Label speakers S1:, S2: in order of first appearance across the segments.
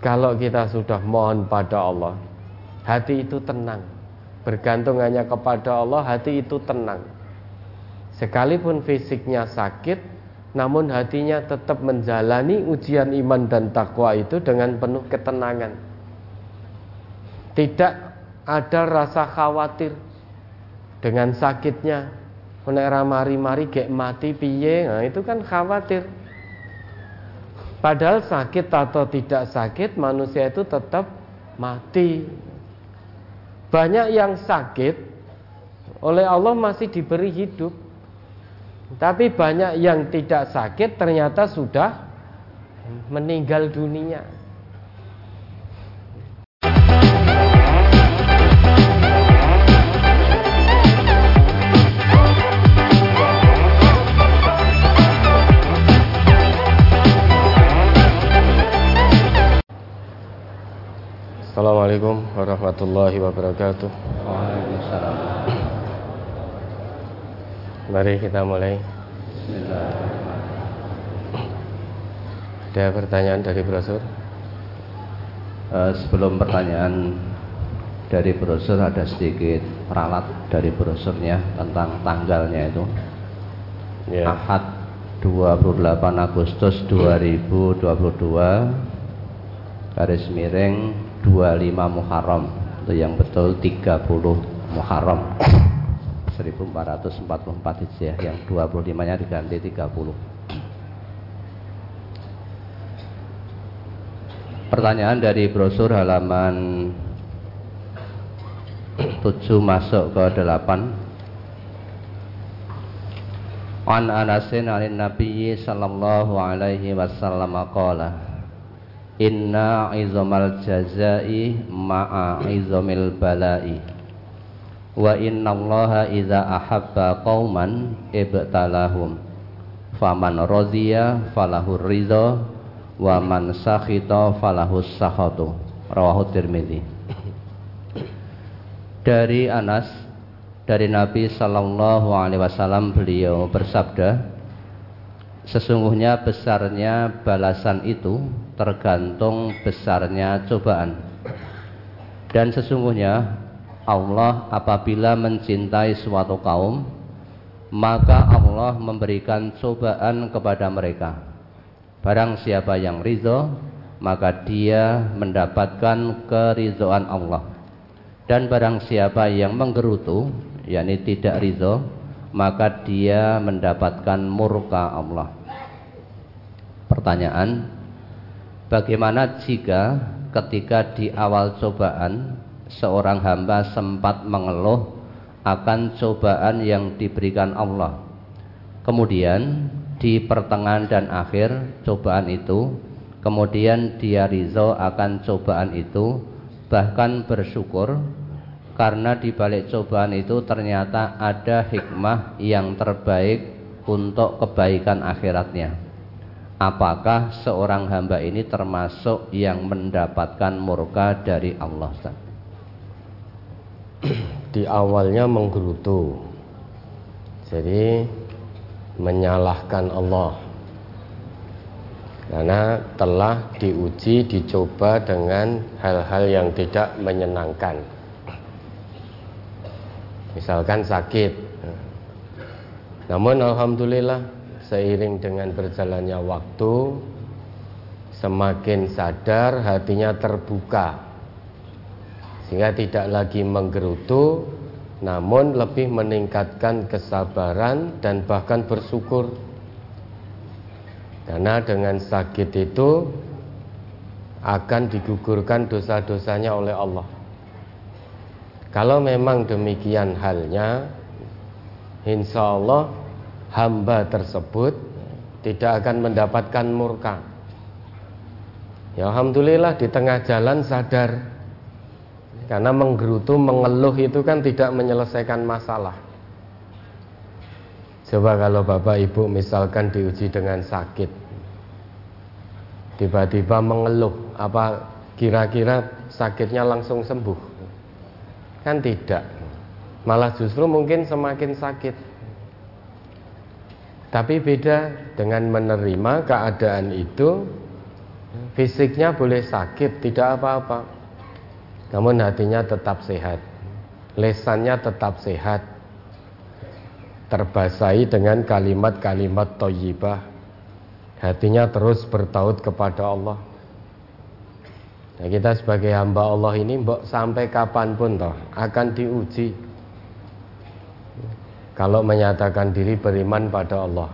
S1: kalau kita sudah mohon pada Allah, hati itu tenang. Bergantung hanya kepada Allah, hati itu tenang. Sekalipun fisiknya sakit, namun hatinya tetap menjalani ujian iman dan takwa itu dengan penuh ketenangan. Tidak ada rasa khawatir dengan sakitnya. Nek mari-mari gek mati piye, nah itu kan khawatir. Padahal sakit atau tidak sakit manusia itu tetap mati. Banyak yang sakit oleh Allah masih diberi hidup. Tapi banyak yang tidak sakit ternyata sudah meninggal dunia. Assalamualaikum warahmatullahi wabarakatuh. Waalaikumsalam. Mari kita mulai. Ada pertanyaan dari brosur?
S2: Uh, sebelum pertanyaan dari brosur ada sedikit peralat dari brosurnya tentang tanggalnya itu. Yeah. Ahad 28 Agustus 2022 garis miring 25 Muharram. Itu yang betul 30 Muharram. 1444 Hijriah. Yang 25 nya diganti 30 Pertanyaan dari brosur halaman 7 masuk ke 8 An Anasin alin Nabi sallallahu alaihi wasallam qala Inna izamal jazai ma'a izamil balai. Wa inna allaha iza ahabba qawman ibtalahum. Faman radhiya falahur ridha Wa man sakhita falahus sakhatu. Rawahu tirmidhi Dari Anas dari Nabi Sallallahu Alaihi Wasallam beliau bersabda Sesungguhnya besarnya balasan itu tergantung besarnya cobaan. Dan sesungguhnya Allah apabila mencintai suatu kaum, maka Allah memberikan cobaan kepada mereka. Barang siapa yang ridho, maka dia mendapatkan keridhaan Allah. Dan barang siapa yang menggerutu, yakni tidak ridho, maka dia mendapatkan murka Allah. Pertanyaan, bagaimana jika ketika di awal cobaan seorang hamba sempat mengeluh akan cobaan yang diberikan Allah. Kemudian di pertengahan dan akhir cobaan itu, kemudian dia rizal akan cobaan itu, bahkan bersyukur karena di balik cobaan itu ternyata ada hikmah yang terbaik untuk kebaikan akhiratnya apakah seorang hamba ini termasuk yang mendapatkan murka dari Allah?
S1: Di awalnya menggerutu. Jadi menyalahkan Allah. Karena telah diuji, dicoba dengan hal-hal yang tidak menyenangkan. Misalkan sakit. Namun Alhamdulillah seiring dengan berjalannya waktu semakin sadar hatinya terbuka sehingga tidak lagi menggerutu namun lebih meningkatkan kesabaran dan bahkan bersyukur. Karena dengan sakit itu akan digugurkan dosa-dosanya oleh Allah. Kalau memang demikian halnya insya Allah hamba tersebut tidak akan mendapatkan murka. Ya alhamdulillah di tengah jalan sadar karena menggerutu, mengeluh itu kan tidak menyelesaikan masalah. Coba kalau Bapak Ibu misalkan diuji dengan sakit Tiba-tiba mengeluh Apa kira-kira sakitnya langsung sembuh? Kan tidak Malah justru mungkin semakin sakit tapi beda dengan menerima keadaan itu Fisiknya boleh sakit, tidak apa-apa. Namun hatinya tetap sehat. Lesannya tetap sehat. Terbasahi dengan kalimat-kalimat toyibah. Hatinya terus bertaut kepada Allah. Nah, kita sebagai hamba Allah ini sampai kapan pun toh akan diuji. Kalau menyatakan diri beriman pada Allah.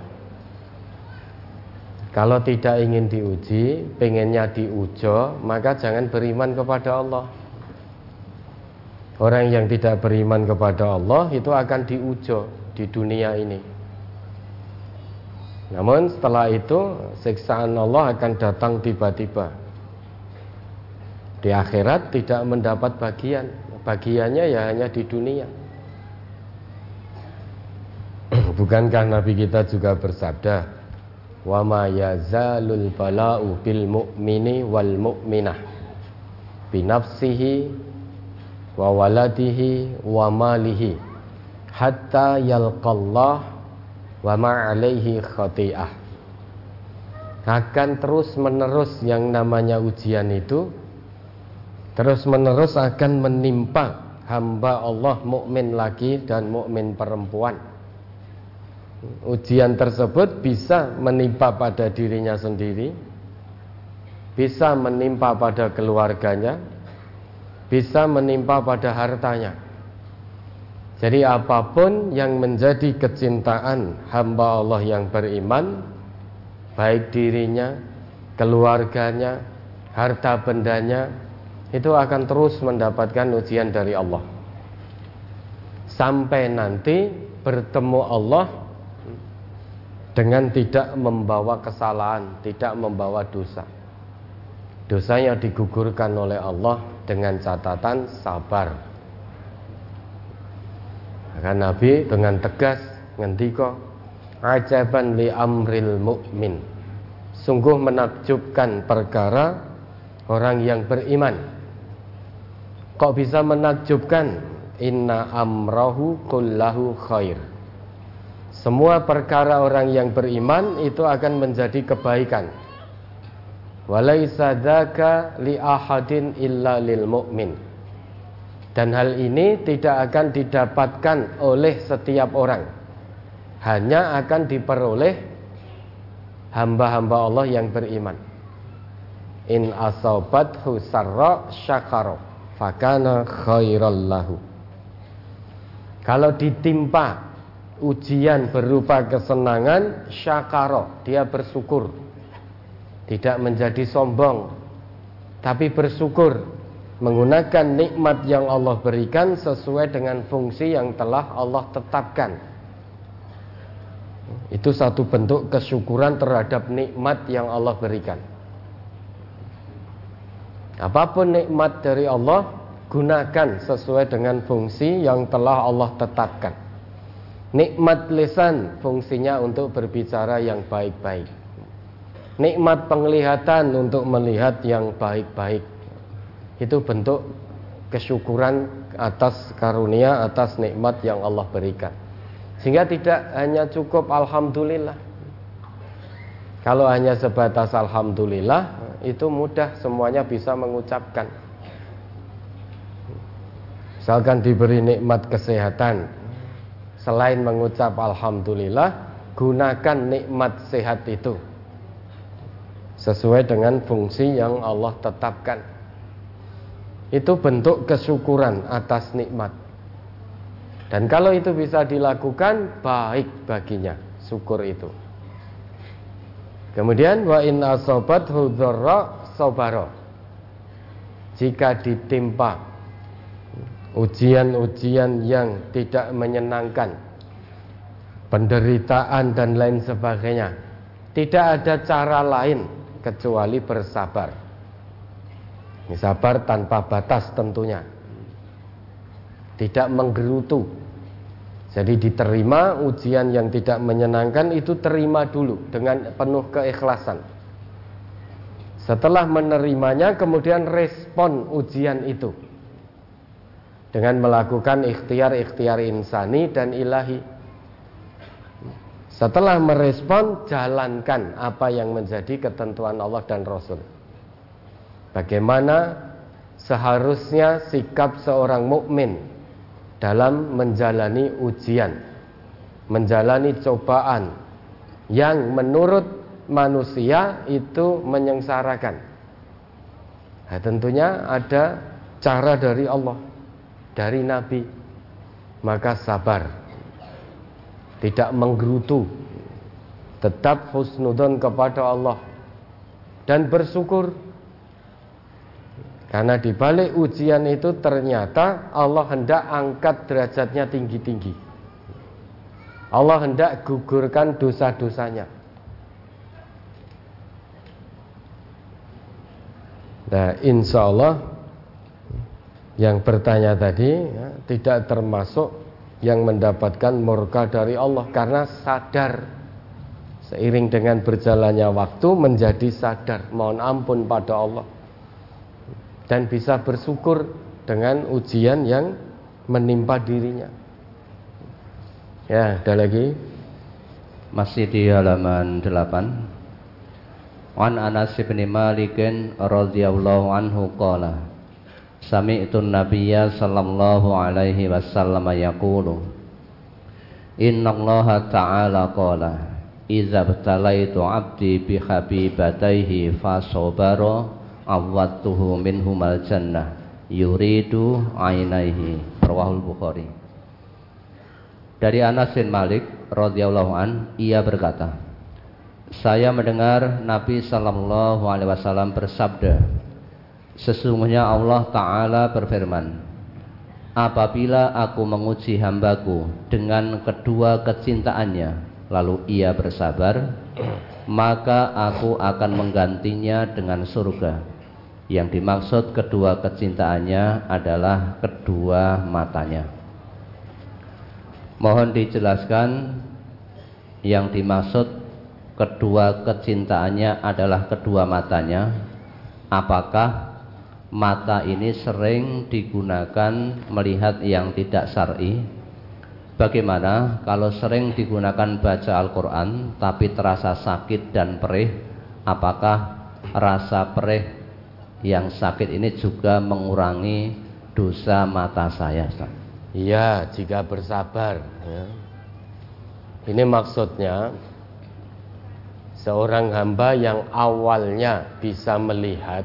S1: Kalau tidak ingin diuji, pengennya diujo, maka jangan beriman kepada Allah. Orang yang tidak beriman kepada Allah itu akan diujo di dunia ini. Namun setelah itu siksaan Allah akan datang tiba-tiba. Di akhirat tidak mendapat bagian, bagiannya ya hanya di dunia. Bukankah Nabi kita juga bersabda, wa ma yazalul bala'u bil mu'mini wal mu'minah binafsihi wa waladihi wa malihi hatta yalqallah wa ma alaihi khati'ah. Akan terus menerus yang namanya ujian itu terus menerus akan menimpa hamba Allah mukmin laki dan mukmin perempuan ujian tersebut bisa menimpa pada dirinya sendiri, bisa menimpa pada keluarganya, bisa menimpa pada hartanya. Jadi apa pun yang menjadi kecintaan hamba Allah yang beriman, baik dirinya, keluarganya, harta bendanya, itu akan terus mendapatkan ujian dari Allah. Sampai nanti bertemu Allah dengan tidak membawa kesalahan, tidak membawa dosa. Dosanya digugurkan oleh Allah dengan catatan sabar. Maka Nabi dengan tegas ngendika, "Ajaban li amril mukmin." Sungguh menakjubkan perkara orang yang beriman. Kok bisa menakjubkan? Inna amrahu kullahu khair semua perkara orang yang beriman itu akan menjadi kebaikan. Walaisa dzaka li ahadin illa lil mu'min. Dan hal ini tidak akan didapatkan oleh setiap orang. Hanya akan diperoleh hamba-hamba Allah yang beriman. In asabathu sarra syakara fakana khairal lahu. Kalau ditimpa ujian berupa kesenangan syakaro dia bersyukur. Tidak menjadi sombong tapi bersyukur menggunakan nikmat yang Allah berikan sesuai dengan fungsi yang telah Allah tetapkan. Itu satu bentuk kesyukuran terhadap nikmat yang Allah berikan. Apa pun nikmat dari Allah gunakan sesuai dengan fungsi yang telah Allah tetapkan Nikmat lisan fungsinya untuk berbicara yang baik-baik. Nikmat penglihatan untuk melihat yang baik-baik. Itu bentuk kesyukuran atas karunia, atas nikmat yang Allah berikan. Sehingga tidak hanya cukup alhamdulillah. Kalau hanya sebatas alhamdulillah, itu mudah semuanya bisa mengucapkan. Misalkan diberi nikmat kesehatan, Selain mengucap Alhamdulillah Gunakan nikmat sehat itu. Sesuai dengan fungsi yang Allah tetapkan. Itu bentuk kesyukuran atas nikmat. Dan kalau itu bisa dilakukan Baik baginya Syukur itu. Kemudian wa in asobat hudhara sobaro. Jika ditimpa ujian-ujian yang tidak menyenangkan, penderitaan dan lain sebagainya. Tidak ada cara lain kecuali bersabar. Sabar tanpa batas tentunya. Tidak menggerutu. Jadi diterima ujian yang tidak menyenangkan itu terima dulu dengan penuh keikhlasan. Setelah menerimanya kemudian respon ujian itu dengan melakukan ikhtiar-ikhtiar insani dan ilahi. Setelah merespon, jalankan apa yang menjadi ketentuan Allah dan Rasul. bagaimana seharusnya sikap seorang mukmin dalam menjalani ujian, menjalani cobaan yang menurut manusia itu menyengsarakan. Nah, tentunya ada cara dari Allah, dari Nabi. Maka sabar, tidak menggerutu, tetap husnudon kepada Allah dan bersyukur karena di balik ujian itu ternyata Allah hendak angkat derajatnya tinggi-tinggi. Allah hendak gugurkan dosa-dosanya. Nah, insya Allah yang bertanya tadi ya, tidak termasuk yang mendapatkan murka dari Allah karena sadar seiring dengan berjalannya waktu menjadi sadar mohon ampun pada Allah dan bisa bersyukur dengan ujian yang menimpa dirinya. Ya, ada lagi.
S2: Masih di halaman 8. An Anas bin Malik radhiyallahu anhu qala Sami'tu Nabiyya sallallahu alaihi wasallam yaqulu Inna Allah ta'ala qala Iza btalaitu abdi bihabibataihi fasobaro awattuhu minhumal jannah yuridu ainaihi rawahul bukhari. Dari Anas bin Malik radhiyallahu an ia berkata saya mendengar Nabi sallallahu alaihi wasallam bersabda sesungguhnya Allah taala berfirman apabila aku menguji hambaku dengan kedua kecintaannya lalu ia bersabar maka aku akan menggantinya dengan surga yang dimaksud kedua kecintaannya adalah kedua matanya. Mohon dijelaskan yang dimaksud kedua kecintaannya adalah kedua matanya. Apakah mata ini sering digunakan melihat yang tidak syar'i? Bagaimana kalau sering digunakan baca Al-Quran tapi terasa sakit dan perih? Apakah rasa perih yang sakit ini juga mengurangi dosa mata saya
S1: Iya jika bersabar ya. Ini maksudnya Seorang hamba yang awalnya bisa melihat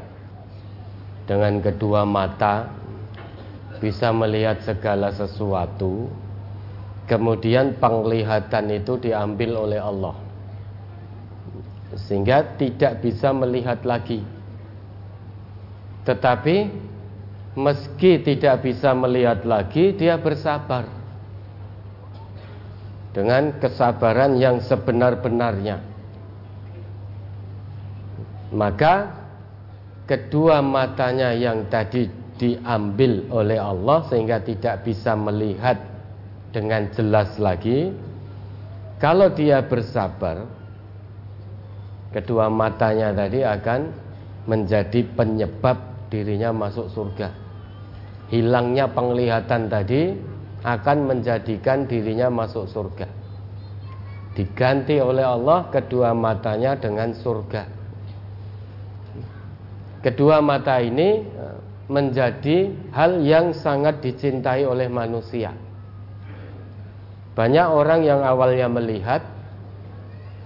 S1: Dengan kedua mata Bisa melihat segala sesuatu Kemudian penglihatan itu diambil oleh Allah Sehingga tidak bisa melihat lagi tetapi meski tidak bisa melihat lagi dia bersabar dengan kesabaran yang sebenar-benarnya. Maka kedua matanya yang tadi diambil oleh Allah sehingga tidak bisa melihat dengan jelas lagi. Kalau dia bersabar, kedua matanya tadi akan menjadi penyebab dirinya masuk surga. Hilangnya penglihatan tadi akan menjadikan dirinya masuk surga. Diganti oleh Allah kedua matanya dengan surga. Kedua mata ini e, menjadi hal yang sangat dicintai oleh manusia. Banyak orang yang awalnya melihat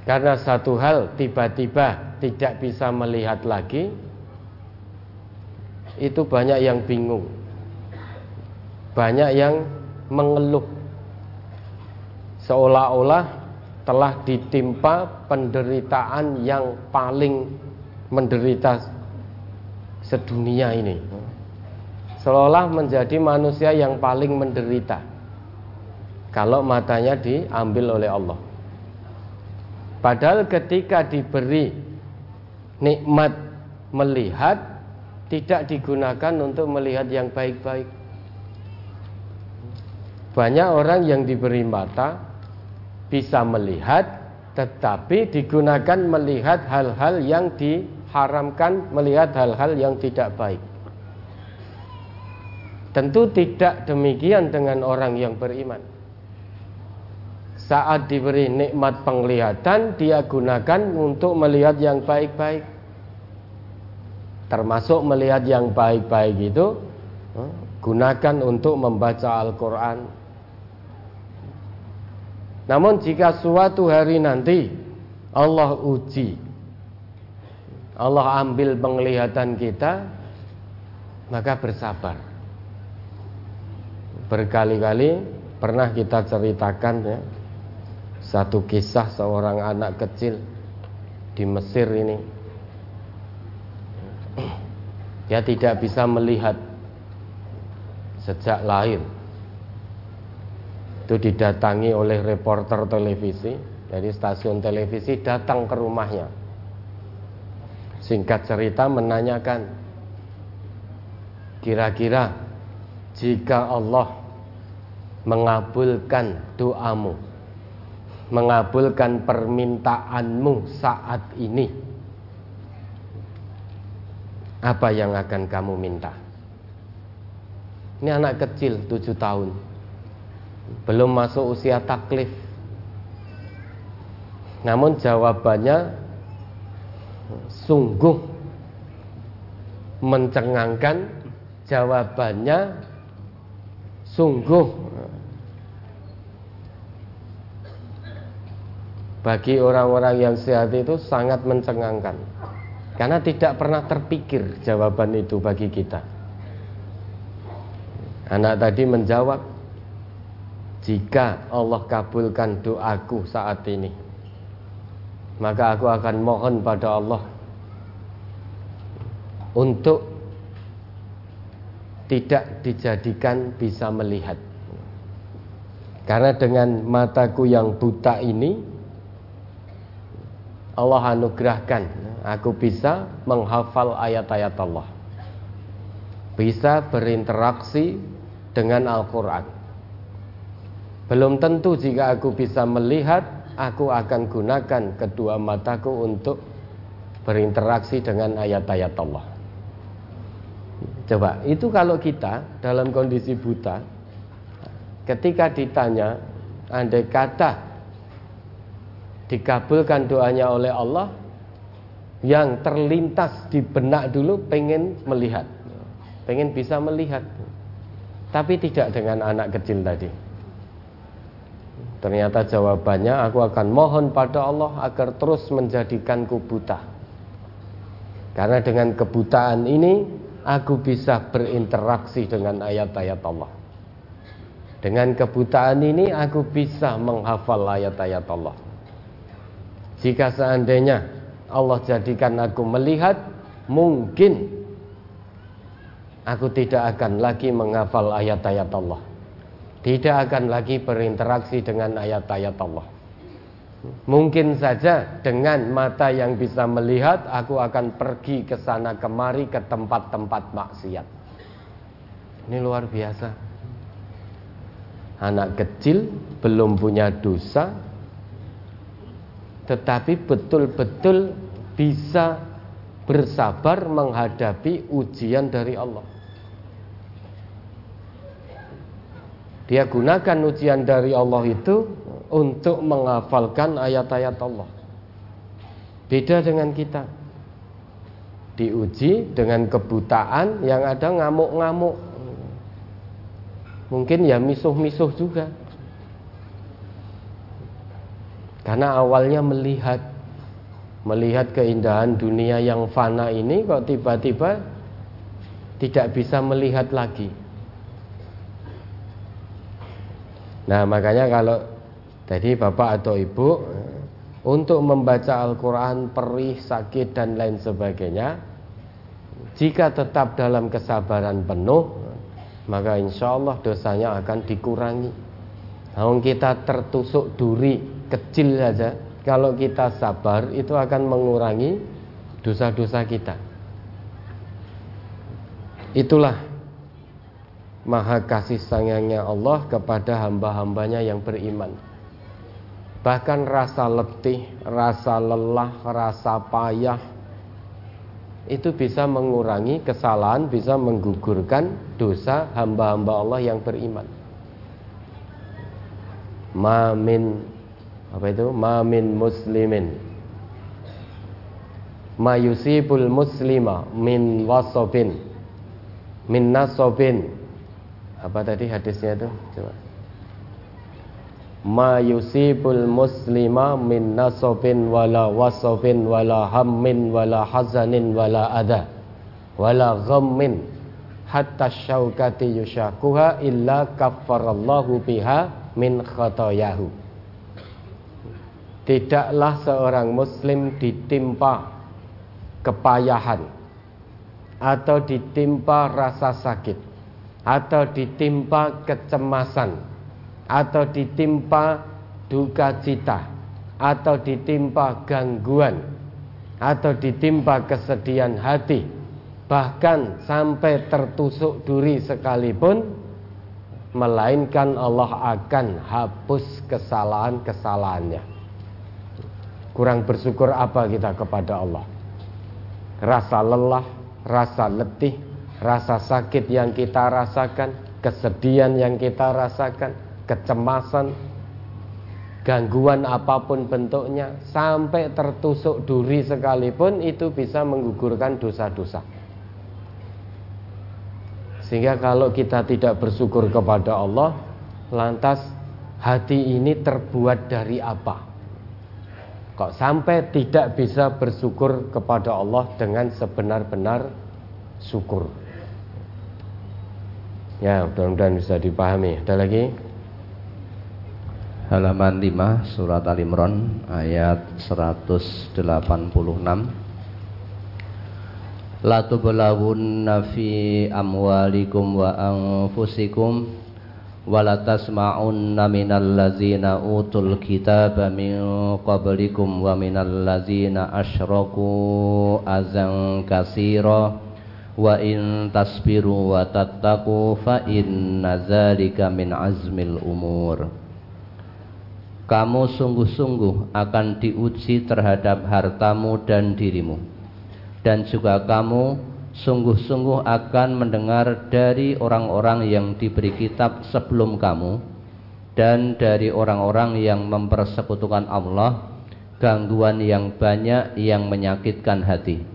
S1: karena satu hal tiba-tiba tidak bisa melihat lagi, itu banyak yang bingung. Banyak yang mengeluh. Seolah-olah telah ditimpa penderitaan yang paling menderita sedunia ini. Seolah menjadi manusia yang paling menderita. Kalau matanya diambil oleh Allah. Padahal ketika diberi nikmat melihat tidak digunakan untuk melihat yang baik-baik. Banyak orang yang diberi mata bisa melihat, tetapi digunakan melihat hal-hal yang diharamkan, melihat hal-hal yang tidak baik. Tentu tidak demikian dengan orang yang beriman. Saat diberi nikmat penglihatan, dia gunakan untuk melihat yang baik-baik termasuk melihat yang baik-baik itu eh, gunakan untuk membaca Al-Quran namun jika suatu hari nanti Allah uji Allah ambil penglihatan kita maka bersabar. Berkali-kali pernah kita ceritakan ya satu kisah seorang anak kecil di Mesir ini. Dia tidak bisa melihat sejak lahir. Itu didatangi oleh reporter televisi dari stasiun televisi datang ke rumahnya singkat cerita menanyakan kira-kira jika Allah mengabulkan doamu mengabulkan permintaanmu saat ini apa yang akan kamu minta? Ini anak kecil tujuh tahun Belum masuk usia taklif Namun jawabannya Sungguh Mencengangkan Jawabannya Sungguh Bagi orang-orang yang sehat itu sangat mencengangkan karena tidak pernah terpikir jawaban itu bagi kita. Anak tadi menjawab, "Jika Allah kabulkan doaku saat ini, maka aku akan mohon pada Allah untuk tidak dijadikan bisa melihat." Karena dengan mataku yang buta ini Allah anugerahkan aku bisa menghafal ayat-ayat Allah. Bisa berinteraksi dengan Al-Quran. Belum tentu jika aku bisa melihat, aku akan gunakan kedua mataku untuk berinteraksi dengan ayat-ayat Allah. Coba, itu kalau kita dalam kondisi buta, ketika ditanya, andai kata dikabulkan doanya oleh Allah, yang terlintas di benak dulu pengen melihat pengen bisa melihat tapi tidak dengan anak kecil tadi ternyata jawabannya aku akan mohon pada Allah agar terus menjadikanku buta. Karena dengan kebutaan ini aku bisa berinteraksi dengan ayat-ayat Allah. Dengan kebutaan ini aku bisa menghafal ayat-ayat Allah. Jika seandainya Allah jadikan aku melihat mungkin aku tidak akan lagi menghafal ayat-ayat Allah tidak akan lagi berinteraksi dengan ayat-ayat Allah. Mungkin saja dengan mata yang bisa melihat aku akan pergi ke sana kemari ke tempat-tempat maksiat. Ini luar biasa. Anak kecil belum punya dosa tetapi betul-betul bisa bersabar menghadapi ujian dari Allah. Dia gunakan ujian dari Allah itu untuk menghafalkan ayat-ayat Allah. Beda dengan kita. Diuji dengan kebutaan yang ada ngamuk-ngamuk. Mungkin ya misuh-misuh juga. Karena awalnya melihat melihat keindahan dunia yang fana ini kok tiba-tiba tidak bisa melihat lagi. Nah, makanya kalau tadi Bapak atau Ibu untuk membaca Al-Qur'an perih, sakit dan lain sebagainya, jika tetap dalam kesabaran penuh, maka insya Allah dosanya akan dikurangi. Namun kita tertusuk duri kecil saja kalau kita sabar itu akan mengurangi dosa-dosa kita itulah maha kasih sayangnya Allah kepada hamba-hambanya yang beriman. Bahkan rasa letih, rasa lelah, rasa payah itu bisa mengurangi kesalahan, bisa menggugurkan dosa hamba-hamba Allah yang beriman. Mamin apa itu? Mamin muslimin. Ma yusibul muslima min wasobin min nasobin apa tadi hadisnya itu? Coba. Ma yusibul muslima min nasobin wala wasobin wala hammin wala hazanin wala adha wala ghammin hatta syaukati yushakuha illa kaffarallahu biha min khotoyahu tidaklah seorang muslim ditimpa kepayahan atau ditimpa rasa sakit atau ditimpa kecemasan atau ditimpa duka cita atau ditimpa gangguan atau ditimpa kesedihan hati bahkan sampai tertusuk duri sekalipun melainkan Allah akan hapus kesalahan-kesalahannya. Kurang bersyukur apa kita kepada Allah? Rasa lelah rasa letih rasa sakit yang kita rasakan kesedihan yang kita rasakan kecemasan, gangguan apa pun bentuknya, sampai tertusuk duri sekalipun itu bisa menggugurkan dosa-dosa. Sehingga kalau kita tidak bersyukur kepada Allah, lantas hati ini terbuat dari apa? Kok sampai tidak bisa bersyukur kepada Allah dengan sebenar-benar syukur? Ya, mudah-mudahan bisa dipahami. Ada lagi?
S2: halaman 5 surat Al Imran ayat 186 La tublawunna fi amwalikum wa anfusikum wa la tasma'unna minal ladzina utul kitaba min qablikum wa minal ladzina asyraku azan kasira wa in tasbiru wa tattaqu fa inna dzalika min azmil umur. Kamu sungguh-sungguh akan diuji terhadap hartamu dan dirimu. Dan juga kamu sungguh-sungguh akan mendengar dari orang-orang yang diberi kitab sebelum kamu dan dari orang-orang yang mempersekutukan Allah gangguan yang banyak yang menyakitkan hati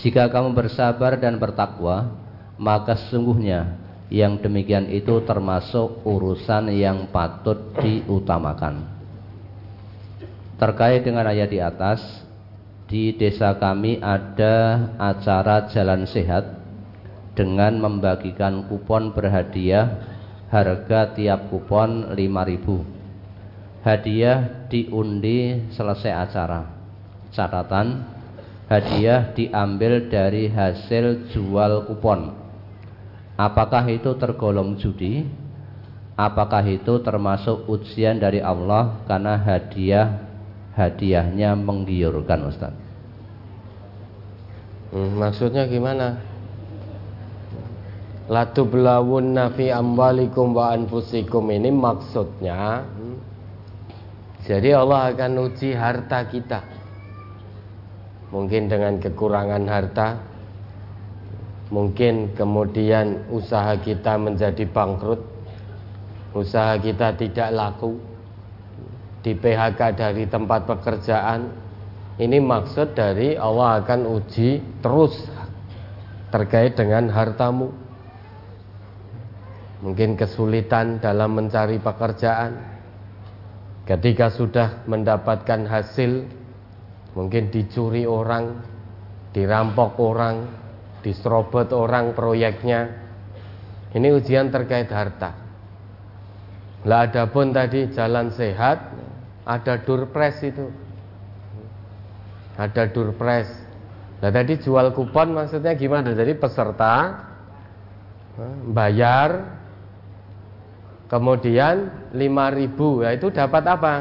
S2: jika kamu bersabar dan bertakwa maka sesungguhnya yang demikian itu termasuk urusan yang patut diutamakan. Terkait dengan ayat di atas, di desa kami ada acara jalan sehat dengan membagikan kupon berhadiah harga tiap kupon 5000 hadiah diundi selesai acara catatan hadiah diambil dari hasil jual kupon Apakah itu tergolong judi? Apakah itu termasuk ujian dari Allah karena hadiah hadiahnya menggiurkan Ustaz?
S1: Hmm, maksudnya gimana? Latu belawun nafi ambalikum wa anfusikum ini maksudnya hmm, jadi Allah akan uji harta kita Mungkin dengan kekurangan harta. Mungkin kemudian usaha kita menjadi bangkrut. Usaha kita tidak laku. Di PHK dari tempat pekerjaan. Ini maksud dari Allah akan uji terus Terkait dengan hartamu. Mungkin kesulitan dalam mencari pekerjaan. Ketika sudah mendapatkan hasil Mungkin dicuri orang Dirampok orang diserobot orang proyeknya. Ini ujian terkait harta. Lah ada pun tadi jalan sehat, ada durpres itu. Ada durpres. Nah tadi jual kupon maksudnya gimana? Jadi peserta eh, bayar kemudian 5000 ya itu dapat apa?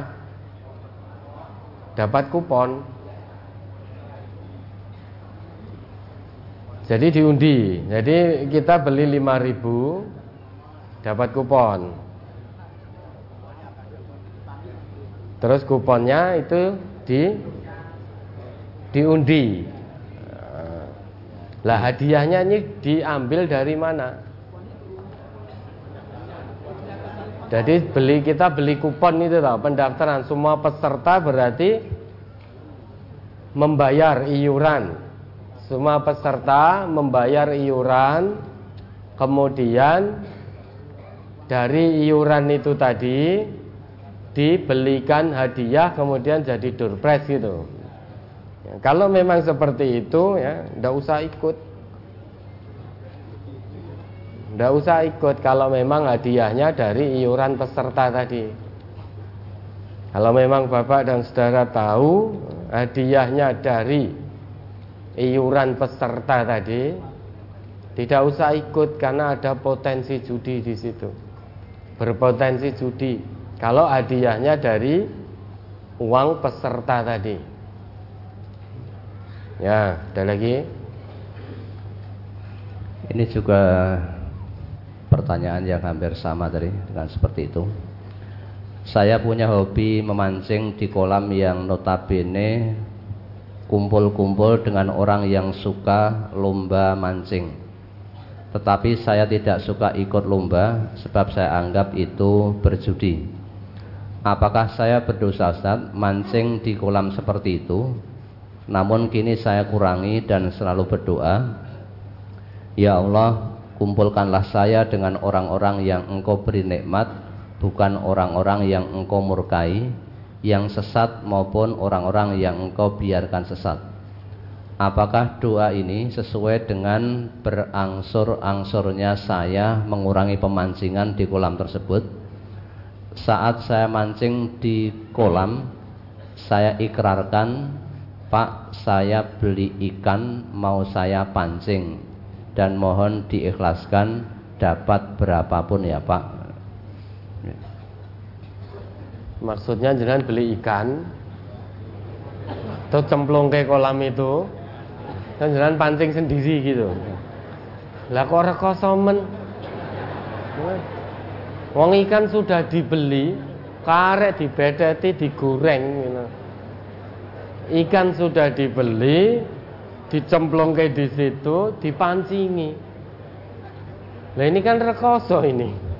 S1: Dapat kupon. Jadi diundi. Jadi kita beli 5000 dapat kupon. Terus kuponnya itu di diundi. Lah hadiahnya ini diambil dari mana? Jadi beli kita beli kupon itu tahu pendaftaran semua peserta berarti membayar iuran. Semua peserta membayar iuran, kemudian dari iuran itu tadi dibelikan hadiah kemudian jadi prize gitu. Ya, kalau memang seperti itu ya, ndak usah ikut. Ndak usah ikut kalau memang hadiahnya dari iuran peserta tadi. Kalau memang Bapak dan Saudara tahu hadiahnya dari iuran peserta tadi, tidak usah ikut karena ada potensi judi di situ. Berpotensi judi. Kalau hadiahnya dari uang peserta tadi. Ya, ada lagi.
S2: Ini juga pertanyaan yang hampir sama tadi dengan seperti itu. Saya punya hobi memancing di kolam yang notabene kumpul-kumpul dengan orang yang suka lomba mancing. Tetapi saya tidak suka ikut lomba sebab saya anggap itu berjudi. Apakah saya berdosa Ustaz mancing di kolam seperti itu? Namun kini saya kurangi dan selalu berdoa, Ya Allah, kumpulkanlah saya dengan orang-orang yang Engkau beri nikmat bukan orang-orang yang engkau murkai, yang sesat maupun orang-orang yang engkau biarkan sesat. Apakah doa ini sesuai dengan berangsur-angsurnya saya mengurangi pemancingan di kolam tersebut? Saat saya mancing di kolam, saya ikrarkan, Pak, saya beli ikan mau saya pancing dan mohon diikhlaskan dapat berapapun ya Pak
S1: Maksudnya jangan beli ikan Terus cemplung ke kolam itu Dan jangan pancing sendiri gitu. Lah kok rekosomen Wong ikan sudah dibeli Karek dibedeti digoreng gitu. Ikan sudah dibeli Dicemplung ke di situ Dipancingi. Nah ini kan rekoso ini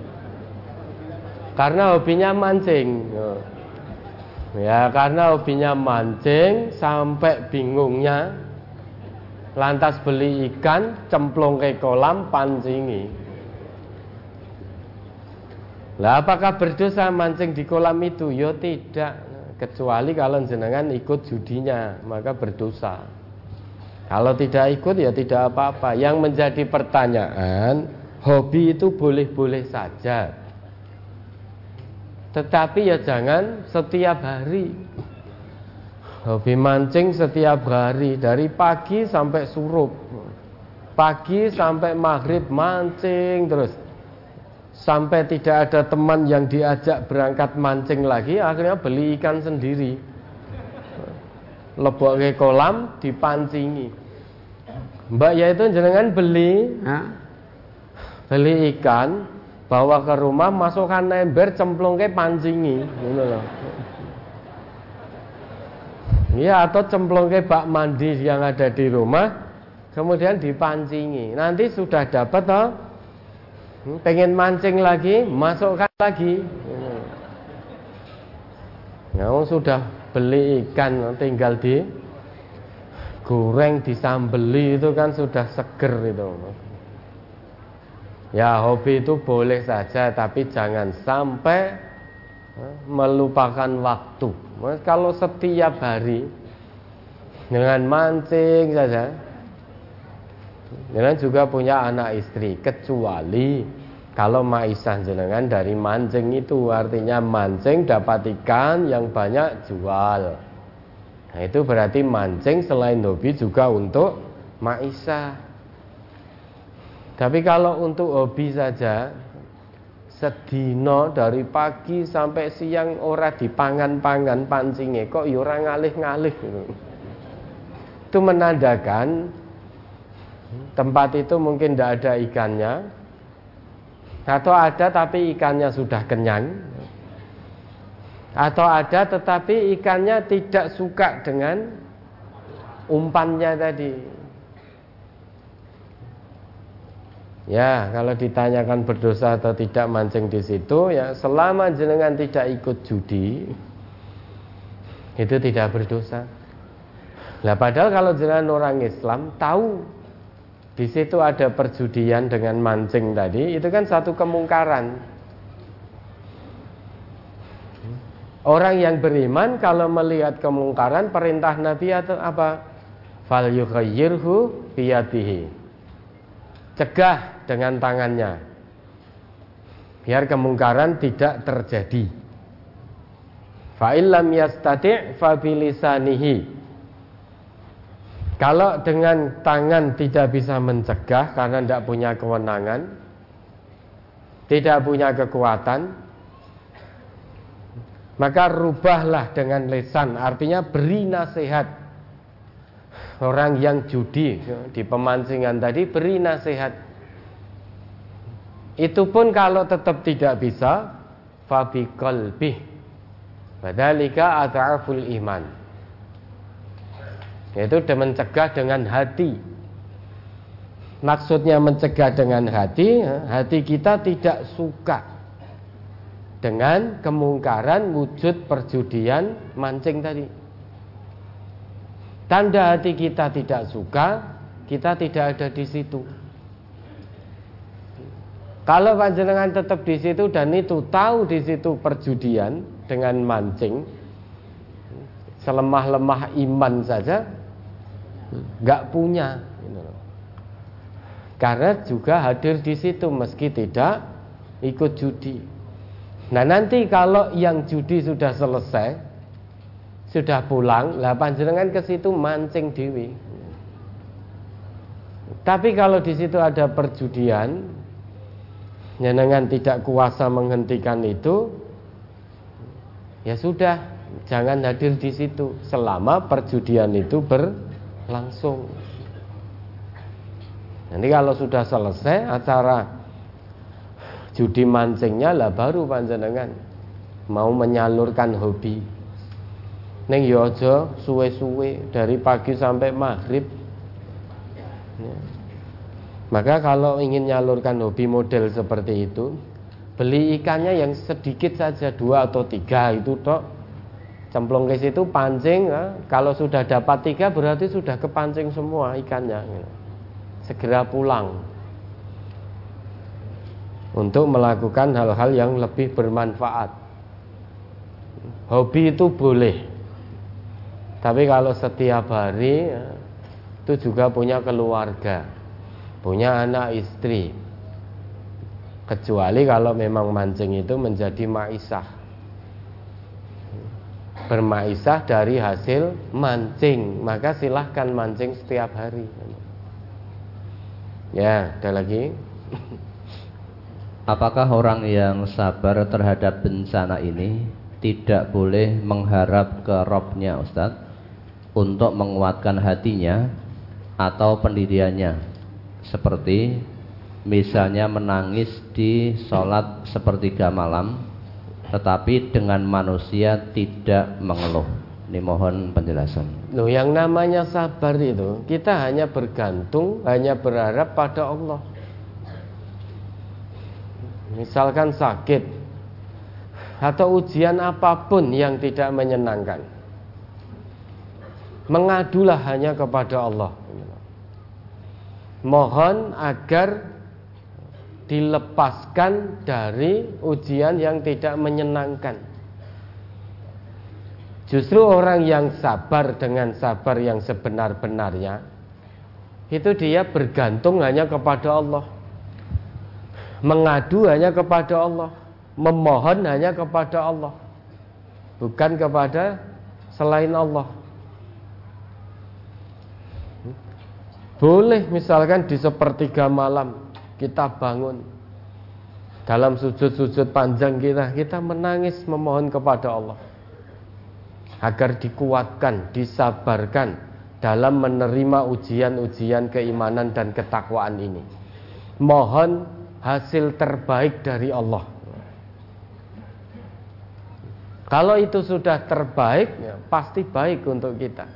S1: karena hobinya mancing. Ya, karena hobinya mancing sampai bingungnya lantas beli ikan, cemplung ke kolam, pancingi. Lah apakah berdosa mancing di kolam itu? Ya tidak, kecuali kalau jenengan ikut judinya, maka berdosa. Kalau tidak ikut ya tidak apa-apa. Yang menjadi pertanyaan, hobi itu boleh-boleh saja. Tetapi ya jangan setiap hari. Hobi mancing setiap hari Dari pagi sampai surup. Pagi sampai maghrib mancing terus. Sampai tidak ada teman yang diajak berangkat mancing lagi Akhirnya beli ikan sendiri. Lebok ke kolam dipancingi. Mbak ya itu jangan beli. Beli ikan bawa ke rumah masukkan ember cemplung ke pancingi. Gitu loh Iya atau cemplung ke bak mandi yang ada di rumah kemudian dipancingi. Nanti sudah dapat toh. Hmm, pengen mancing lagi masukkan lagi. Ya, sudah beli ikan tinggal di goreng disambeli itu kan sudah seger itu. Ya hobi itu boleh saja tapi jangan sampai eh, melupakan waktu. Kalau setiap hari dengan mancing saja, Jangan juga punya anak istri kecuali kalau maisah jenengan dari mancing itu artinya mancing dapat ikan yang banyak jual. Nah, itu berarti mancing selain hobi juga untuk maisah. Tapi kalau untuk hobi saja sedino dari pagi sampai siang ora dipangan-pangan pancingnya kok ya ora ngalih-ngalih. Gitu. Itu menandakan tempat itu mungkin tidak ada ikannya. Atau ada tapi ikannya sudah kenyang. Atau ada tetapi ikannya tidak suka dengan umpannya tadi Ya, kalau ditanyakan berdosa atau tidak mancing di situ, ya selama jenengan tidak ikut judi, itu tidak berdosa. Lah padahal kalau jalan orang Islam tahu di situ ada perjudian dengan mancing tadi, itu kan satu kemungkaran. Orang yang beriman kalau melihat kemungkaran perintah Nabi atau apa? Fal yughayyirhu biyadihi. Cegah dengan tangannya. Biar kemungkaran tidak terjadi. Fa illam yastati' fa. Kalau dengan tangan tidak bisa mencegah karena tidak punya kewenangan, tidak punya kekuatan, maka rubahlah dengan lesan. Artinya beri nasihat. Orang yang judi di pemancingan tadi beri nasihat. Itu pun kalau tetap tidak bisa, fabi qalbih. Badalika ata'aful iman yaitu mencegah dengan hati. Maksudnya mencegah dengan hati, ya, hati kita tidak suka dengan kemungkaran wujud perjudian mancing tadi. Tanda hati kita tidak suka, kita tidak ada di situ. Kalau panjenengan tetap di situ dan itu tahu di situ perjudian dengan mancing, selemah-lemah iman saja, nggak punya karena juga hadir di situ meski tidak ikut judi nah nanti kalau yang judi sudah selesai sudah pulang lah panjenengan ke situ mancing dewi tapi kalau di situ ada perjudian jenengan tidak kuasa menghentikan itu ya sudah jangan hadir di situ selama perjudian itu ber langsung. Nanti kalau sudah selesai acara judi mancingnya lah baru panjenengan mau menyalurkan hobi. Neng yojo suwe-suwe dari pagi sampai maghrib. Ya. Maka kalau ingin nyalurkan hobi model seperti itu, beli ikannya yang sedikit saja dua atau tiga itu toh Cemplung ke situ pancing, ya. kalau sudah dapat tiga berarti sudah kepancing semua ikannya. Ya. Segera pulang untuk melakukan hal-hal yang lebih bermanfaat. Hobi itu boleh, tapi kalau setiap hari itu juga punya keluarga, punya anak istri. Kecuali kalau memang mancing itu menjadi maisah. Bermaisah dari hasil mancing maka silahkan mancing setiap hari. Ya ada lagi?
S2: Apakah orang yang sabar terhadap bencana ini tidak boleh mengharap ke robnya Ustadz untuk menguatkan hatinya atau pendiriannya seperti misalnya menangis di sholat sepertiga malam tetapi dengan manusia tidak mengeluh. Ini mohon penjelasan.
S1: Loh, yang namanya sabar itu kita hanya bergantung, hanya berharap pada Allah. Misalkan sakit atau ujian apa pun yang tidak menyenangkan. Mengadulah hanya kepada Allah. Mohon agar dilepaskan dari ujian yang tidak menyenangkan. Justru orang yang sabar dengan sabar yang sebenar-benarnya itu dia bergantung hanya kepada Allah. Mengadu hanya kepada Allah, memohon hanya kepada Allah. Bukan kepada selain Allah. Boleh misalkan di sepertiga malam kita bangun dalam sujud-sujud panjang kita kita menangis memohon kepada Allah agar dikuatkan, disabarkan dalam menerima ujian-ujian keimanan dan ketakwaan ini. Mohon hasil terbaik dari Allah. Kalau itu sudah terbaik, ya, pasti baik untuk kita.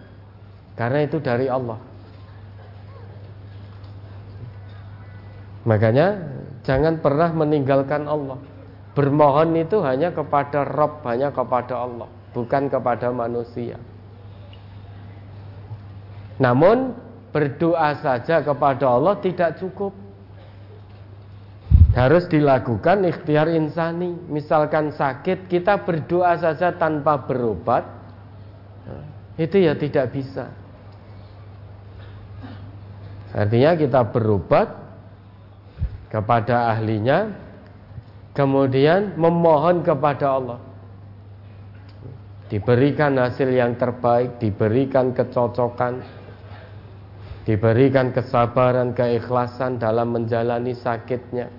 S1: Karena itu dari Allah. Makanya jangan pernah meninggalkan Allah. Bermohon itu hanya kepada Rob, hanya kepada Allah, bukan kepada manusia. Namun berdoa saja kepada Allah tidak cukup. Harus dilakukan ikhtiar insani. Misalkan sakit, kita berdoa saja tanpa berobat, itu ya tidak bisa. Artinya kita berobat kepada ahlinya, kemudian memohon kepada Allah. Diberikan hasil yang terbaik, diberikan kecocokan, diberikan kesabaran, keikhlasan dalam menjalani sakitnya,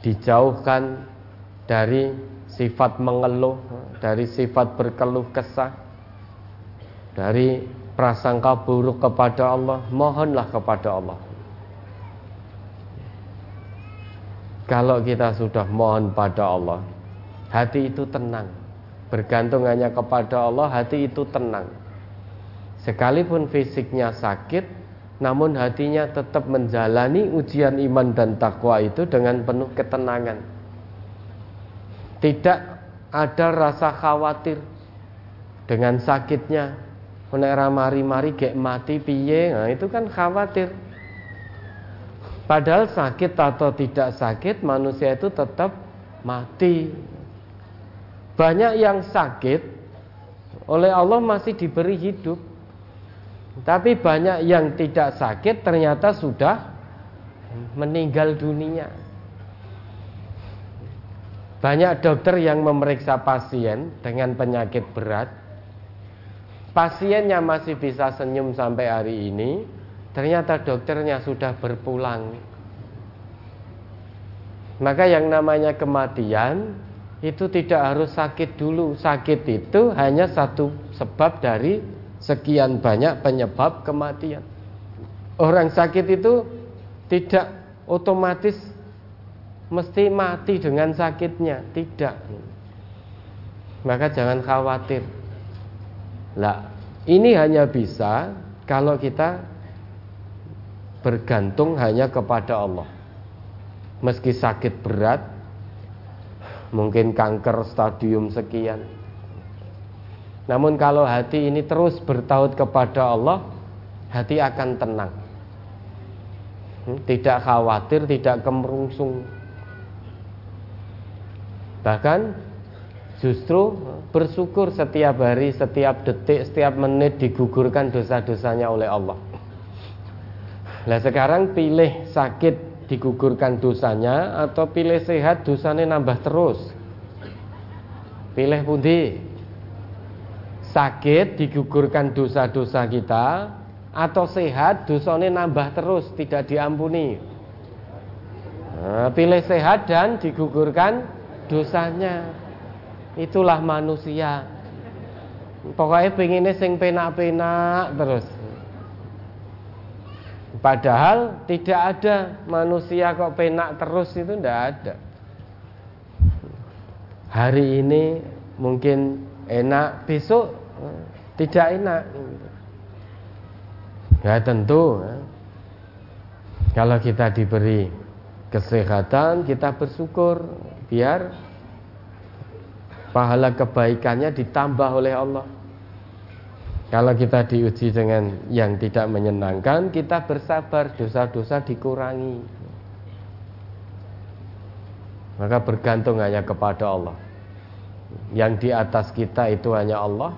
S1: dijauhkan dari sifat mengeluh, dari sifat berkeluh kesah, dari prasangka buruk kepada Allah, mohonlah kepada Allah. Kalau kita sudah mohon pada Allah, hati itu tenang bergantung hanya kepada Allah, hati itu tenang. Sekalipun fisiknya sakit, namun hatinya tetap menjalani ujian iman dan takwa itu dengan penuh ketenangan. Tidak ada rasa khawatir dengan sakitnya. Nek mari-mari gek mati piye, nah itu kan khawatir. Padahal sakit atau tidak sakit, manusia itu tetap mati. Banyak yang sakit oleh Allah masih diberi hidup. Tapi banyak yang tidak sakit ternyata sudah meninggal dunia. Banyak dokter yang memeriksa pasien dengan penyakit berat. Pasiennya masih bisa senyum sampai hari ini, ternyata dokternya sudah berpulang. Maka yang namanya kematian itu tidak harus sakit dulu. Sakit itu hanya satu sebab dari sekian banyak penyebab kematian. Orang sakit itu tidak otomatis mesti mati dengan sakitnya, tidak. Maka jangan khawatir. Lah, ini hanya bisa kalau kita bergantung hanya kepada Allah. Meski sakit berat, mungkin kanker stadium sekian. Namun kalau hati ini terus bertaut kepada Allah, hati akan tenang. Hmm, tidak khawatir, tidak kemerungsung. Bahkan justru bersyukur setiap hari, setiap detik, setiap menit digugurkan dosa-dosanya oleh Allah. Nah sekarang pilih sakit digugurkan dosanya atau pilih sehat dosanya nambah terus? Pilih pundi? Sakit digugurkan dosa-dosa kita atau sehat dosanya nambah terus tidak diampuni? Nah, pilih sehat dan digugurkan dosanya. Itulah manusia. Pokoknya pengennya sing penak-penak terus Padahal tidak ada manusia kok penak terus itu tidak ada. Hari ini mungkin enak, besok tidak enak. Ya tentu ya. Kalau kita diberi kesehatan kita bersyukur biar pahala kebaikannya ditambah oleh Allah. Kalau kita diuji dengan yang tidak menyenangkan, kita bersabar, dosa-dosa dikurangi. Maka bergantung hanya kepada Allah. Yang di atas kita itu hanya Allah,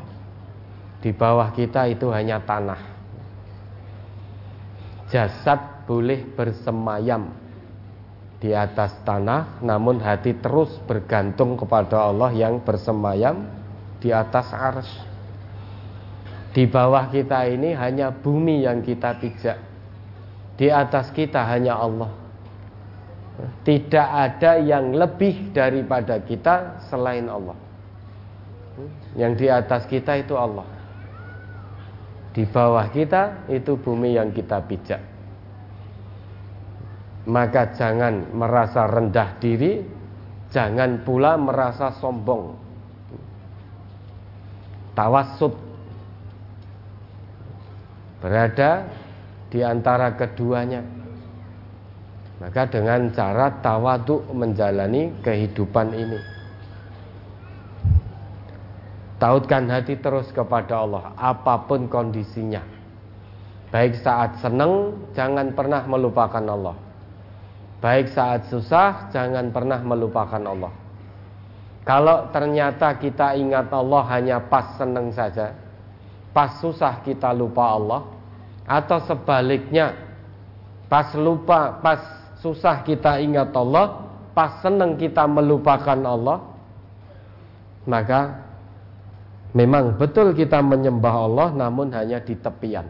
S1: di bawah kita itu hanya tanah. Jasad boleh bersemayam di atas tanah, namun hati terus bergantung kepada Allah yang bersemayam di atas ars. Di bawah kita ini hanya bumi yang kita pijak. Di atas kita hanya Allah. Tidak ada yang lebih daripada kita selain Allah. Yang di atas kita itu Allah. Di bawah kita itu bumi yang kita pijak. Maka jangan merasa rendah diri, jangan pula merasa sombong. Tawassut berada di antara keduanya. Maka dengan cara tawaduk menjalani kehidupan ini. Tautkan hati terus kepada Allah apa pun kondisinya. Baik saat senang, jangan pernah melupakan Allah. Baik saat susah, jangan pernah melupakan Allah. Kalau ternyata kita ingat Allah hanya pas senang saja, pas susah kita lupa Allah, atau sebaliknya, pas lupa, pas susah kita ingat Allah, pas senang kita melupakan Allah, maka memang betul kita menyembah Allah namun hanya di tepian.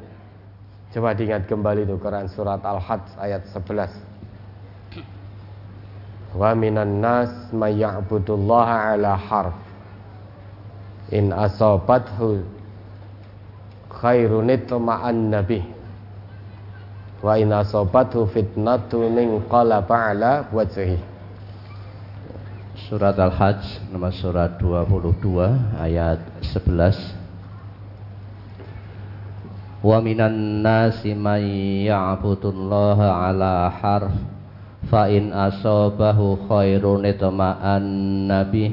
S1: Coba diingat kembali itu Quran surat Al-Hajj ayat 11. Wa minan nas may ya'budullaha ala harf. In asabathu khairun itma'an nabi. Wa in asabathu fitnatun inqalaba ala wajhi.
S2: Surat Al-Hajj nomor surat 22 ayat 11 Wa minan nasi may ya'budullaha ala harf fa in asabahu khairun itma'an nabi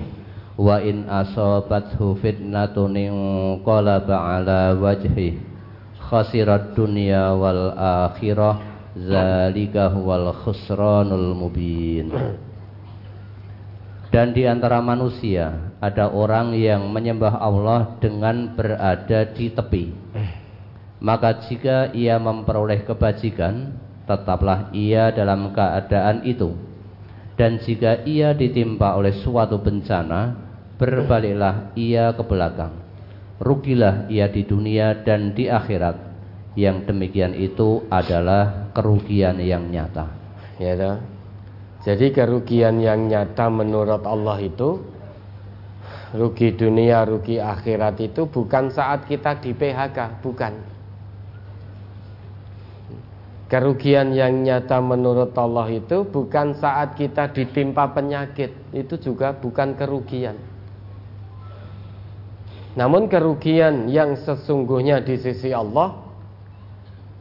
S2: wa in asabathu fitnatun inqalaba ala wajhi khasirat dunya wal akhirah zalika huwal khusranul mubin dan di antara manusia ada orang yang menyembah Allah dengan berada di tepi maka jika ia memperoleh kebajikan tetaplah ia dalam keadaan itu. Dan jika ia ditimpa oleh suatu bencana, berbaliklah ia ke belakang. Rugilah ia di dunia dan di akhirat. Yang demikian itu adalah kerugian yang nyata.
S1: Ya, dah. Jadi kerugian yang nyata menurut Allah itu rugi dunia, rugi akhirat itu bukan saat kita di PHK, bukan. Kerugian yang nyata menurut Allah itu bukan saat kita ditimpa penyakit, itu juga bukan kerugian. Namun kerugian yang sesungguhnya di sisi Allah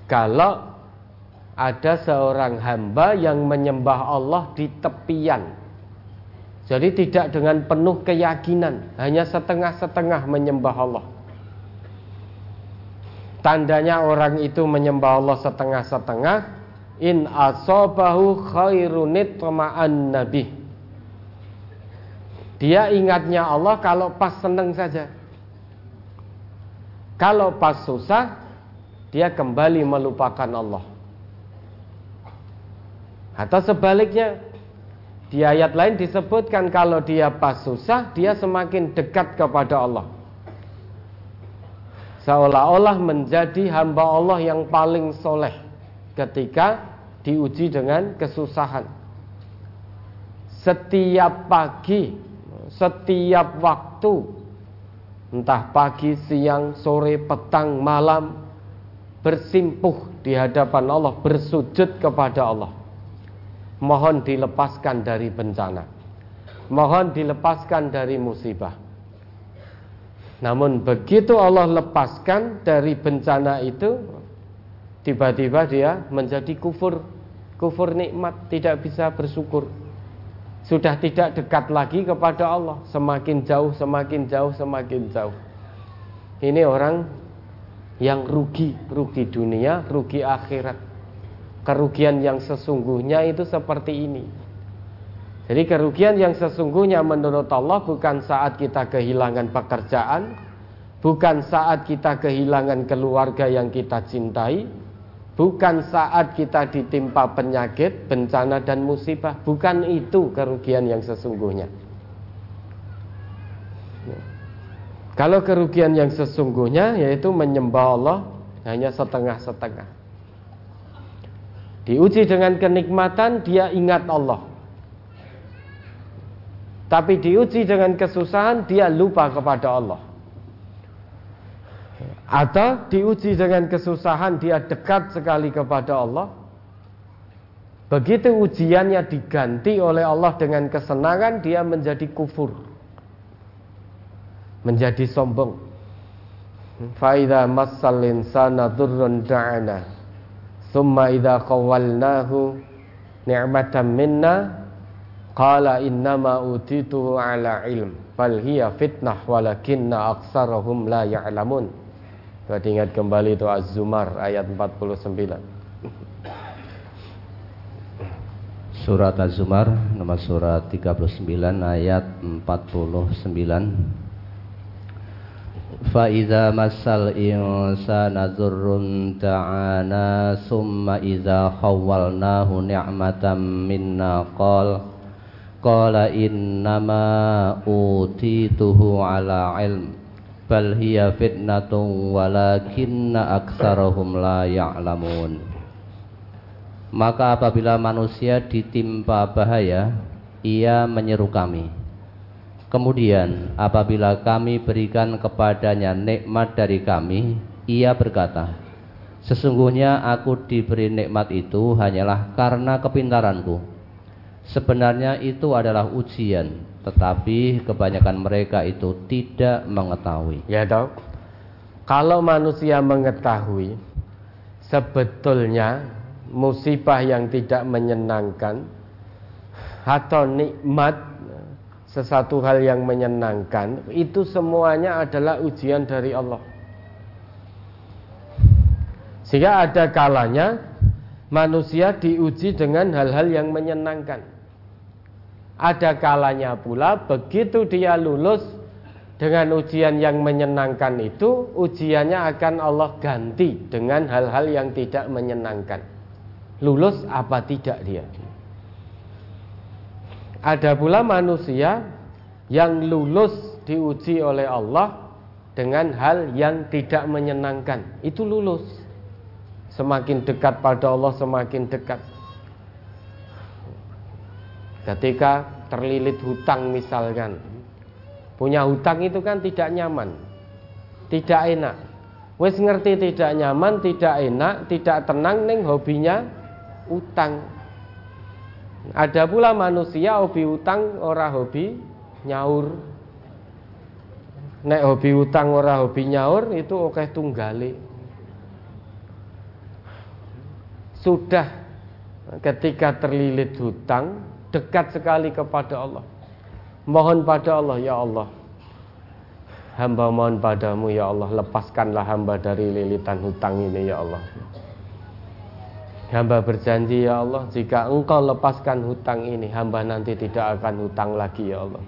S1: kalau ada seorang hamba yang menyembah Allah di tepian. Jadi tidak dengan penuh keyakinan, hanya setengah-setengah menyembah Allah. Tandanya orang itu menyembah Allah setengah-setengah In asobahu khairunit nabi Dia ingatnya Allah kalau pas seneng saja Kalau pas susah Dia kembali melupakan Allah Atau sebaliknya Di ayat lain disebutkan kalau dia pas susah Dia semakin dekat kepada Allah seolah-olah menjadi hamba Allah yang paling soleh ketika diuji dengan kesusahan. Setiap pagi, setiap waktu, entah pagi, siang, sore, petang, malam, bersimpuh di hadapan Allah, bersujud kepada Allah. Mohon dilepaskan dari bencana. Mohon dilepaskan dari musibah namun begitu Allah lepaskan dari bencana itu Tiba-tiba dia menjadi kufur Kufur nikmat Tidak bisa bersyukur Sudah tidak dekat lagi kepada Allah. Semakin jauh, semakin jauh, semakin jauh. Ini orang yang rugi. Rugi dunia, rugi akhirat. Kerugian yang sesungguhnya itu seperti ini. Jadi kerugian yang sesungguhnya menurut Allah bukan saat kita kehilangan pekerjaan, bukan saat kita kehilangan keluarga yang kita cintai, bukan saat kita ditimpa penyakit, bencana dan musibah, bukan itu kerugian yang sesungguhnya. Kalau kerugian yang sesungguhnya yaitu menyembah Allah hanya setengah-setengah. Diuji dengan kenikmatan dia ingat Allah. Tapi diuji dengan kesusahan dia lupa kepada Allah. Atau diuji dengan kesusahan dia dekat sekali kepada Allah. Begitu ujiannya diganti oleh Allah dengan kesenangan dia menjadi kufur. Menjadi sombong. Faida massal insana durrun da'ana. Summa idha qawalnahu ni'matan minna Qala innama utituhu ala ilm bal hiya fitnah walakinna aksarahum la ya'lamun. Berarti ingat kembali itu Az-Zumar ayat 49.
S2: Surat Az-Zumar nomor surat 39 ayat 49 Fa'idha masal insana zurrun ta'ana Summa Iza khawalnahu ni'matan minna qal Qala innama utituhu ala ilm bal hiya fitnatun walakinna aksarahum la ya'lamun. Maka apabila manusia ditimpa bahaya ia menyeru kami. Kemudian apabila kami berikan kepadanya nikmat dari kami ia berkata sesungguhnya aku diberi nikmat itu hanyalah karena kepintaranku. Sebenarnya itu adalah ujian, tetapi kebanyakan mereka itu tidak mengetahui.
S1: Ya dok, kalau manusia mengetahui sebetulnya musibah yang tidak menyenangkan atau nikmat sesuatu hal yang menyenangkan itu semuanya adalah ujian dari Allah. Sehingga ada kalanya manusia diuji dengan hal-hal yang menyenangkan. Ada kalanya pula begitu dia lulus dengan ujian yang menyenangkan itu, ujiannya akan Allah ganti dengan hal-hal yang tidak menyenangkan. Lulus apa tidak dia? Ada pula manusia yang lulus diuji oleh Allah dengan hal yang tidak menyenangkan. Itu lulus. Semakin dekat pada Allah semakin dekat. Ketika terlilit hutang misalkan. Punya hutang itu kan tidak nyaman. Tidak enak. Wes ngerti tidak nyaman, tidak enak, tidak tenang neng hobinya utang ada pula manusia hobi utang ora hobi nyaur. Nek hobi utang ora hobi nyaur itu oke tunggale. Sudah ketika terlilit hutang dekat sekali kepada Allah. Mohon pada Allah ya Allah. Hamba mohon padamu ya Allah lepaskanlah hamba dari lilitan hutang ini ya Allah. Hamba berjanji ya Allah Jika engkau lepaskan hutang ini Hamba nanti tidak akan hutang lagi ya Allah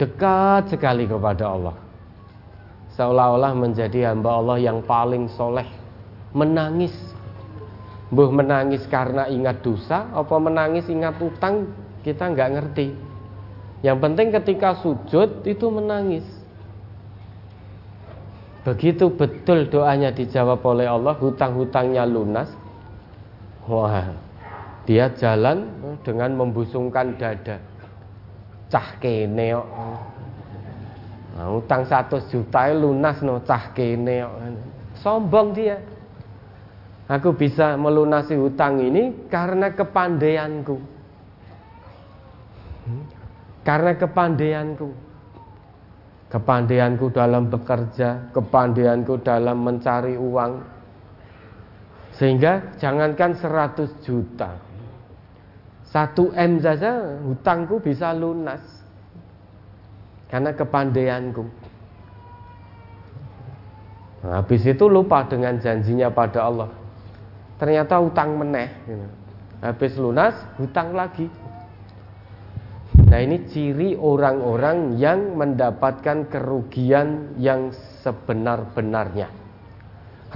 S1: Dekat sekali kepada Allah Seolah-olah menjadi hamba Allah yang paling soleh Menangis Buh menangis karena ingat dosa Apa menangis ingat hutang Kita nggak ngerti Yang penting ketika sujud itu menangis Begitu betul doanya dijawab oleh Allah, hutang-hutangnya lunas. Wah, dia jalan dengan membusungkan dada. Cah kene Nah, utang satu juta lunas no cah kene Sombong dia. Aku bisa melunasi hutang ini karena kepandaianku. Hmm? Karena kepandaianku kepandaianku dalam bekerja, kepandaianku dalam mencari uang. Sehingga jangankan 100 juta. 1 M saja hutangku bisa lunas. Karena kepandaianku. Nah, habis itu lupa dengan janjinya pada Allah. Ternyata hutang meneh. Habis lunas, hutang lagi. Nah ini ciri orang-orang yang mendapatkan kerugian yang sebenar-benarnya.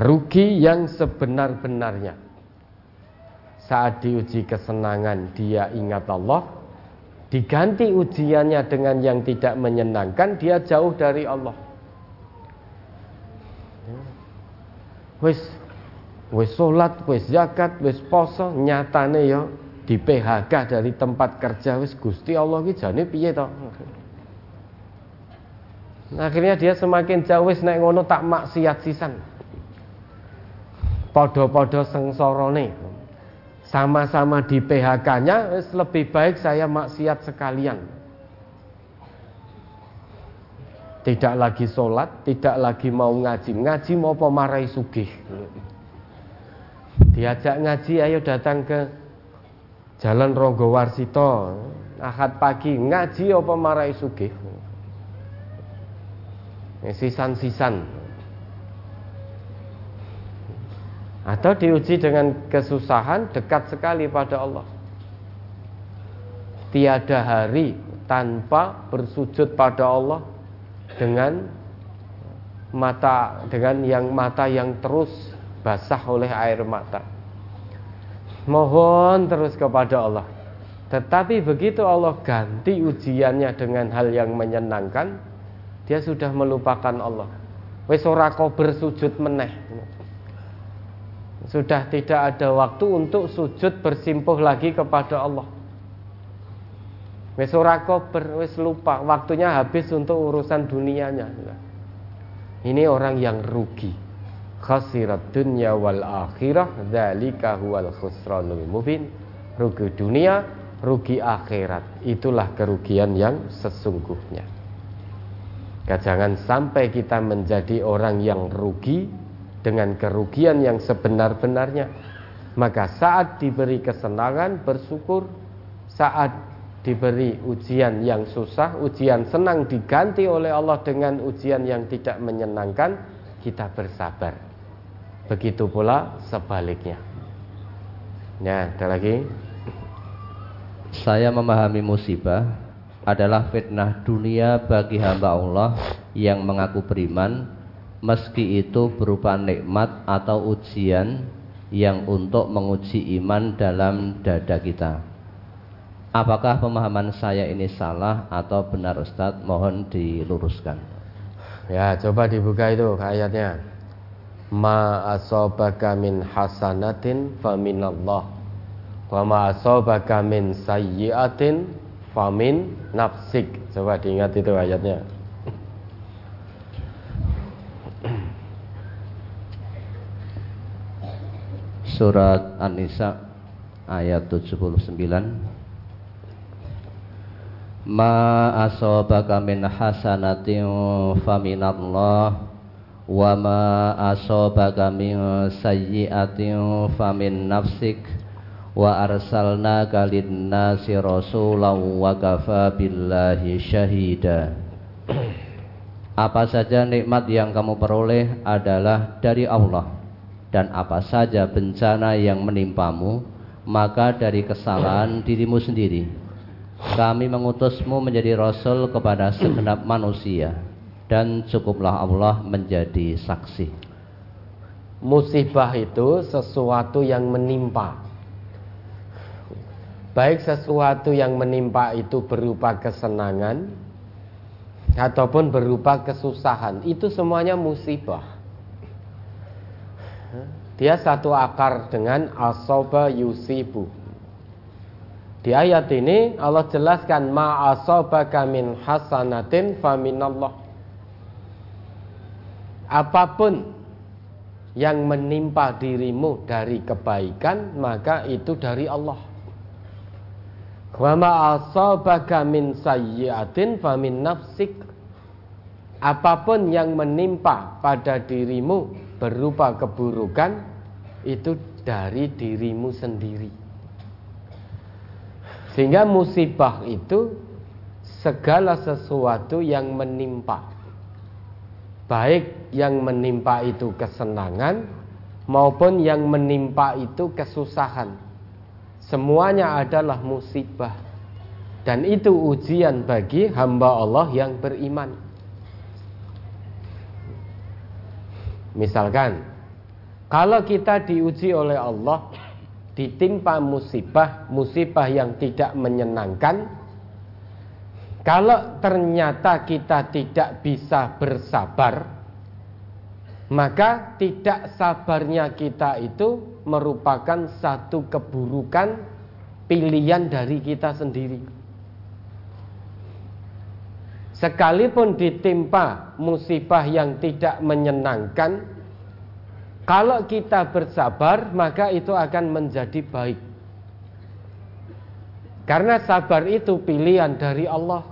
S1: Rugi yang sebenar-benarnya. Saat diuji kesenangan dia ingat Allah. Diganti ujiannya dengan yang tidak menyenangkan Dia jauh dari Allah. Wis wis sholat, wis zakat, wis poso Nyatane ya di PHK dari tempat kerja wis Gusti Allah ki jane piye to nah, akhirnya dia semakin jauh wis nek ngono tak maksiat sisan podo-podo sengsorone sama-sama di PHK-nya wis lebih baik saya maksiat sekalian tidak lagi sholat, tidak lagi mau ngaji. Ngaji mau pemarai sugih. Diajak ngaji, ayo datang ke Jalan Ronggo Warsito. Ahad pagi ngaji apa marai sugih? Sisan-sisan. Atau diuji dengan kesusahan dekat sekali pada Allah. Tiada hari tanpa bersujud pada Allah dengan mata dengan yang mata yang terus basah oleh air mata mohon terus kepada Allah tetapi begitu Allah ganti ujiannya dengan hal yang menyenangkan dia sudah melupakan Allah. Wis bersujud meneh. Sudah tidak ada waktu untuk sujud bersimpuh lagi kepada Allah. Wis ora lupa, waktunya habis untuk urusan dunianya. Ini orang yang rugi. Khasirat dunya wal akhirah, dzalika huwal khusranul mubin. Rugi dunia, rugi akhirat. Itulah kerugian yang sesungguhnya. Jangan sampai kita menjadi orang yang rugi dengan kerugian yang sebenar-benarnya. Maka saat diberi kesenangan bersyukur, saat diberi ujian yang susah, ujian senang diganti oleh Allah dengan ujian yang tidak menyenangkan, kita bersabar. Begitu pula sebaliknya. Ya, ada lagi.
S2: Saya memahami musibah adalah fitnah dunia bagi hamba Allah yang mengaku beriman meski itu berupa nikmat atau ujian yang untuk menguji iman dalam dada kita. Apakah pemahaman saya ini salah atau benar Ustadz? Mohon diluruskan.
S1: Ya, coba dibuka itu ayatnya. Ma asobaka min hasanatin faminallah wa ma asobaka min sayyiatin famin nafsik. Coba diingat itu ayatnya.
S2: Surat An-Nisa ayat 79 Ma asobaka min hasanatin faminallah sayyiatin famin nafsik. Wa arsalna nasi rasulan wa kafa billahi syahida. Apa saja nikmat yang kamu peroleh adalah dari Allah. Dan apa saja bencana yang menimpamu maka dari kesalahan dirimu sendiri. Kami mengutusmu menjadi rasul kepada segenap manusia dan cukuplah Allah menjadi saksi
S1: musibah itu sesuatu yang menimpa Baik sesuatu yang menimpa itu berupa kesenangan ataupun berupa kesusahan, itu semuanya musibah. Dia satu akar dengan asoba yusibu. Di ayat ini Allah jelaskan ma asobaka min hasanatin faminallah. Apa pun yang menimpa dirimu dari kebaikan maka itu dari Allah. Wa ma asabaka min sayyi'atin famin nafsik. Apa pun yang menimpa pada dirimu berupa keburukan itu dari dirimu sendiri. Sehingga musibah itu segala sesuatu yang menimpa. Baik yang menimpa itu kesenangan maupun yang menimpa itu kesusahan. Semuanya adalah musibah. Dan itu ujian bagi hamba Allah yang beriman. Misalkan Kalau kita diuji oleh Allah Ditimpa musibah Musibah yang tidak menyenangkan Kalau ternyata kita tidak bisa bersabar maka tidak sabarnya kita itu merupakan satu keburukan pilihan dari kita sendiri. Sekalipun ditimpa musibah yang tidak menyenangkan, kalau kita bersabar, maka itu akan menjadi baik. Karena sabar itu pilihan dari Allah.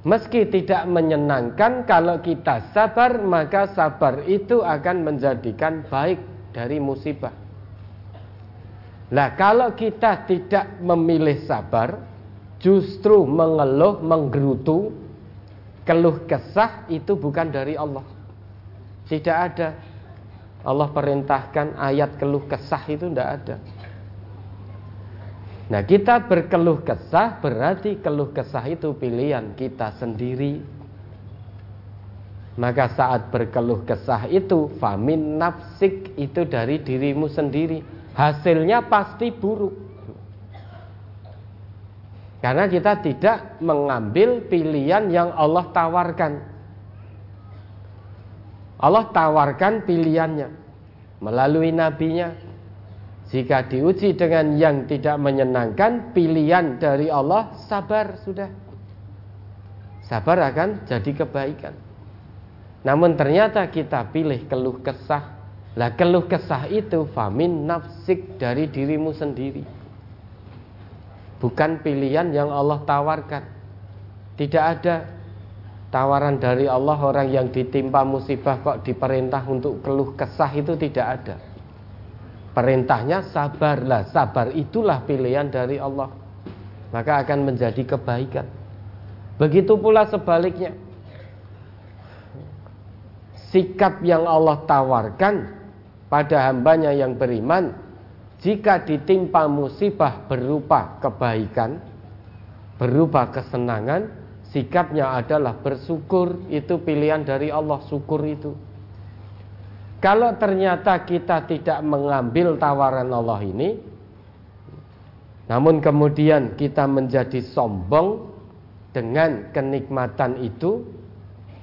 S1: Meski tidak menyenangkan kalau kita sabar maka sabar itu akan menjadikan baik dari musibah. Nah kalau kita tidak memilih sabar justru mengeluh, menggerutu keluh kesah itu bukan dari Allah. Tidak ada. Allah perintahkan ayat keluh kesah itu tidak ada. Nah kita berkeluh kesah berarti keluh kesah itu pilihan kita sendiri. Maka saat berkeluh kesah itu famin nafsik itu dari dirimu sendiri. Hasilnya pasti buruk. Karena kita tidak mengambil pilihan yang Allah tawarkan. Allah tawarkan pilihannya melalui nabinya, jika diuji dengan yang tidak menyenangkan, pilihan dari Allah sabar sudah. Sabar akan jadi kebaikan. Namun ternyata kita pilih keluh kesah. Lah keluh kesah itu famin nafsik dari dirimu sendiri. Bukan pilihan yang Allah tawarkan. Tidak ada tawaran dari Allah orang yang ditimpa musibah kok diperintah untuk keluh kesah itu tidak ada. Perintahnya sabarlah, sabar itulah pilihan dari Allah. Maka akan menjadi kebaikan. Begitu pula sebaliknya. Sikap yang Allah tawarkan pada hambanya yang beriman jika ditimpa musibah berupa kebaikan, berupa kesenangan, sikapnya adalah bersyukur. Itu pilihan dari Allah, syukur itu. Kalau ternyata kita tidak mengambil tawaran Allah ini, namun kemudian kita menjadi sombong dengan kenikmatan itu,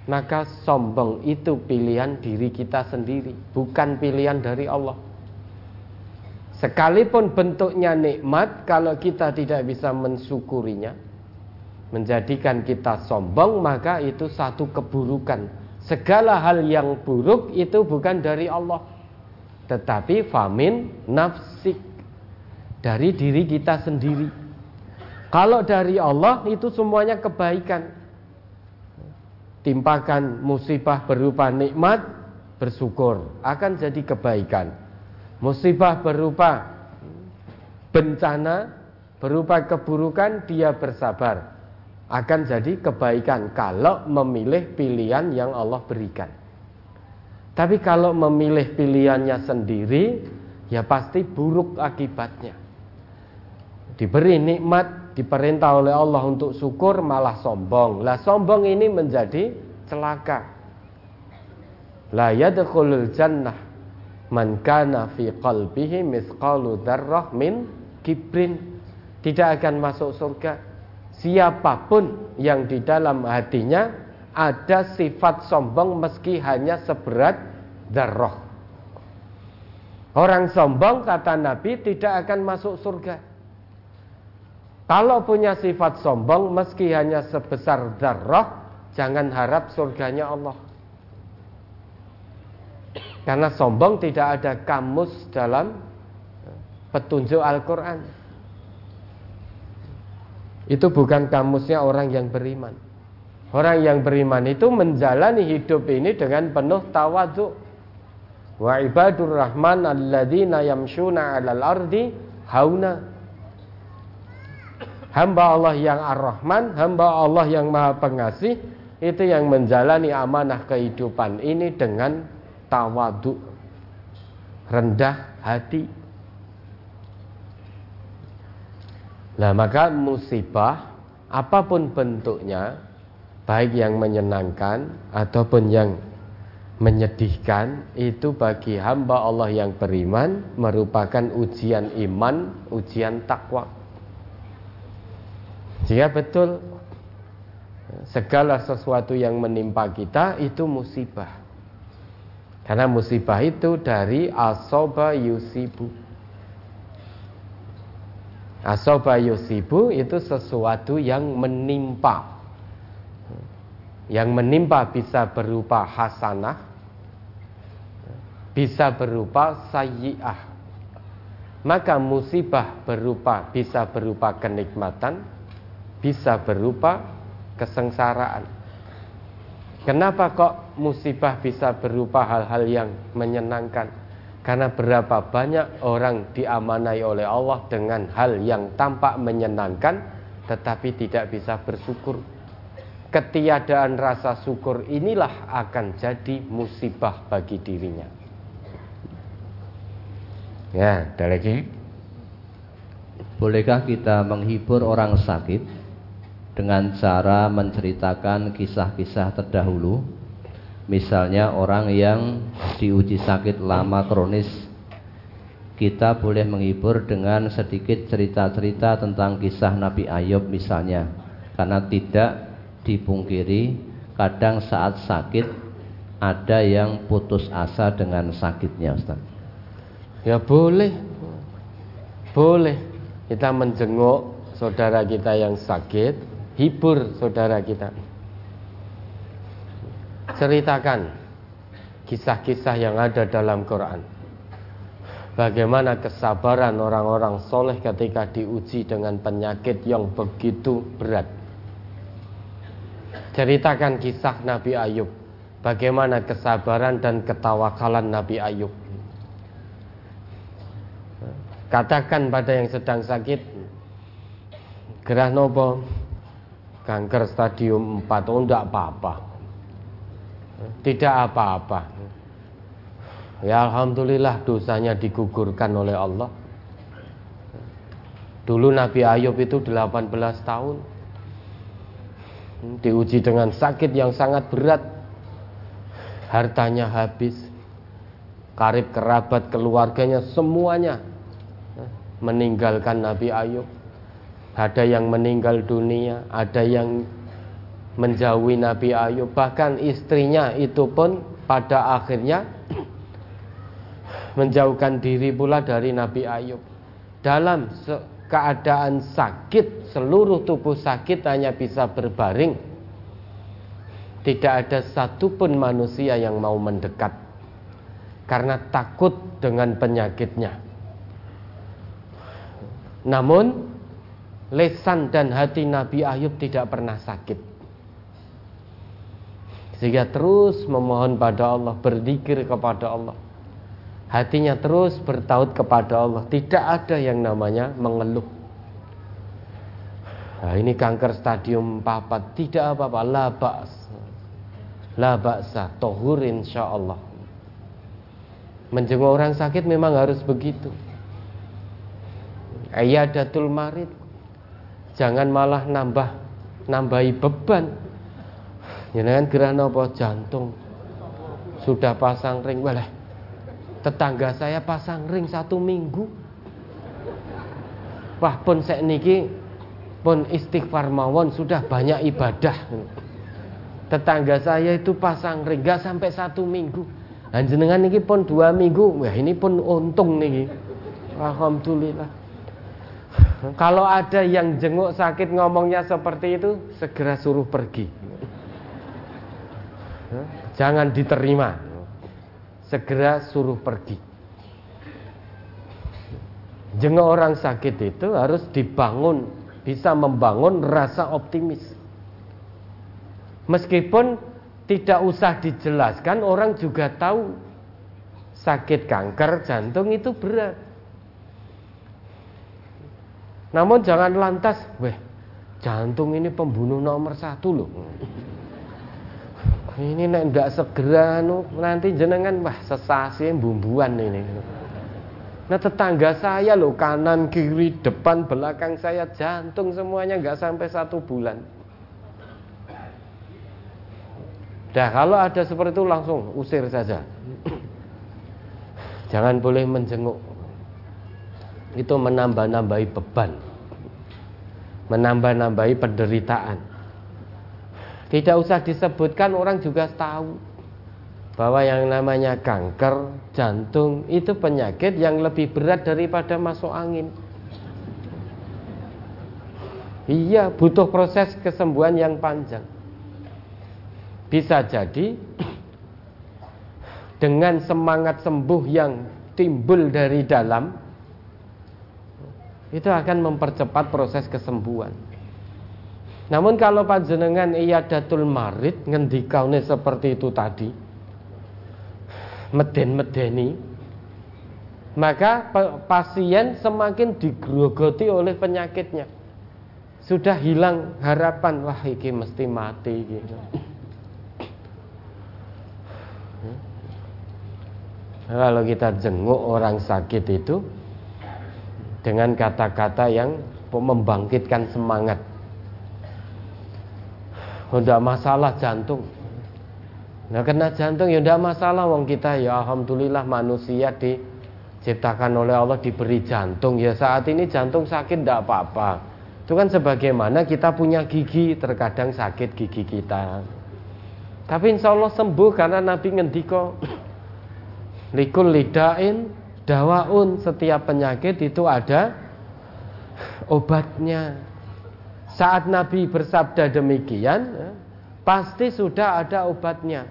S1: maka sombong itu pilihan diri kita sendiri, bukan pilihan dari Allah. Sekalipun bentuknya nikmat, kalau kita tidak bisa mensyukurinya, menjadikan kita sombong, maka itu satu keburukan segala hal yang buruk itu bukan dari Allah. Tetapi famin nafsik. Dari diri kita sendiri. Kalau dari Allah itu semuanya kebaikan. Timpakan musibah berupa nikmat bersyukur. Akan jadi kebaikan. Musibah berupa bencana berupa keburukan dia bersabar akan jadi kebaikan kalau memilih pilihan yang Allah berikan. Tapi kalau memilih pilihannya sendiri, ya pasti buruk akibatnya. Diberi nikmat, diperintah oleh Allah untuk syukur, malah sombong. Lah sombong ini menjadi celaka. La yadkhulul jannah man kana fi qalbihi misqalu dzarrah min kibrin. Tidak akan masuk surga siapa pun yang di dalam hatinya ada sifat sombong meski hanya seberat darah. Orang sombong kata Nabi tidak akan masuk surga. Kalau punya sifat sombong meski hanya sebesar darah, jangan harap surganya Allah. Karena sombong tidak ada kamus dalam petunjuk Al-Quran. Itu bukan kamusnya orang yang beriman. Orang yang beriman itu menjalani hidup ini dengan penuh tawadhu. Wa ibadur rahman alladzina yamshuna 'alal ardi hauna. Hamba Allah yang Ar-Rahman, hamba Allah yang Maha Pengasih itu yang menjalani amanah kehidupan ini dengan tawadhu. Rendah hati. Nah maka musibah apa pun bentuknya baik yang menyenangkan ataupun yang menyedihkan itu bagi hamba Allah yang beriman merupakan ujian iman, ujian takwa. Jika betul segala sesuatu yang menimpa kita itu musibah. Karena musibah itu dari asoba yusibu Asoba yusibu itu sesuatu yang menimpa. Yang menimpa bisa berupa hasanah Bisa berupa sayyi'ah. Maka musibah berupa bisa berupa kenikmatan Bisa berupa kesengsaraan. Kenapa kok musibah bisa berupa hal-hal yang menyenangkan? Karena berapa banyak orang diamanai oleh Allah dengan hal yang tampak menyenangkan tetapi tidak bisa bersyukur. ketiadaan rasa syukur inilah akan jadi musibah bagi dirinya. Ya, ada lagi.
S2: Bolehkah kita menghibur orang sakit dengan cara menceritakan kisah-kisah terdahulu? Misalnya orang yang diuji sakit lama kronis kita boleh menghibur dengan sedikit cerita-cerita tentang kisah Nabi Ayub misalnya. Karena tidak dipungkiri kadang saat sakit ada yang putus asa dengan sakitnya Ustaz.
S1: Ya boleh. Boleh. Kita menjenguk saudara kita yang sakit hibur saudara kita ceritakan kisah-kisah yang ada dalam Quran Bagaimana kesabaran orang-orang soleh ketika diuji dengan penyakit yang begitu berat. Ceritakan kisah Nabi Ayub. Bagaimana kesabaran dan ketawakalan Nabi Ayub. Katakan pada yang sedang sakit, gerah nopo, kanker stadium 4, oh enggak apa-apa. Tidak apa-apa. Ya Alhamdulillah dosanya digugurkan oleh Allah. Dulu Nabi Ayub itu 18 tahun. Diuji dengan sakit yang sangat berat. Hartanya habis. Karib kerabat keluarganya semuanya Meninggalkan Nabi Ayub. Ada yang meninggal dunia Ada yang menjauhi Nabi Ayub Bahkan istrinya itu pun pada akhirnya menjauhkan diri pula dari Nabi Ayub. Dalam keadaan sakit, seluruh tubuh sakit hanya bisa berbaring. Tidak ada satupun manusia yang mau mendekat karena takut dengan penyakitnya. Namun, lesan dan hati Nabi Ayub tidak pernah sakit. Sehingga terus memohon pada Allah, berzikir kepada Allah. Hatinya terus bertaut kepada Allah. Tidak ada yang namanya mengeluh. Nah, ini kanker stadium 4 tidak apa-apa, la ba's. La ba'sa, tohur insya Allah. Menjenguk orang sakit memang harus begitu. Ayadatul marid. Jangan malah nambah nambahi beban. Jangan gerah apa jantung. Sudah pasang ring, boleh tetangga saya pasang ring satu minggu. Wah pun saya niki pun istighfar mawon sudah banyak ibadah. Tetangga saya itu pasang ring. Gak sampai satu minggu. Jenengan niki pun dua minggu. Wah ini pun untung niki. Alhamdulillah. Kalau ada yang jenguk sakit ngomongnya seperti itu segera suruh pergi jangan diterima segera suruh pergi. Jenguk orang sakit itu harus dibangun, bisa membangun rasa optimis. Meskipun tidak usah dijelaskan, orang juga tahu sakit kanker jantung itu berat. Namun jangan lantas, weh, jantung ini pembunuh nomor satu loh ini nek ndak segera nu nanti jenengan wah sesasi bumbuan ini. Nah tetangga saya loh kanan kiri depan belakang saya jantung semuanya nggak sampai satu bulan. Dah kalau ada seperti itu langsung usir saja. Jangan boleh menjenguk. Itu menambah-nambahi beban. Menambah-nambahi penderitaan. Tidak usah disebutkan orang juga tahu bahwa yang namanya kanker jantung itu penyakit yang lebih berat daripada masuk angin. Iya, butuh proses kesembuhan yang panjang. Bisa jadi dengan semangat sembuh yang timbul dari dalam itu akan mempercepat proses kesembuhan. Namun kalau panjenengan datul marid ngendikaune seperti itu tadi, meden-medeni, maka pasien semakin digrogoti oleh penyakitnya. sudah hilang harapan wah iki mesti mati gitu. Kalau kita jenguk orang sakit itu dengan kata-kata yang membangkitkan semangat. Udah masalah jantung. Nah kena jantung ya udah masalah wong kita ya alhamdulillah manusia diciptakan oleh Allah diberi jantung ya saat ini jantung sakit tidak apa-apa. Itu kan sebagaimana kita punya gigi terkadang sakit gigi kita. Tapi insya Allah sembuh karena Nabi ngendiko likul lidain dawaun setiap penyakit itu ada obatnya. Saat Nabi bersabda demikian, pasti sudah ada obatnya.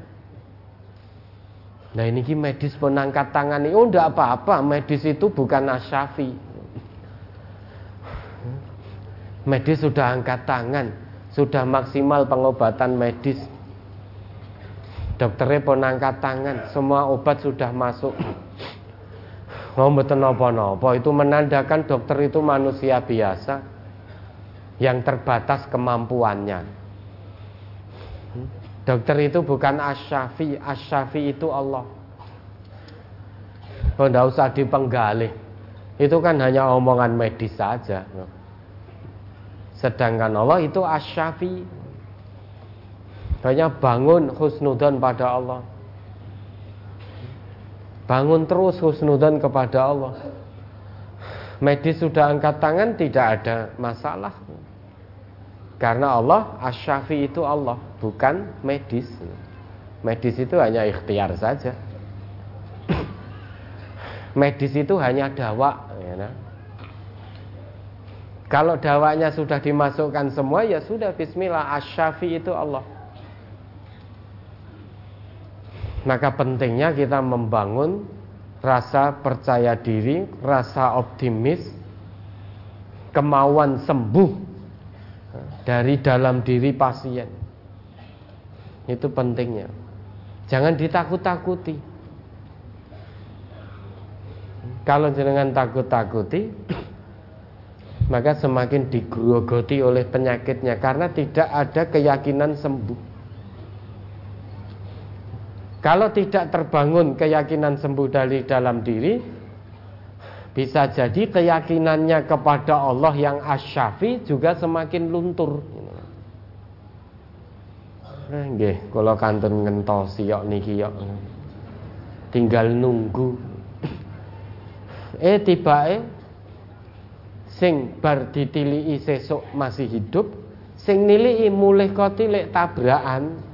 S1: Nah ini medis penangkat tangan ini, oh enggak apa-apa, medis itu bukan asyafi. Medis sudah angkat tangan, sudah maksimal pengobatan medis. Dokternya pun angkat tangan, semua obat sudah masuk. Betul nopo-nopo itu menandakan dokter itu manusia biasa yang terbatas kemampuannya. Dokter itu bukan asyafi, asyafi itu Allah. Oh, tidak usah dipenggali. Itu kan hanya omongan medis saja. Sedangkan Allah itu asyafi. Banyak bangun husnudan pada Allah. Bangun terus husnudan kepada Allah. Medis sudah angkat tangan tidak ada masalah. Karena Allah asyafi itu Allah, bukan medis. Medis itu hanya ikhtiar saja. medis itu hanya dawa. Ya, nah. Kalau dawanya sudah dimasukkan semua ya sudah Bismillah asyafi itu Allah. Maka pentingnya kita membangun rasa percaya diri, rasa optimis, kemauan sembuh dari dalam diri pasien. Itu pentingnya. Jangan ditakut-takuti. Kalau jenengan takut-takuti, maka semakin digrogoti oleh penyakitnya karena tidak ada keyakinan sembuh. Kalau tidak terbangun keyakinan sembuh dari dalam diri, bisa jadi keyakinannya kepada Allah yang asyafi juga semakin luntur. Nggih, kalau kanton ngentosi yok niki yok. Tinggal nunggu. Eh tiba eh sing bar ditilii sesuk masih hidup, sing nilii mulih kok tilik tabrakan.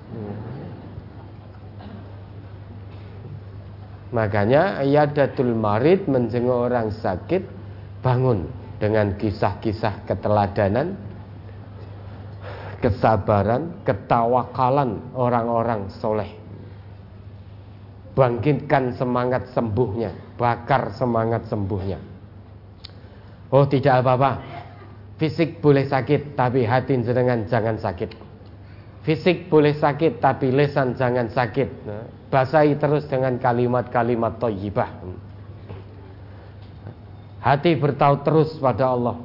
S1: Makanya ayadatul marid menjenguk orang sakit bangun dengan kisah-kisah keteladanan, kesabaran, ketawakalan orang-orang soleh. Bangkitkan semangat sembuhnya, bakar semangat sembuhnya. Oh tidak apa-apa, fisik boleh sakit, tapi hati jenengan jangan sakit. Fisik boleh sakit, tapi lesan jangan sakit. Nah, basahi terus dengan kalimat-kalimat toyibah. Hati bertaut terus pada Allah.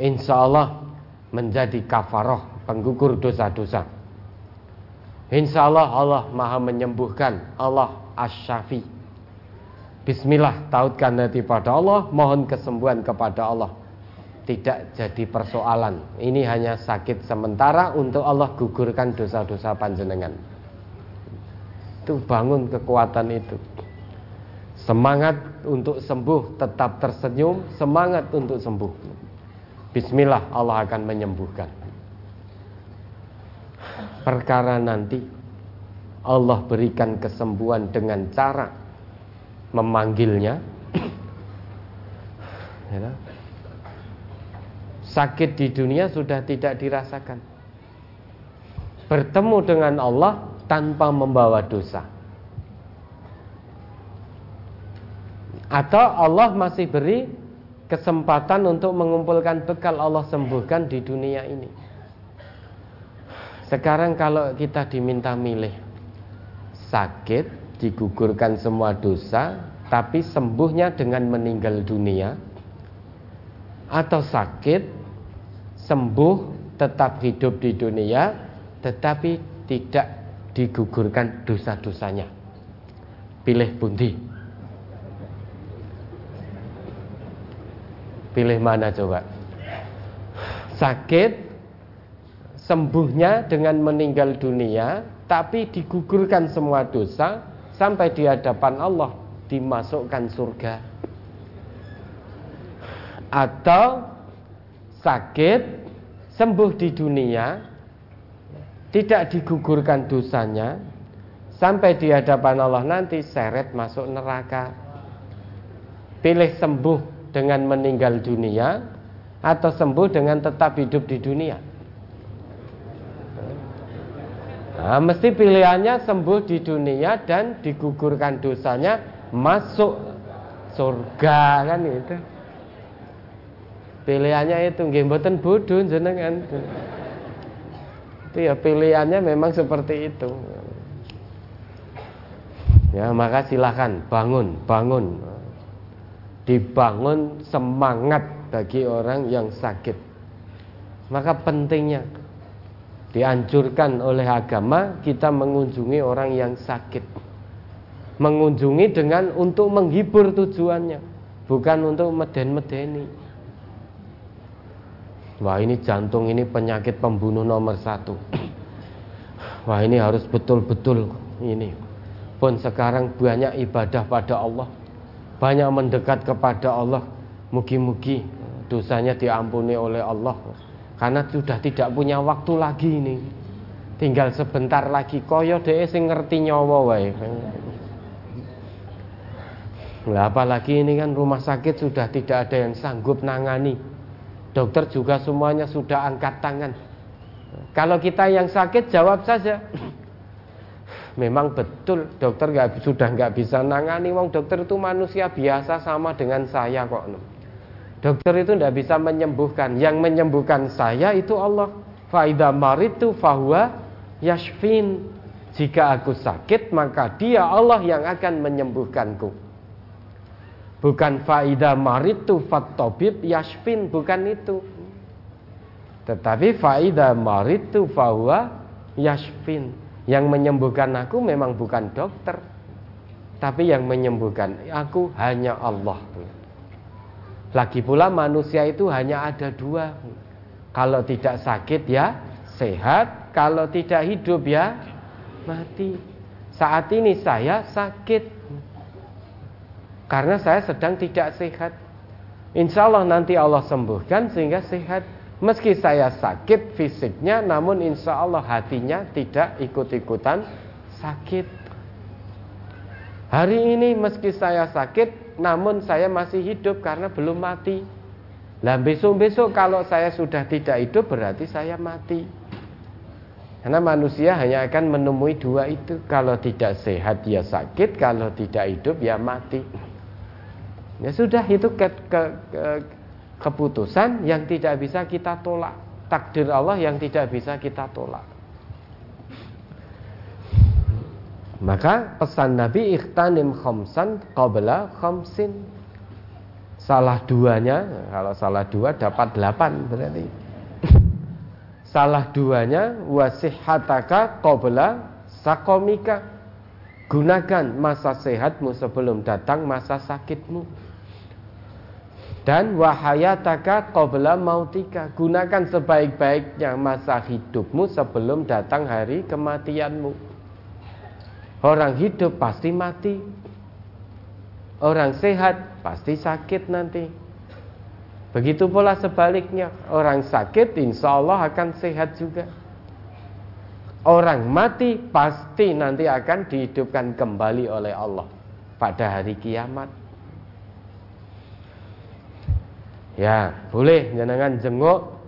S1: Insya Allah menjadi kafaroh penggugur dosa-dosa. Insya Allah Allah maha menyembuhkan. Allah asyafi. Bismillah tautkan hati pada Allah. Mohon kesembuhan kepada Allah. Tidak jadi persoalan. Ini hanya sakit sementara untuk Allah gugurkan dosa-dosa panjenengan. Itu bangun kekuatan itu. Semangat untuk sembuh tetap tersenyum semangat untuk sembuh. Bismillah Allah akan menyembuhkan. Perkara nanti Allah berikan kesembuhan dengan cara memanggilnya. Ya sakit di dunia sudah tidak dirasakan bertemu dengan Allah tanpa membawa dosa. Atau Allah masih beri kesempatan untuk mengumpulkan bekal Allah sembuhkan di dunia ini. Sekarang kalau kita diminta milih sakit, digugurkan semua dosa, tapi sembuhnya dengan meninggal dunia, atau sakit sembuh, tetap hidup di dunia, tetapi tidak digugurkan dosa-dosanya. Pilih bundi. Pilih mana coba? Sakit, sembuhnya dengan meninggal dunia, tapi digugurkan semua dosa sampai di hadapan Allah dimasukkan surga. Atau sakit, sembuh di dunia, tidak digugurkan dosanya, sampai di hadapan Allah nanti seret masuk neraka. Pilih sembuh dengan meninggal dunia atau sembuh dengan tetap hidup di dunia. Nah, mesti pilihannya sembuh di dunia dan digugurkan dosanya masuk surga kan itu. Pilihannya itu nggih mboten jenengan. Itu ya pilihannya memang seperti itu. Ya, maka silahkan bangun, bangun. Dibangun semangat bagi orang yang sakit. Maka pentingnya dianjurkan oleh agama kita mengunjungi orang yang sakit. Mengunjungi dengan untuk menghibur tujuannya, bukan untuk meden-medeni. Wah ini jantung ini penyakit pembunuh nomor satu. Wah ini harus betul-betul ini. Pun sekarang banyak ibadah pada Allah. Banyak mendekat kepada Allah. Mugi-mugi dosanya diampuni oleh Allah. Karena sudah tidak punya waktu lagi ini. Tinggal sebentar lagi. Koyo deh sing ngerti nyawa wae. Nah, apalagi ini kan rumah sakit sudah tidak ada yang sanggup nangani Dokter juga semuanya sudah angkat tangan. Kalau kita yang sakit jawab saja. Memang betul dokter gak, sudah nggak bisa nangani wong dokter itu manusia biasa sama dengan saya kok. Dokter itu tidak bisa menyembuhkan. Yang menyembuhkan saya itu Allah. Faida maritu fahuwa yashfin. Jika aku sakit maka dia Allah yang akan menyembuhkanku. Bukan faida maritu fattobib yashfin, bukan itu. Tetapi faida maritu fahuwa yashfin. Yang menyembuhkan aku memang bukan dokter. Tapi yang menyembuhkan aku hanya Allah. Lagi pula manusia itu hanya ada dua. Kalau tidak sakit ya sehat, kalau tidak hidup ya mati. Saat ini saya sakit, karena saya sedang tidak sehat. Insya Allah nanti Allah sembuhkan sehingga sehat. Meski saya sakit fisiknya, namun insya Allah hatinya tidak ikut-ikutan sakit. Hari ini meski saya sakit, namun saya masih hidup karena belum mati. Nah besok-besok kalau saya sudah tidak hidup berarti saya mati. Karena manusia hanya akan menemui dua itu. Kalau tidak sehat ya sakit, kalau tidak hidup ya mati. Ya sudah itu ke, ke, ke, keputusan yang tidak bisa kita tolak. Takdir Allah yang tidak bisa kita tolak. Maka pesan Nabi ikhtanim khamsan qabla khamsin. Salah duanya, kalau salah dua dapat delapan berarti. Salah duanya wasihataka qabla sakomika. Gunakan masa sehatmu sebelum datang masa sakitmu. Dan wahayataka qabla mautika. Gunakan sebaik-baiknya masa hidupmu sebelum datang hari kematianmu. Orang hidup pasti mati. Orang sehat pasti sakit nanti. Begitu pula sebaliknya. Orang sakit insya Allah akan sehat juga. Orang mati pasti nanti akan dihidupkan kembali oleh Allah Pada hari kiamat Ya, boleh jenengan jenguk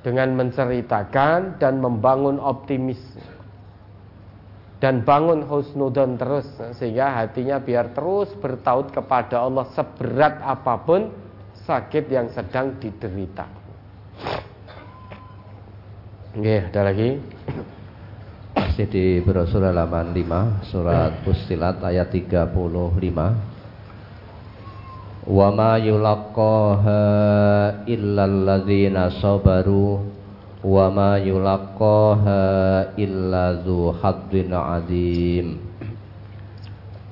S1: dengan menceritakan dan membangun optimis dan bangun husnudon terus sehingga hatinya biar terus bertaut kepada Allah seberat apa pun sakit yang sedang diderita. Oke, ada lagi.
S2: Masih di brosur halaman 5 surat Fussilat ayat 35 wa ma yulaqqaha illa sabaru. Wa ma yulaqqaha illa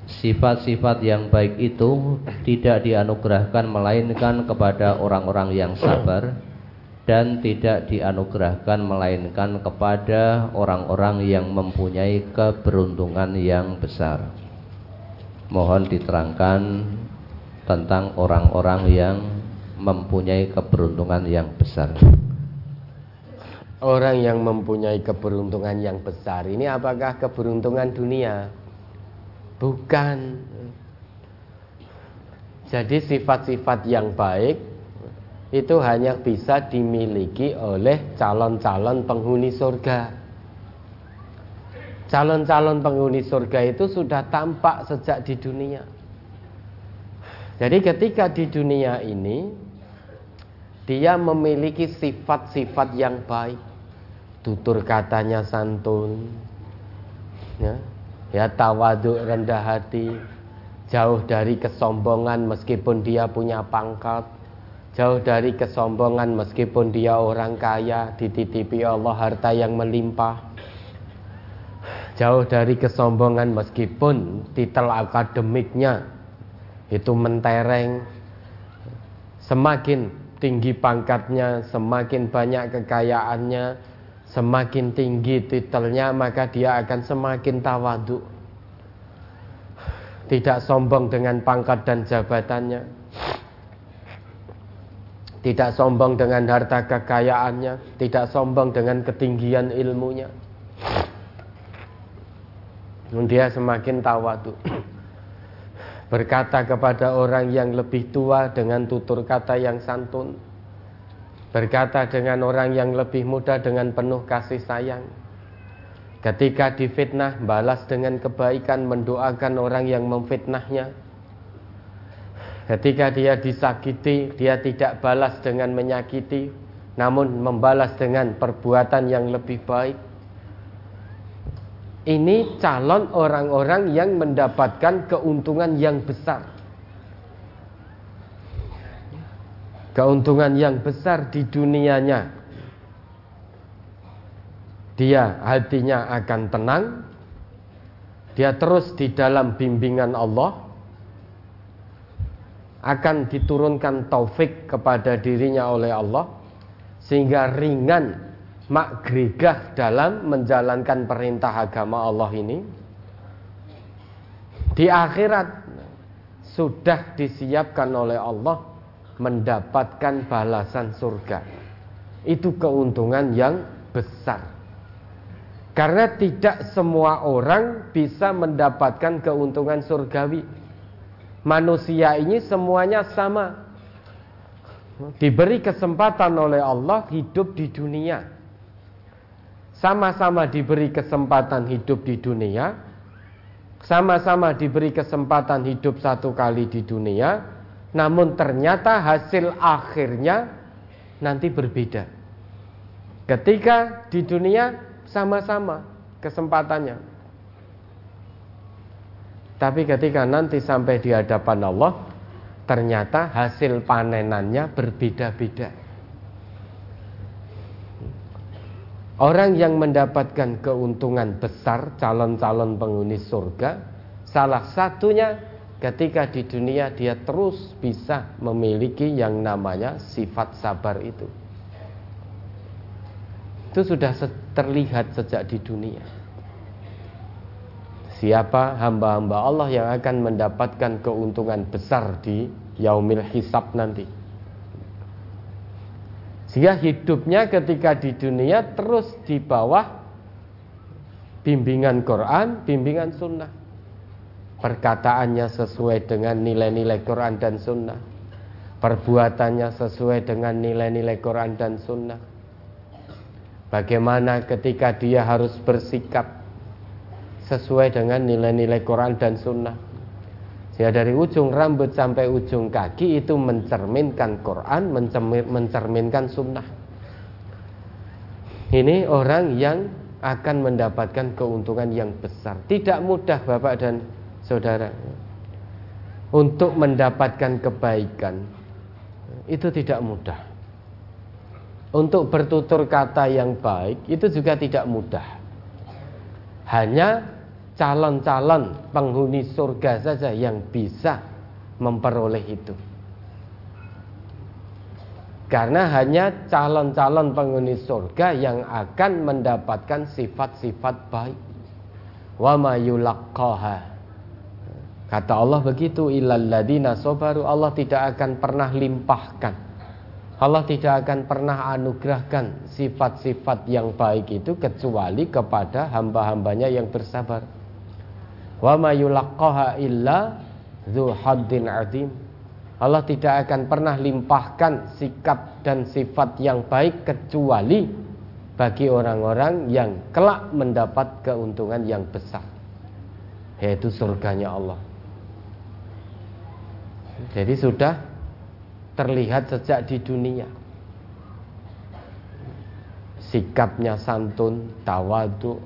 S2: Sifat-sifat yang baik itu tidak dianugerahkan melainkan kepada orang-orang yang sabar dan tidak dianugerahkan melainkan kepada orang-orang yang mempunyai keberuntungan yang besar. Mohon diterangkan tentang orang-orang yang mempunyai keberuntungan yang besar.
S1: Orang yang mempunyai keberuntungan yang besar ini apakah keberuntungan dunia? Bukan. Jadi sifat-sifat yang baik itu hanya bisa dimiliki oleh calon-calon penghuni surga. Calon-calon penghuni surga itu sudah tampak sejak di dunia. Jadi ketika di dunia ini dia memiliki sifat-sifat yang baik. Tutur katanya santun. Ya, ya tawaduk rendah hati, jauh dari kesombongan meskipun dia punya pangkat, jauh dari kesombongan meskipun dia orang kaya, dititipi Allah harta yang melimpah. Jauh dari kesombongan meskipun titel akademiknya itu mentereng. Semakin tinggi pangkatnya semakin banyak kekayaannya semakin tinggi titelnya maka dia akan semakin tawadu tidak sombong dengan pangkat dan jabatannya. Tidak sombong dengan harta kekayaannya. Tidak sombong dengan ketinggian ilmunya. Dia semakin tawadu berkata kepada orang yang lebih tua dengan tutur kata yang santun, berkata dengan orang yang lebih muda dengan penuh kasih sayang. Ketika difitnah, balas dengan kebaikan, mendoakan orang yang memfitnahnya. Ketika dia disakiti, dia tidak balas dengan menyakiti, namun membalas dengan perbuatan yang lebih baik. Ini calon orang-orang yang mendapatkan keuntungan yang besar. Keuntungan yang besar di dunianya. Dia hatinya akan tenang. Dia terus di dalam bimbingan Allah. Akan diturunkan taufik kepada dirinya oleh Allah. Sehingga ringan mak gregah dalam menjalankan perintah agama Allah ini di akhirat sudah disiapkan oleh Allah mendapatkan balasan surga. Itu keuntungan yang besar. Karena tidak semua orang bisa mendapatkan keuntungan surgawi. Manusia ini semuanya sama. Diberi kesempatan oleh Allah hidup di dunia sama-sama diberi kesempatan hidup di dunia, sama-sama diberi kesempatan hidup satu kali di dunia, namun ternyata hasil akhirnya nanti berbeda. Ketika di dunia sama-sama kesempatannya. Tapi ketika nanti sampai di hadapan Allah, ternyata hasil panenannya berbeda-beda. Orang yang mendapatkan keuntungan besar calon-calon penghuni surga Salah satunya ketika di dunia dia terus bisa memiliki yang namanya sifat sabar itu. Itu sudah terlihat sejak di dunia. Siapa hamba-hamba Allah yang akan mendapatkan keuntungan besar di yaumil hisab nanti sehingga hidupnya ketika di dunia terus di bawah bimbingan Quran, bimbingan sunnah. Perkataannya sesuai dengan nilai-nilai Quran dan sunnah. Perbuatannya sesuai dengan nilai-nilai Quran dan sunnah. Bagaimana ketika dia harus bersikap sesuai dengan nilai-nilai Quran dan sunnah. Ya dari ujung rambut sampai ujung kaki itu mencerminkan Quran, mencerminkan sunnah. Ini orang yang akan mendapatkan keuntungan yang besar. Tidak mudah Bapak dan Saudara. untuk mendapatkan kebaikan itu tidak mudah. Untuk bertutur kata yang baik itu juga tidak mudah. Hanya calon-calon penghuni surga saja yang bisa memperoleh itu. Karena hanya calon-calon penghuni surga yang akan mendapatkan sifat-sifat baik. Wa ma yulaqqaha. Kata Allah begitu ilal ladina sabaru Allah tidak akan pernah limpahkan. Allah tidak akan pernah anugerahkan sifat-sifat yang baik itu kecuali kepada hamba-hambanya yang bersabar. Wa ma yulaqqaha illa dzu haddin. Allah tidak akan pernah limpahkan sikap dan sifat yang baik kecuali bagi orang-orang yang kelak mendapat keuntungan yang besar yaitu surganya Allah. Jadi sudah terlihat sejak di dunia. Sikapnya santun, tawadu,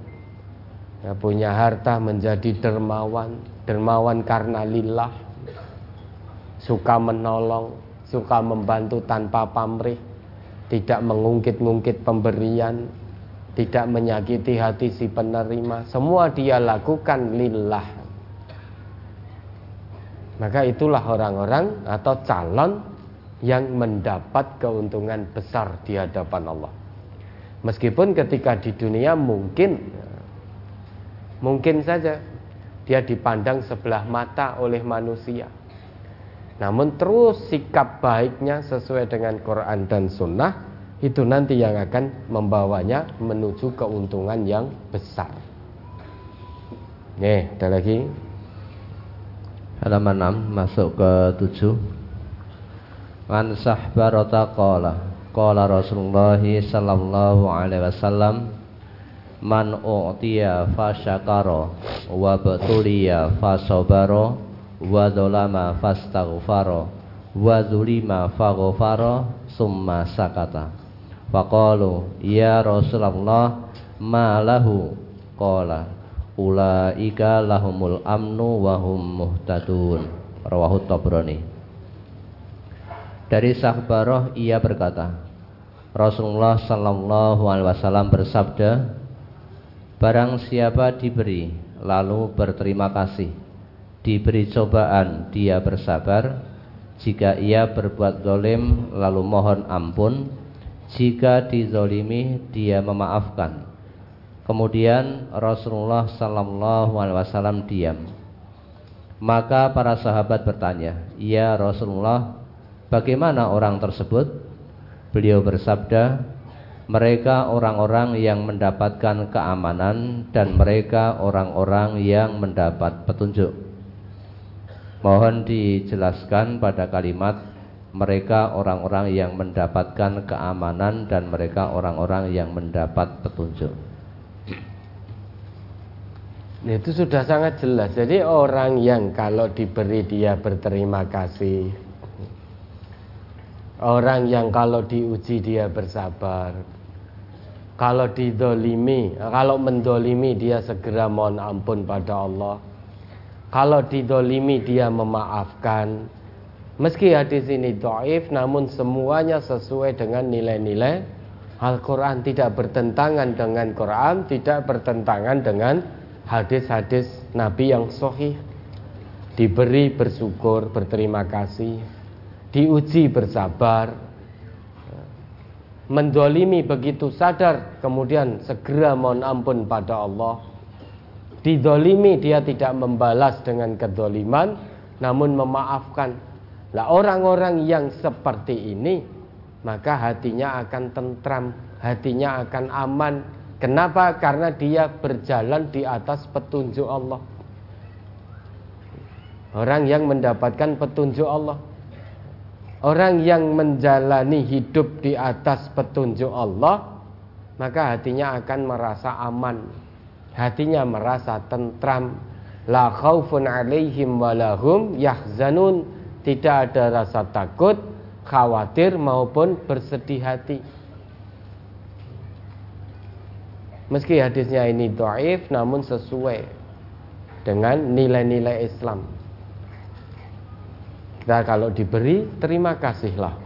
S1: ya, punya harta menjadi dermawan, dermawan karena lillah, suka menolong, suka membantu tanpa pamrih, tidak mengungkit-ungkit pemberian, tidak menyakiti hati si penerima. Semua dia lakukan lillah. Maka itulah orang-orang atau calon yang mendapat keuntungan besar di hadapan Allah. Meskipun ketika di dunia mungkin mungkin saja dia dipandang sebelah mata oleh manusia namun terus sikap baiknya sesuai dengan Quran dan Sunnah itu nanti yang akan membawanya menuju keuntungan yang besar. Nih, ada lagi.
S2: Halaman 6 masuk ke 7. An sahbarata qala qala Rasulullah sallallahu alaihi wasallam man u'tiya fa syakara wa batuliya fa sabara wa dzalama fastaghfara wa zulima faghfara summa sakata. Faqalu ya rasulullah ma lahu? Qala ulaika lahumul amnu wa hum muhtadun. Rawahu tabrani. Dari Sahbarah ia berkata Rasulullah sallallahu alaihi wasallam bersabda Barang siapa diberi lalu berterima kasih. Diberi cobaan dia bersabar. Jika ia berbuat zalim lalu mohon ampun. Jika dizolimi dia memaafkan. Kemudian Rasulullah sallallahu alaihi wasallam diam. Maka para sahabat bertanya ya Rasulullah bagaimana orang tersebut? Beliau bersabda mereka orang-orang yang mendapatkan keamanan dan mereka orang-orang yang mendapat petunjuk Mohon dijelaskan pada kalimat mereka orang-orang yang mendapatkan keamanan dan mereka orang-orang yang mendapat petunjuk.
S1: Itu sudah sangat jelas. Jadi orang yang kalau diberi dia berterima kasih. Orang yang kalau diuji dia bersabar. Kalau didolimi, kalau mendolimi dia segera mohon ampun pada Allah. Kalau didolimi dia memaafkan. Meski hadis ini do'if Namun semuanya sesuai dengan nilai-nilai Al-Quran. Tidak bertentangan dengan Quran Tidak bertentangan dengan hadis-hadis Nabi yang sahih. Diberi bersyukur, berterima kasih Diuji bersabar Mendolimi begitu sadar Kemudian segera mohon ampun pada Allah. Didolimi dia tidak membalas dengan kedoliman Namun memaafkan. Lah orang-orang yang seperti ini Maka hatinya akan tentram Hatinya akan aman. Kenapa? Karena dia berjalan di atas petunjuk Allah. Orang yang mendapatkan petunjuk Allah Orang yang menjalani hidup di atas petunjuk Allah Maka hatinya akan merasa aman. Hatinya merasa tentram. La khaufun alaihim walahum yahzanun. Tidak ada rasa takut khawatir maupun bersedih hati. Meski hadisnya ini dhaif namun sesuai dengan nilai-nilai Islam Kita kalau diberi terima kasihlah.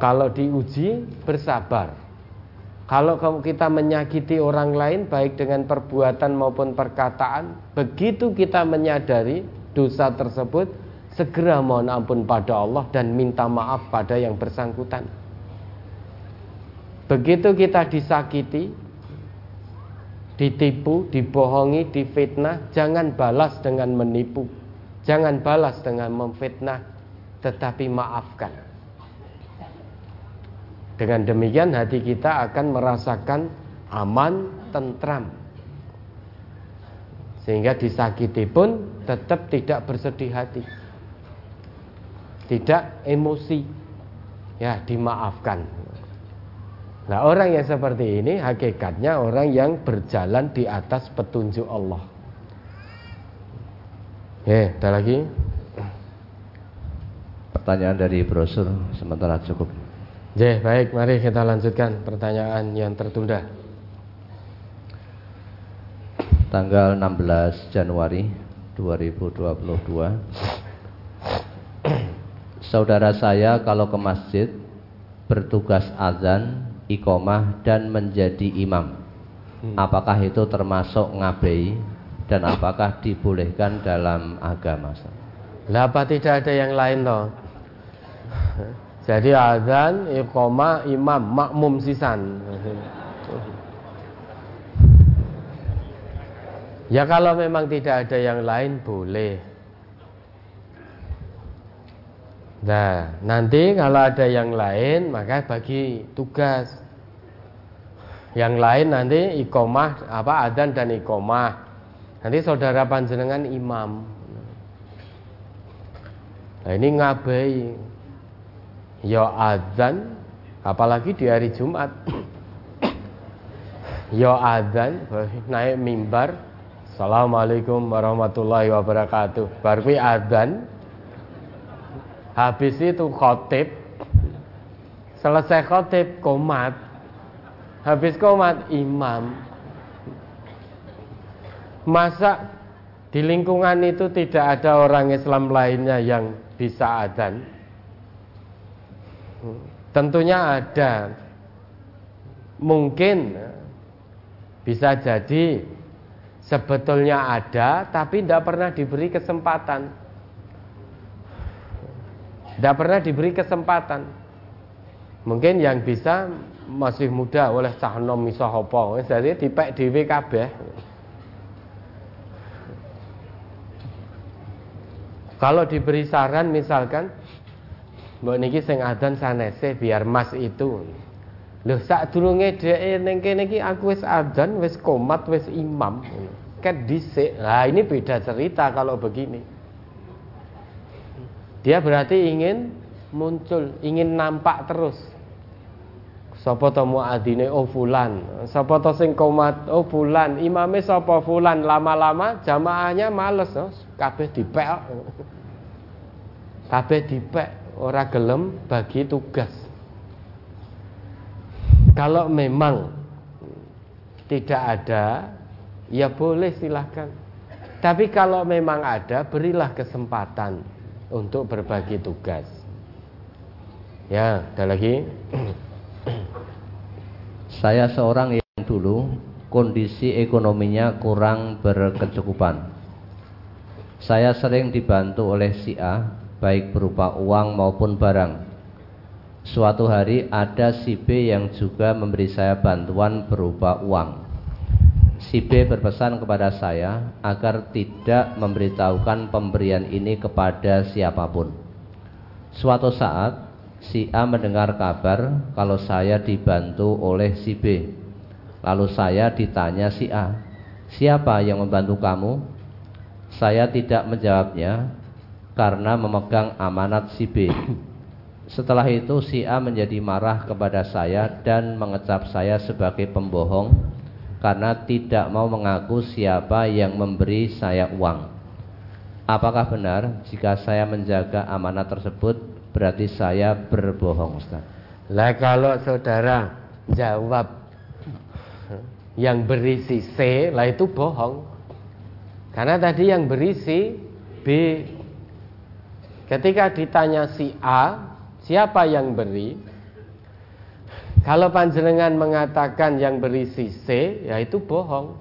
S1: Kalau diuji bersabar. Kalau kita menyakiti orang lain baik dengan perbuatan maupun perkataan, begitu kita menyadari dosa tersebut, segera mohon ampun pada Allah dan minta maaf pada yang bersangkutan. Begitu kita disakiti, ditipu, dibohongi, difitnah, jangan balas dengan menipu. Jangan balas dengan memfitnah, tetapi maafkan. Dengan demikian hati kita akan merasakan aman, tentram. Sehingga disakiti pun tetap tidak bersedih hati. Tidak emosi. Ya, dimaafkan. Nah, orang yang seperti ini hakikatnya orang yang berjalan di atas petunjuk Allah. Ya, ada lagi?
S2: Pertanyaan dari brosur sementara cukup.
S1: Ya, baik, mari kita lanjutkan pertanyaan yang tertunda.
S2: Tanggal 16 Januari 2022. Saudara saya kalau ke masjid bertugas azan, ikomah dan menjadi imam. Hmm. Apakah itu termasuk ngabei dan apakah dibolehkan dalam agama?
S1: Lah apa tidak ada yang lain toh? Jadi azan, iqamah, imam, makmum sisan. Ya kalau memang tidak ada yang lain boleh. Nah, nanti kalau ada yang lain maka bagi tugas. Yang lain nanti ikomah apa adzan dan ikomah. Nanti saudara panjenengan imam. Nah ini ngabai. Ya adzan apalagi di hari Jumat. ya adzan naik mimbar. Assalamualaikum warahmatullahi wabarakatuh. Baru adzan. Habis itu khotib. Selesai khotib komat. Habis komat imam Masa di lingkungan itu tidak ada orang Islam lainnya yang bisa adzan? Tentunya ada. Mungkin bisa jadi sebetulnya ada tapi tidak pernah diberi kesempatan. Tidak pernah diberi kesempatan. Mungkin yang bisa masih muda oleh cah nom. Jadi dipek dhewe kabeh. Kalau diberi saran misalkan Mbak niki sing adzan sanese biar mas itu. Loh sak durunge dhek ning kene iki aku wis adzan, wis komat, wis imam. Kan dhisik. Nah, ini beda cerita kalau begini. Dia berarti ingin muncul, ingin nampak terus. Sapa to muadzine oh fulan, sapa to sing komat oh fulan, imame sapa fulan, lama-lama jamaahnya males, oh, kabeh dipek. Kabeh dipek, ora gelem bagi tugas. Kalau memang tidak ada, ya boleh silahkan. Tapi kalau memang ada, berilah kesempatan untuk berbagi tugas. Ya, ada lagi.
S2: Saya seorang yang dulu kondisi ekonominya kurang berkecukupan. Saya sering dibantu oleh si A, baik berupa uang maupun barang. Suatu hari ada si B yang juga memberi saya bantuan berupa uang. Si B berpesan kepada saya agar tidak memberitahukan pemberian ini kepada siapa pun. Suatu saat si A mendengar kabar kalau saya dibantu oleh si B. Lalu saya ditanya si A, "Siapa yang membantu kamu?" Saya tidak menjawabnya karena memegang amanat si B. Setelah itu si A menjadi marah kepada saya dan mengecap saya sebagai pembohong karena tidak mau mengaku siapa yang memberi saya uang. Apakah benar jika saya menjaga amanat tersebut berarti saya berbohong Ustaz.
S1: Lah kalau saudara jawab yang berisi C, lah itu bohong. Karena tadi yang berisi B. Ketika ditanya si A, siapa yang beri? Kalau panjenengan mengatakan yang beri si C, ya itu bohong.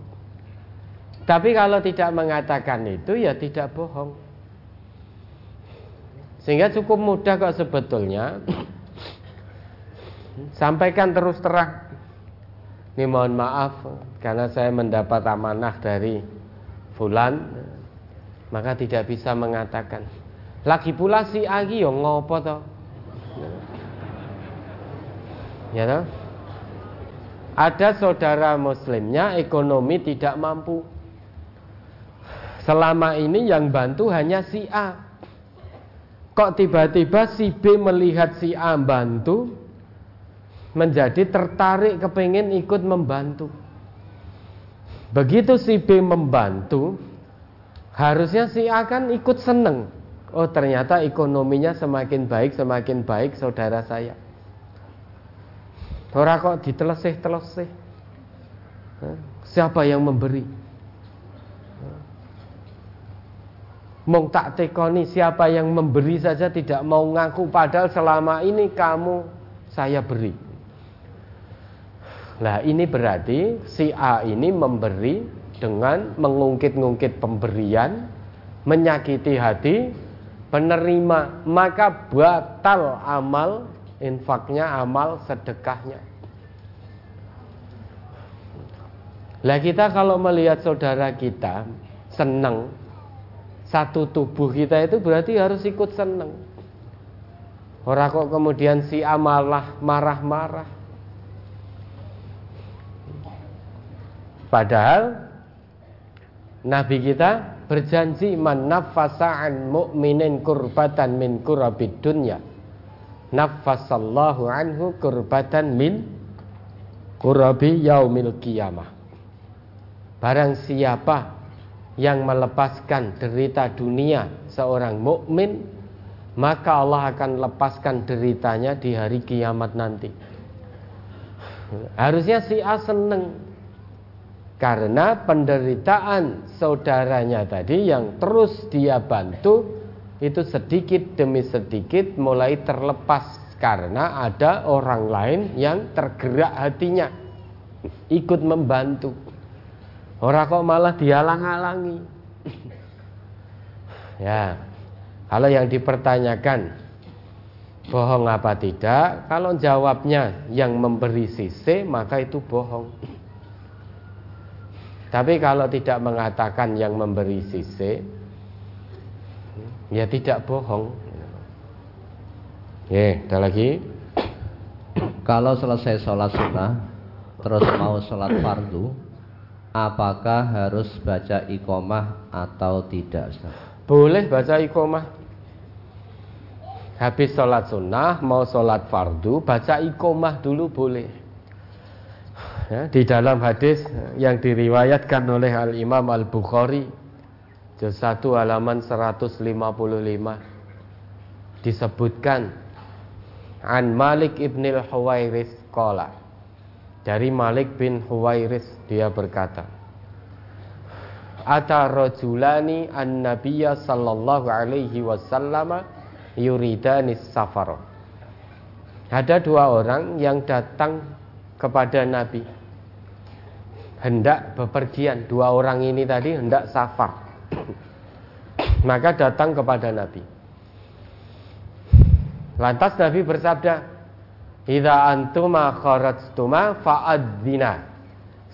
S1: Tapi kalau tidak mengatakan itu, ya tidak bohong. Sehingga cukup mudah kok sebetulnya Sampaikan terus terang Ini mohon maaf Karena saya mendapat amanah dari Fulan Maka tidak bisa mengatakan lagi pula si Agi yo ngopo to? Ya toh? Ada saudara muslimnya ekonomi tidak mampu. Selama ini yang bantu hanya si A. Kok tiba-tiba si B melihat si A bantu menjadi tertarik kepengen ikut membantu. Begitu si B membantu, harusnya si A kan ikut seneng. Oh ternyata ekonominya semakin baik semakin baik saudara saya. Orang kok ditelesih-telesih. Siapa yang memberi? Mong tak tekoni siapa yang memberi saja tidak mau ngaku. Padahal selama ini kamu saya beri. Nah ini berarti si A ini memberi dengan mengungkit-ungkit pemberian, menyakiti hati, penerima maka batal amal infaknya amal sedekahnya. Lah kita kalau melihat saudara kita senang satu tubuh kita itu berarti harus ikut senang orang kok kemudian si amalah marah-marah. Padahal Nabi kita berjanji man mu'minin kurbatan min kurabid dunya nafasallahu anhu kurbatan min kurabi yaumil qiyamah. Barang siapa yang melepaskan derita dunia seorang mukmin maka Allah akan lepaskan deritanya di hari kiamat nanti harusnya si A seneng karena penderitaan saudaranya tadi yang terus dia bantu itu sedikit demi sedikit mulai terlepas karena ada orang lain yang tergerak hatinya ikut membantu. Orang kok malah dihalang-halangi. ya. Kalau yang dipertanyakan bohong apa tidak? Kalau jawabnya yang memberi sisi maka itu bohong. Tapi kalau tidak mengatakan yang memberi sisi Ya tidak bohong Ya, ada lagi
S2: Kalau selesai sholat sunnah Terus mau sholat fardu Apakah harus baca ikomah atau tidak
S1: Boleh baca ikomah Habis sholat sunnah Mau sholat fardu Baca ikomah dulu boleh. Ya, di dalam hadis yang diriwayatkan oleh Al Imam Al Bukhari juz 1 halaman 155 disebutkan an Malik ibnil Huwairis qala dari Malik bin Huwairis dia berkata Ata rajulani an nabiyya sallallahu alaihi wasallam yuridani safar. Ada dua orang yang datang kepada Nabi. Hendak bepergian. Dua orang ini tadi hendak safar. Maka datang kepada Nabi. Lantas Nabi bersabda idza antuma kharajtuma fa'adzina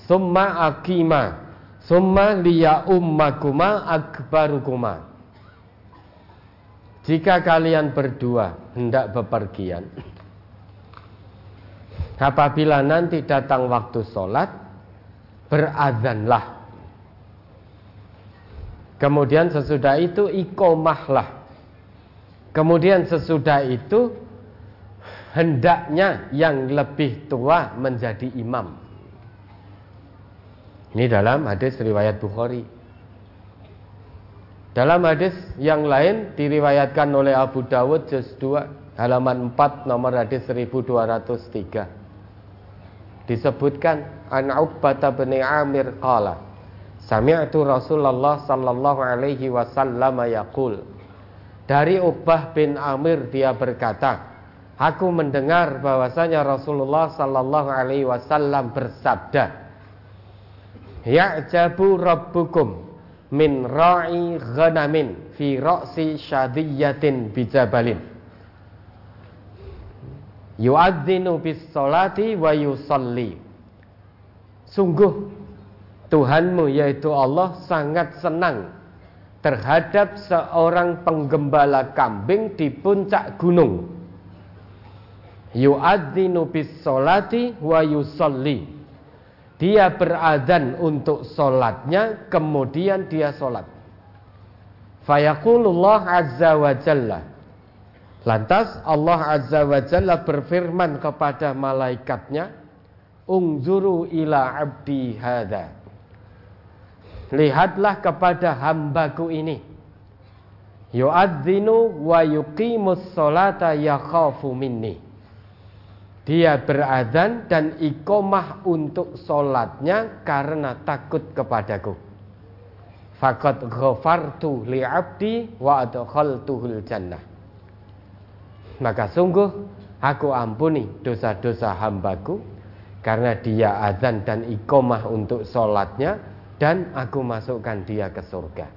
S1: summa akima summa liya ummakuma akbarukuma jika kalian berdua hendak bepergian apabila nanti datang waktu sholat berazanlah. Kemudian sesudah itu ikomahlah. Kemudian sesudah itu hendaknya yang lebih tua menjadi imam. Ini dalam hadis riwayat Bukhari. Dalam hadis yang lain diriwayatkan oleh Abu Dawud juz 2 halaman 4 nomor hadis 1203 disebutkan an Uqbah bin Amir qala Sami'tu Rasulullah sallallahu alaihi wasallam yaqul Dari Uqbah bin Amir dia berkata, Aku mendengar bahwasanya Rasulullah sallallahu alaihi wasallam bersabda, Ya'jabu rabbukum min ra'i ghanamin fi ra'si syadiyatin bijabalin. Yu'adzinu bis salati wa yusalli. Sungguh Tuhanmu yaitu Allah sangat senang terhadap seorang penggembala kambing di puncak gunung. Yu'adzinu bis solati wa yusalli. Dia beradzan untuk solatnya, kemudian dia solat. Fayakulullah azza wa jalla. Lantas Allah azza wa jalla berfirman kepada malaikatnya, Ungzuru ila abdi hadha. Lihatlah kepada hambaku ini. Yu'adzinu wa yuqimus solata yakhafu minni. Dia beradzan dan ikomah untuk solatnya karena takut kepadaku. Fakat ghafartu li'abdi wa adkhaltuhul jannah. Maka sungguh aku ampuni dosa-dosa hambaku karena dia azan dan ikomah untuk solatnya dan aku masukkan dia ke surga.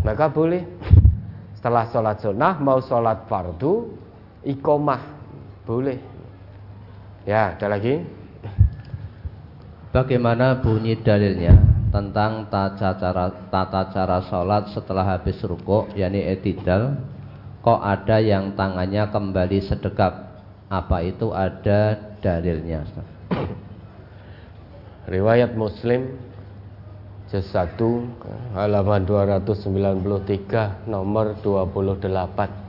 S1: Maka boleh setelah sholat sunnah mau sholat fardu ikomah boleh. Ya, ada lagi.
S2: Bagaimana bunyi dalilnya tentang tata cara tata cara sholat setelah habis rukuk, yakni etidal, kok ada yang tangannya kembali sedekap? Apa itu ada dalilnya?
S1: Riwayat Muslim Juz 1 halaman 293 nomor 28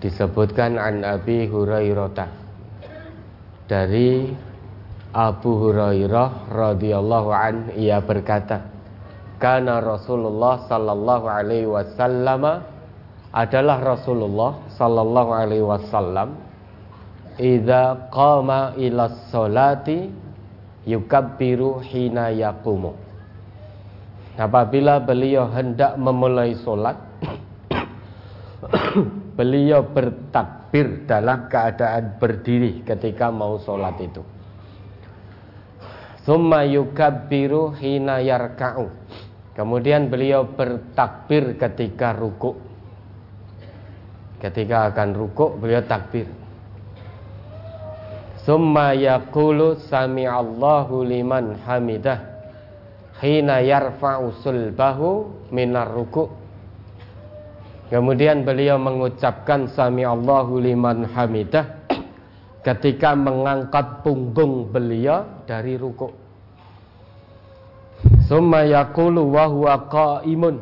S1: disebutkan an Abi Hurairah dari Abu Hurairah radhiyallahu an ia berkata karena Rasulullah sallallahu alaihi wasallam adalah Rasulullah sallallahu alaihi wasallam idza qama ila salati yukabbiru hina yakumu apabila beliau hendak memulai solat beliau bertakbir dalam keadaan berdiri ketika mau solat itu. Summa yukabbiru hina yarka'u. Kemudian beliau bertakbir ketika ruku. Ketika akan ruku beliau takbir. Summa yaqulu sami'allahu liman hamidah. Hina yarfa'u sulbahu minar ruku' Kemudian beliau mengucapkan sami'allahu liman hamidah Ketika mengangkat punggung beliau dari ruku' Summa yaqulu wa huwa qa'imun.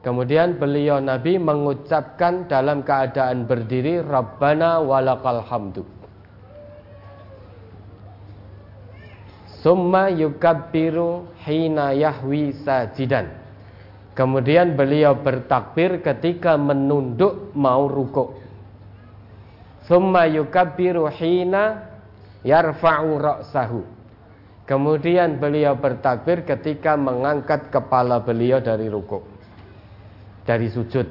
S1: Kemudian beliau Nabi mengucapkan dalam keadaan berdiri Rabbana walakal hamdu. Summa yukabbiru hina yahwi sajidan. Kemudian beliau bertakbir ketika menunduk mau rukuk. Summa yukabbiru hina yarfa'u ra'sahu. Kemudian beliau bertakbir ketika mengangkat kepala beliau dari rukuk. Dari sujud.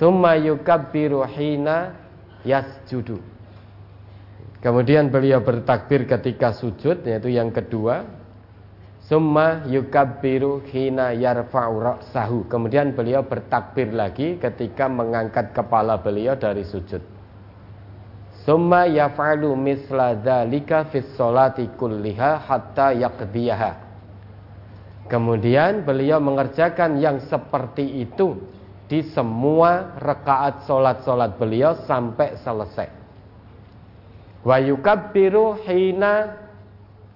S1: Summa yukabbiru hina yasjudu. Kemudian beliau bertakbir ketika sujud yaitu yang kedua. Summa yukabbiru hina yarfa'u ra'sahu. Kemudian beliau bertakbir lagi ketika mengangkat kepala beliau dari sujud. Summa yaf'alu misla dzalika fis sholati kulliha hatta yaqdiyaha. Kemudian beliau mengerjakan yang seperti itu di semua rekaat solat-solat beliau sampai selesai wa yukabbiru hina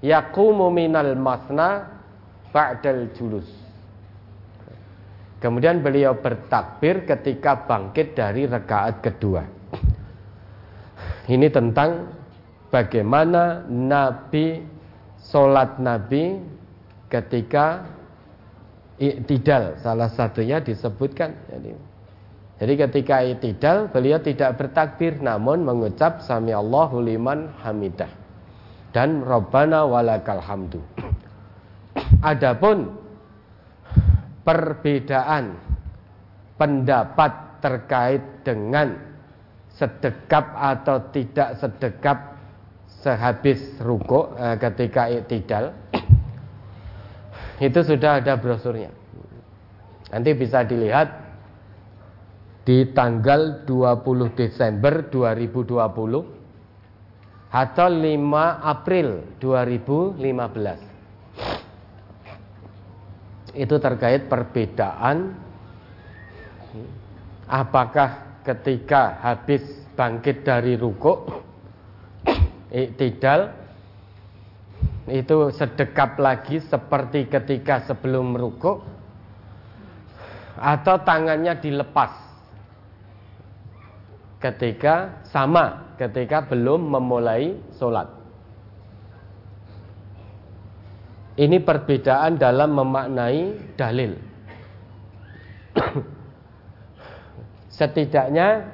S1: yaqumu minal masna ba'dal julus. Kemudian beliau bertakbir ketika bangkit dari rakaat kedua. Ini tentang bagaimana Nabi Solat Nabi ketika iktidal salah satunya disebutkan. Jadi ketika itidal beliau tidak bertakbir namun mengucap sami Allahu liman hamidah dan Rabbana walakal hamdu. Adapun perbedaan pendapat terkait dengan sedekap atau tidak sedekap sehabis ruko eh, ketika iktidal itu sudah ada brosurnya. Nanti bisa dilihat di tanggal 20 Desember 2020 atau 5 April 2015. Itu terkait perbedaan apakah ketika habis bangkit dari ruko iktidal itu sedekap lagi seperti ketika sebelum ruko atau tangannya dilepas ketika sama ketika belum memulai sholat ini perbedaan dalam memaknai dalil setidaknya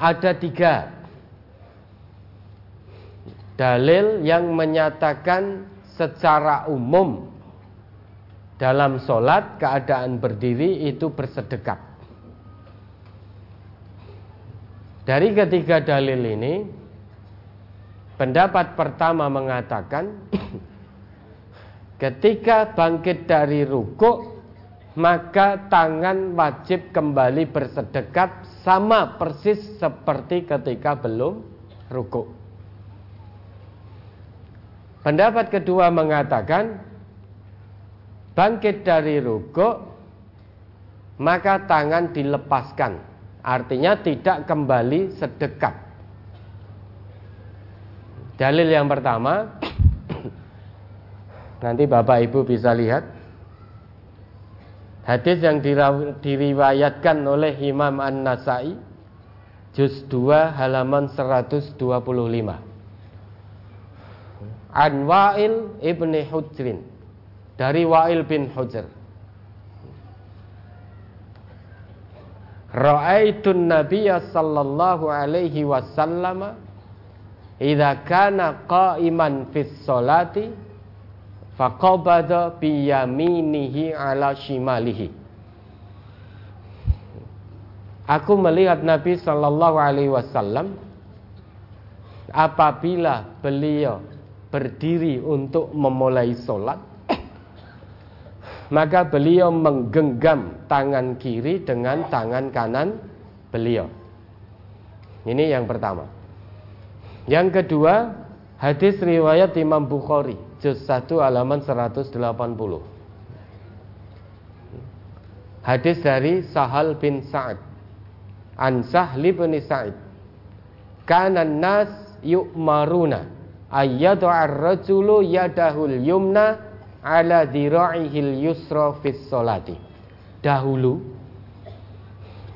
S1: ada tiga dalil yang menyatakan secara umum dalam sholat keadaan berdiri itu bersedekap. Dari ketiga dalil ini, pendapat pertama mengatakan ketika bangkit dari ruku maka tangan wajib kembali bersedekap sama persis seperti ketika belum ruku. Pendapat kedua mengatakan bangkit dari ruku maka tangan dilepaskan. Artinya tidak kembali sedekap. Dalil yang pertama nanti Bapak Ibu bisa lihat. Hadis yang diriwayatkan oleh Imam An-Nasai Juz 2 halaman 125 An Wa'il ibni Hujrin. Dari Wa'il bin Hujr Ra'aitun Nabiya sallallahu alaihi wasallam Idza kana qa'iman fis salati faqabada biyaminihi ala shimalihi. Aku melihat Nabi Shallallahu Alaihi Wasallam apabila beliau berdiri untuk memulai sholat, maka beliau menggenggam tangan kiri dengan tangan kanan beliau. Ini yang pertama. Yang kedua, hadis riwayat Imam Bukhari juz 1 halaman 180. Hadis dari Sahal bin Sa'ad. An Sahli bin Sa'id. Kana nas yu'maruna ayyadu ar-rajulu yadahul yumna ala dhira'ihil yusra fis solati. Dahulu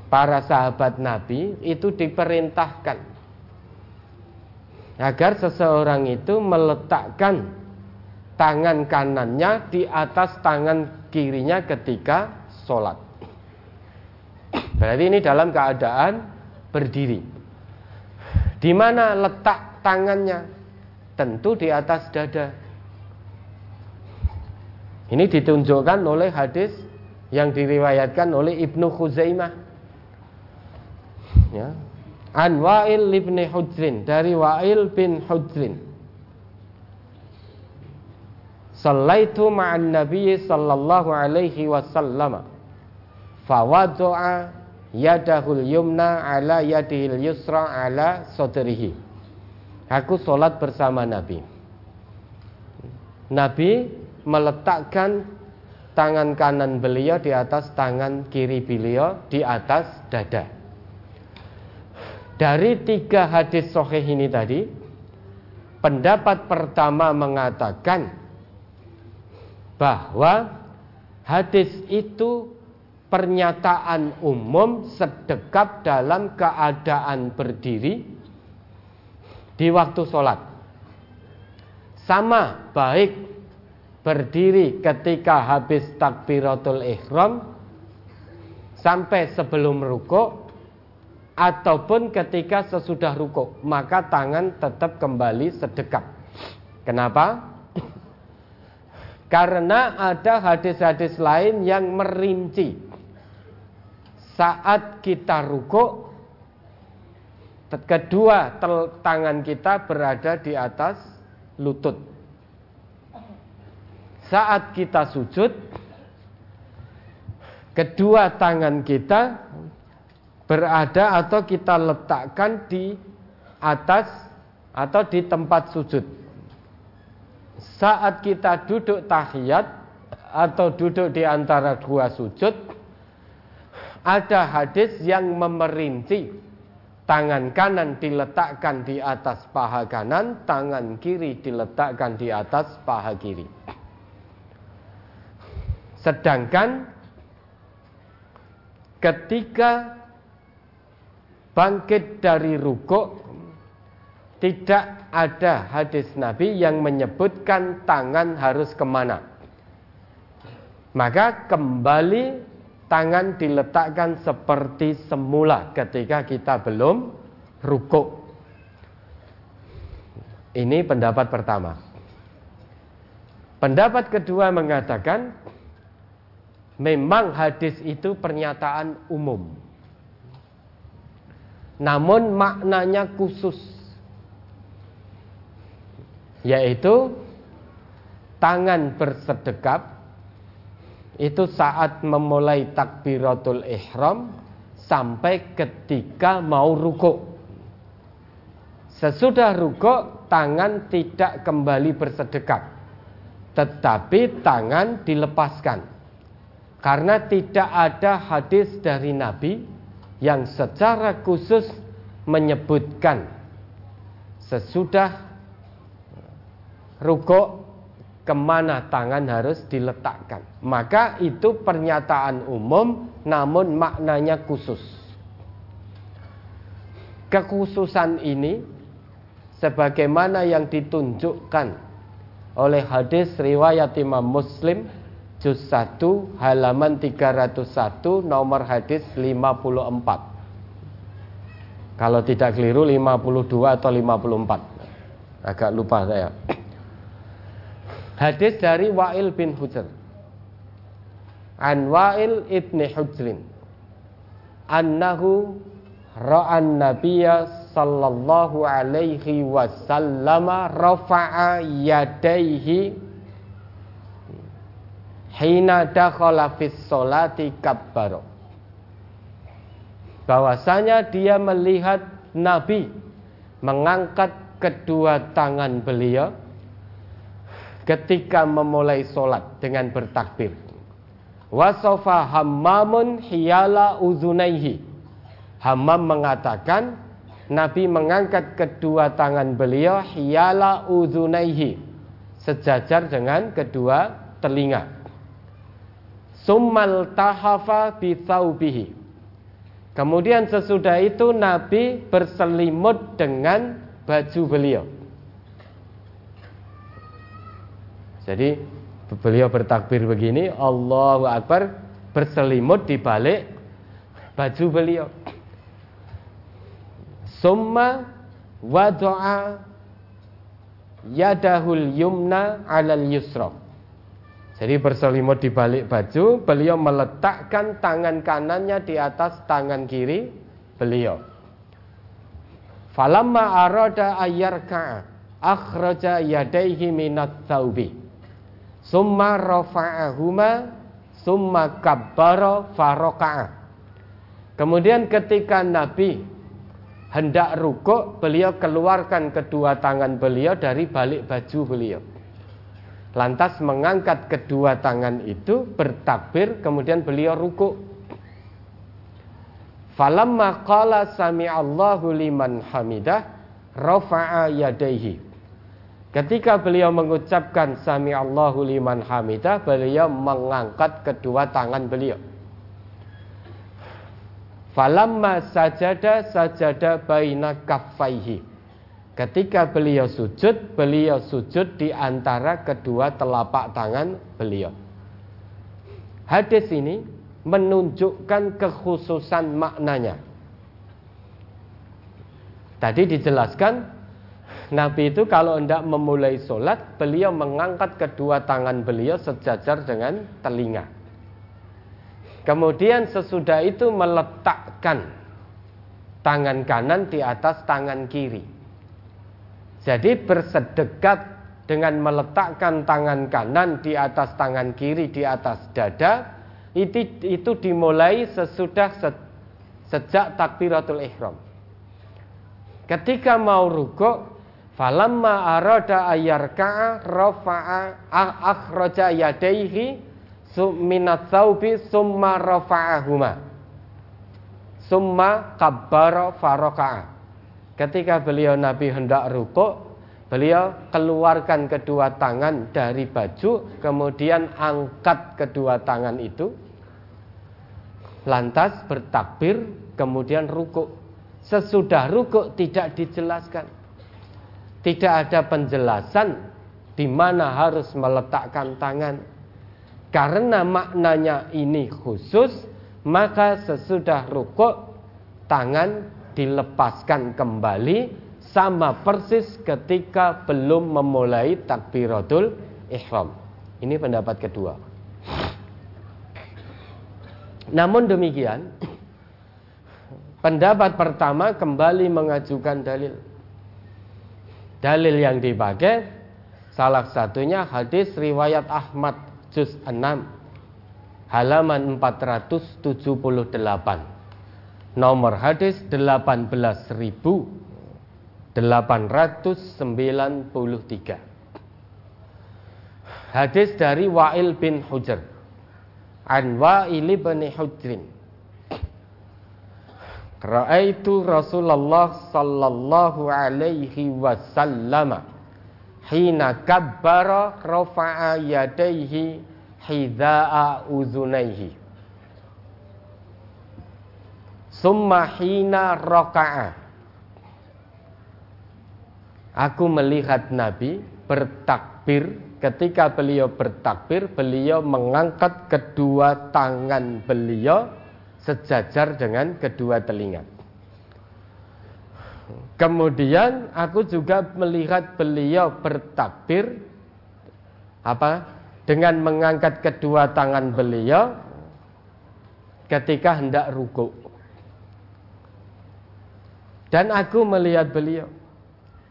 S1: para sahabat Nabi itu diperintahkan agar seseorang itu meletakkan tangan kanannya di atas tangan kirinya ketika sholat. Berarti ini dalam keadaan berdiri. Di mana letak tangannya? Tentu di atas dada. Ini ditunjukkan oleh hadis yang diriwayatkan oleh Ibnu Khuzaimah. Ya. An Wa'il ibni Hujrin dari Wa'il bin Hujrin Sallaitu ma'an Nabi sallallahu alaihi wasallam. Fawadu'a yadahul yumna ala yadihil yusra ala sodrihi. Aku sholat bersama Nabi. Nabi meletakkan tangan kanan beliau di atas tangan kiri beliau di atas dada. Dari tiga hadis sohih ini tadi, pendapat pertama mengatakan bahwa hadis itu pernyataan umum sedekap dalam keadaan berdiri di waktu sholat. Sama baik berdiri ketika habis takbiratul ihram sampai sebelum ruko ataupun ketika sesudah ruko maka tangan tetap kembali sedekap. Kenapa? Karena ada hadis-hadis lain yang merinci saat kita ruko kedua tangan kita berada di atas lutut. Saat kita sujud, kedua tangan kita berada atau kita letakkan di atas atau di tempat sujud. Saat kita duduk tahiyat atau duduk di antara dua sujud, ada hadis yang memerinci tangan kanan diletakkan di atas paha kanan, tangan kiri diletakkan di atas paha kiri. Sedangkan ketika bangkit dari rukuk tidak ada hadis Nabi yang menyebutkan tangan harus ke mana. Maka kembali tangan diletakkan seperti semula ketika kita belum rukuk. Ini pendapat pertama. Pendapat kedua mengatakan memang hadis itu pernyataan umum. Namun maknanya khusus. Yaitu tangan bersedekap itu saat memulai takbiratul ihram sampai ketika mau ruku. Sesudah ruku tangan tidak kembali bersedekap. Tetapi tangan dilepaskan. Karena tidak ada hadis dari Nabi yang secara khusus menyebutkan sesudah rukuk ke mana tangan harus diletakkan. Maka itu pernyataan umum namun maknanya khusus. Kekhususan ini sebagaimana yang ditunjukkan oleh hadis riwayat Imam Muslim juz 1 halaman 301 nomor hadis 54 kalau tidak keliru 52 atau 54 agak lupa saya. Hadis dari Wa'il bin Hujr. An Wa'il ibni Hujrin. Annahu ra'an nabiyya sallallahu alaihi wasallam rafa'a yadaihi hina dakhala fis sholati kabbaro bahwasanya dia melihat Nabi mengangkat kedua tangan beliau ketika memulai sholat dengan bertakbir. Wasofa hammamun hiyala uzunaihi. Hammam mengatakan Nabi mengangkat kedua tangan beliau hiyala uzunaihi sejajar dengan kedua telinga. Summal tahafa bithaubihi. Kemudian sesudah itu Nabi berselimut dengan baju beliau. Jadi beliau bertakbir begini, Allahu Akbar berselimut di balik baju beliau. Summa wadoa yadahul yumna alal yusra. Jadi berselimut di balik baju, beliau meletakkan tangan kanannya di atas tangan kiri beliau. Falamma arada ayyarka akhraja yadaihi minat thawbi. Summa rafa'ahuma summa kabbara faroka'a. Kemudian ketika Nabi hendak rukuk, beliau keluarkan kedua tangan beliau dari balik baju beliau. Lantas mengangkat kedua tangan itu bertakbir kemudian beliau ruku. Falamma qala sami'allahu liman hamidah rafa'a yadaihi. Ketika beliau mengucapkan sami'allahu liman hamidah, beliau mengangkat kedua tangan beliau. Falamma sajada sajada baina kaffaihi. Ketika beliau sujud, beliau sujud di antara kedua telapak tangan beliau. Hadis ini menunjukkan kekhususan maknanya. Tadi dijelaskan Nabi itu kalau hendak memulai sholat Beliau mengangkat kedua tangan beliau sejajar dengan telinga Kemudian sesudah itu meletakkan tangan kanan di atas tangan kiri. Jadi bersedekat dengan meletakkan tangan kanan di atas tangan kiri di atas dada itu, itu dimulai sesudah se, sejak takbiratul ihram. Ketika mau rukuk, falamma arada ayarka'a rafa'a akhraja yadaihi minat thawbi summa rafa'ahuma. Summa kabbara faraka'a. Ketika beliau Nabi hendak rukuk, beliau keluarkan kedua tangan dari baju, kemudian angkat kedua tangan itu, lantas bertakbir, kemudian rukuk. Sesudah rukuk tidak dijelaskan. Tidak ada penjelasan di mana harus meletakkan tangan. Karena maknanya ini khusus, maka sesudah rukuk tangan dilepaskan kembali sama persis ketika belum memulai takbiratul ihram. Ini pendapat kedua. Namun demikian, pendapat pertama kembali mengajukan dalil. Dalil yang dipakai salah satunya hadis riwayat Ahmad juz 6 halaman 478. Nomor hadis 18893. Hadis dari Wa'il bin Hujr. An Wa'il bin Hujrin. Ra'aitu Rasulullah sallallahu alaihi wasallam hina kabbara rafa'a yadaihi hidha'a uzunaihi summa hina raka'a aku melihat Nabi bertakbir. Ketika beliau bertakbir beliau mengangkat kedua tangan beliau sejajar dengan kedua telinga. Kemudian aku juga melihat beliau bertakbir apa dengan mengangkat kedua tangan beliau ketika hendak ruku. Dan aku melihat beliau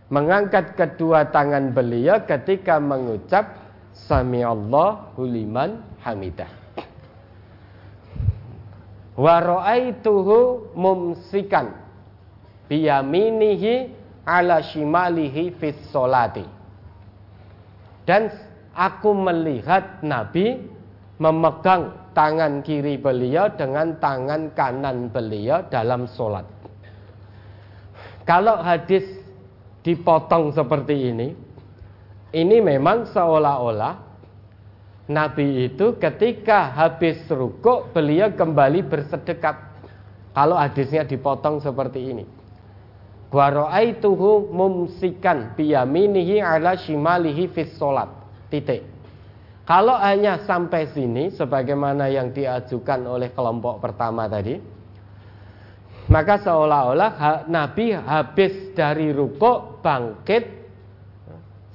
S1: mengangkat kedua tangan beliau ketika mengucap Sami Allahu liman hamidah. Wa ra'aituhu mumsikan biyaminihi ala shimalihi fis solati. Dan aku melihat Nabi memegang tangan kiri beliau dengan tangan kanan beliau dalam sholat. Kalau hadis dipotong seperti ini, ini memang seolah-olah Nabi itu ketika habis rukuk beliau kembali bersedekat. Kalau hadisnya dipotong seperti ini. Wa ra'aituhu mumsikan biyaminihi ala shimalihi fis sholat. Titik. Kalau hanya sampai sini, sebagaimana yang diajukan oleh kelompok pertama tadi, maka seolah-olah Nabi habis dari rukuk bangkit,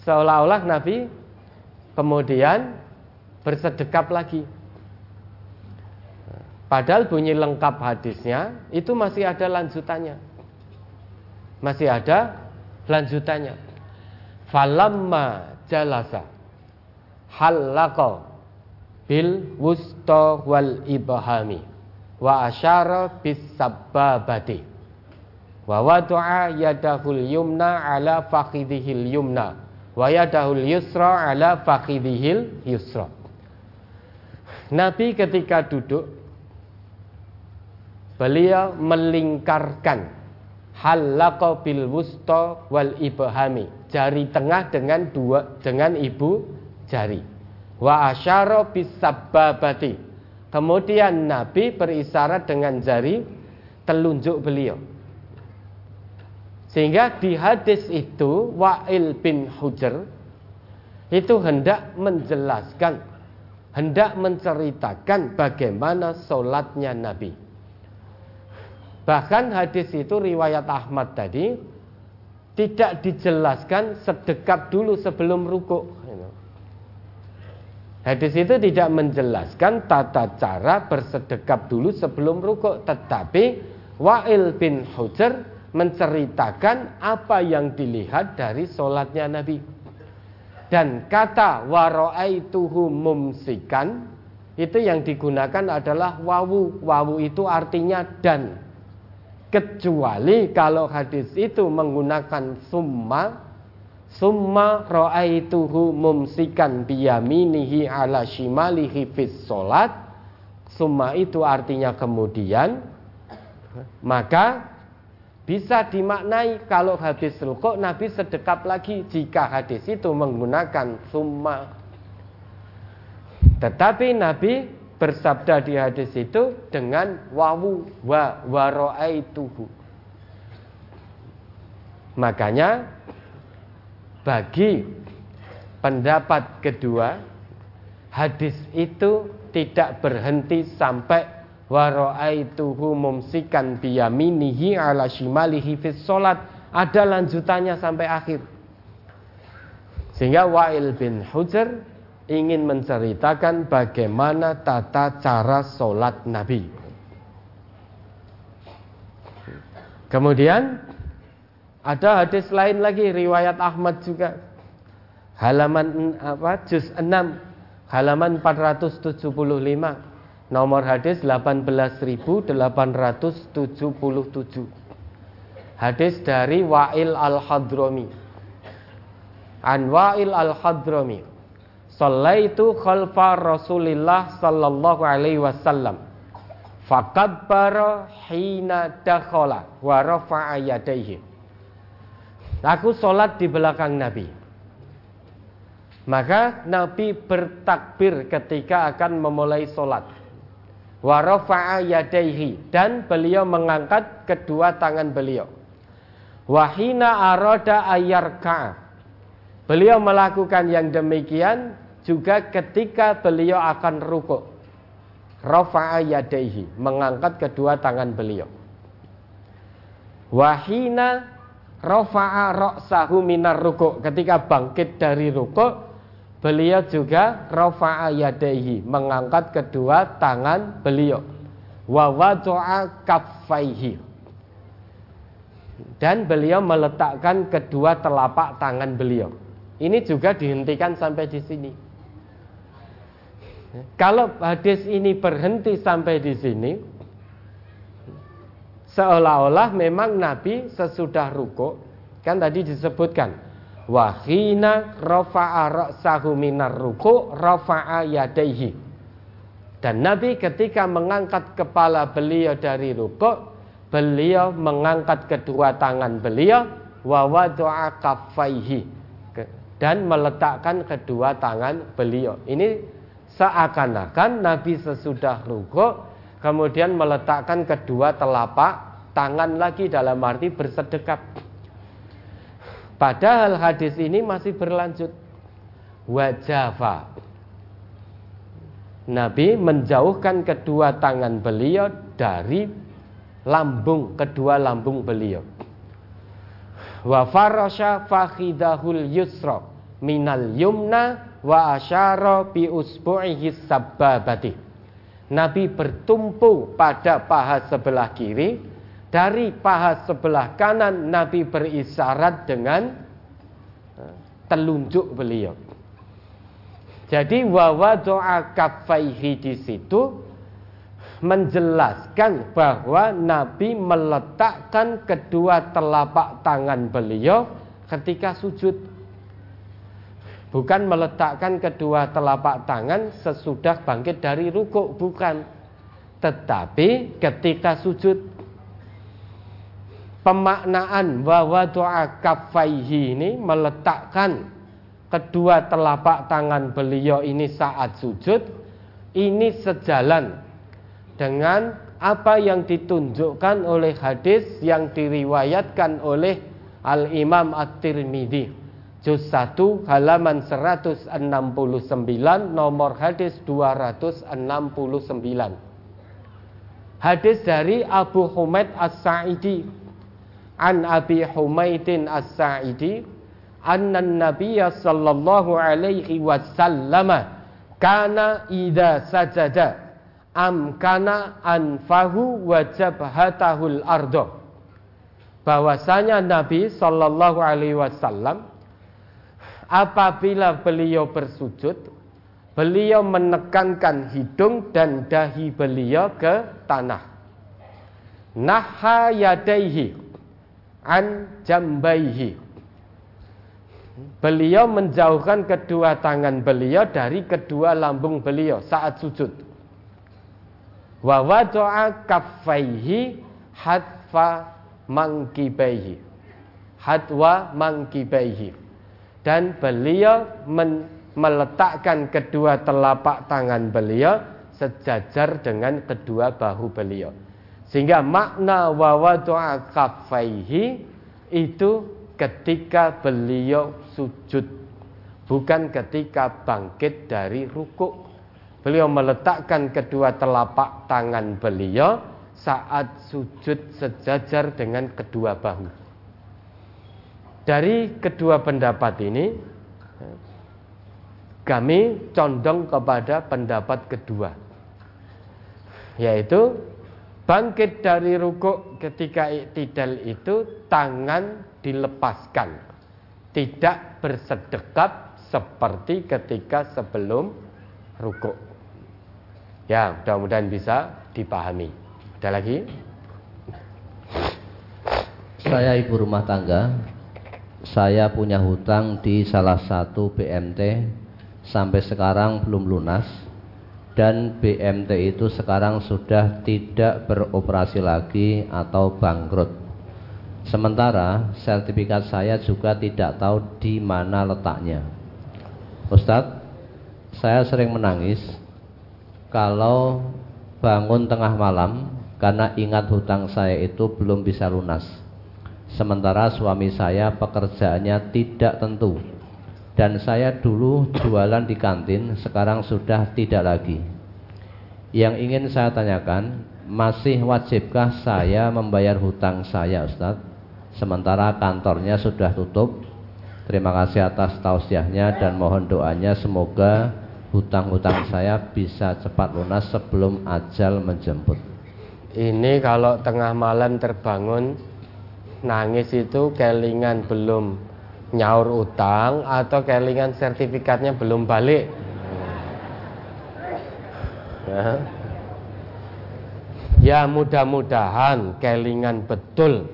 S1: seolah-olah Nabi kemudian bersedekap lagi. Padahal bunyi lengkap hadisnya itu masih ada lanjutannya. Masih ada lanjutannya. Falamma jalasa halaqa bil wusta wal ibhami wa asyara bis sababati wa wada'a yadahul yumna ala fakhidihil yumna wa yadahul yusra ala fakhidihil yusra Nabi ketika duduk beliau melingkarkan halaqa bil wusta wal ibhami jari tengah dengan dua dengan ibu jari. Wa asyara bisababati. Kemudian Nabi berisyarat dengan jari telunjuk beliau. Sehingga di hadis itu Wa'il bin Hujr itu hendak menjelaskan, hendak menceritakan bagaimana solatnya Nabi. Bahkan hadis itu riwayat Ahmad tadi tidak dijelaskan sedekap dulu sebelum rukuk. Hadis itu tidak menjelaskan tata cara bersedekap dulu sebelum rukuk, tetapi Wa'il bin Hujr menceritakan apa yang dilihat dari sholatnya Nabi. Dan kata waro'aituhu mumsikan itu yang digunakan adalah wawu. Wawu itu artinya dan. Kecuali kalau hadis itu menggunakan summa Summa ra'aituhu mumsikan biyaminihi ala shimalihi fis solat Summa itu artinya kemudian. Maka bisa dimaknai kalau hadis rukuk Nabi sedekap lagi Jika hadis itu menggunakan summa. Tetapi Nabi bersabda di hadis itu dengan wawu wa waro'aituhu Makanya bagi pendapat kedua, hadis itu tidak berhenti sampai waro'aituhu mumsikan biyaminihi ala shimalihi fis solat. Ada lanjutannya sampai akhir. Sehingga Wa'il bin Hujr ingin menceritakan bagaimana tata cara solat Nabi. Kemudian ada hadis lain lagi riwayat Ahmad juga. Halaman apa? Juz 6 halaman 475. Nomor hadis 18877. Hadis dari Wa'il Al-Hadrami. An Wa'il Al-Hadrami. Sallaitu khalfa Rasulillah sallallahu alaihi wasallam. bara hina dakhala wa rafa'a yadayhi. Aku sholat di belakang Nabi. Maka Nabi bertakbir ketika akan memulai sholat. Dan beliau mengangkat kedua tangan beliau. Wahina aroda ayarka. Beliau melakukan yang demikian juga ketika beliau akan rukuk. Rafa'a yadaihi. Mengangkat kedua tangan beliau. Wahina Rafa'a ra'sahu minar ruku' Ketika bangkit dari ruku' Beliau juga rafa'a yadaihi Mengangkat kedua tangan beliau. Wa wadu'a Dan beliau meletakkan kedua telapak tangan beliau. Ini juga dihentikan sampai di sini. Kalau hadis ini berhenti sampai di sini seolah-olah memang Nabi sesudah ruko kan tadi disebutkan wahina ra'sahu minar ruku rafa'a yadaihi. Dan Nabi ketika mengangkat kepala beliau dari ruko beliau mengangkat kedua tangan beliau wa dan meletakkan kedua tangan beliau. Ini seakan-akan Nabi sesudah ruko kemudian meletakkan kedua telapak tangan lagi dalam arti bersedekap. Padahal hadis ini masih berlanjut. Wajafa. Nabi menjauhkan kedua tangan beliau dari lambung, kedua lambung beliau. Wa farasha fakhidahul yusra minal yumna wa asyara bi usbu'ihi sabbabati. Nabi bertumpu pada paha sebelah kiri, dari paha sebelah kanan Nabi berisyarat dengan eh, telunjuk beliau. Jadi wawa doa kafaihi di situ menjelaskan bahwa Nabi meletakkan kedua telapak tangan beliau ketika sujud Bukan meletakkan kedua telapak tangan sesudah bangkit dari ruku, bukan. Tetapi ketika sujud pemaknaan bahwa doa kafaihi ini meletakkan kedua telapak tangan beliau ini saat sujud ini sejalan dengan apa yang ditunjukkan oleh hadis yang diriwayatkan oleh Al Imam At-Tirmidzi Juz 1 halaman 169 nomor hadis 269 Hadis dari Abu Humaid As-Sa'idi. An Abi Humaidin As-Sa'idi Anna Nabiya sallallahu alaihi wasallam kana ida sajada amkana anfahu wajabhatahul ardo bahwasanya Nabi Shallallahu Alaihi Wasallam apabila beliau bersujud beliau menekankan hidung dan dahi beliau ke tanah. Naha yadaihi an jambaihi. Beliau menjauhkan kedua tangan beliau dari kedua lambung beliau saat sujud. Wa wada'a kaffaihi hatfa mangkibaihi. Hatwa mangkibaihi dan beliau meletakkan kedua telapak tangan beliau sejajar dengan kedua bahu beliau sehingga makna wawadu'a kaffaihi itu ketika beliau sujud bukan ketika bangkit dari rukuk beliau meletakkan kedua telapak tangan beliau saat sujud sejajar dengan kedua bahu. Dari kedua pendapat ini, kami condong kepada pendapat kedua, yaitu bangkit dari rukuk ketika iktidal itu tangan dilepaskan, tidak bersedekap seperti ketika sebelum rukuk. Ya, mudah-mudahan bisa dipahami. Ada lagi?
S2: Saya ibu rumah tangga. Saya punya hutang di salah satu BMT sampai sekarang belum lunas dan BMT itu sekarang sudah tidak beroperasi lagi atau bangkrut. Sementara sertifikat saya juga tidak tahu di mana letaknya. Ustadz, saya sering menangis kalau bangun tengah malam karena ingat hutang saya itu belum bisa lunas. Sementara suami saya pekerjaannya tidak tentu. Dan saya dulu jualan di kantin, sekarang sudah tidak lagi. Yang ingin saya tanyakan, masih wajibkah saya membayar hutang saya Ustaz? Sementara kantornya sudah tutup. Terima kasih atas tausiahnya dan mohon doanya semoga hutang-hutang saya bisa cepat lunas sebelum ajal menjemput.
S1: Ini kalau tengah malam terbangun nangis itu kelingan belum nyaur utang atau kelingan sertifikatnya belum balik. Ya, ya mudah-mudahan kelingan betul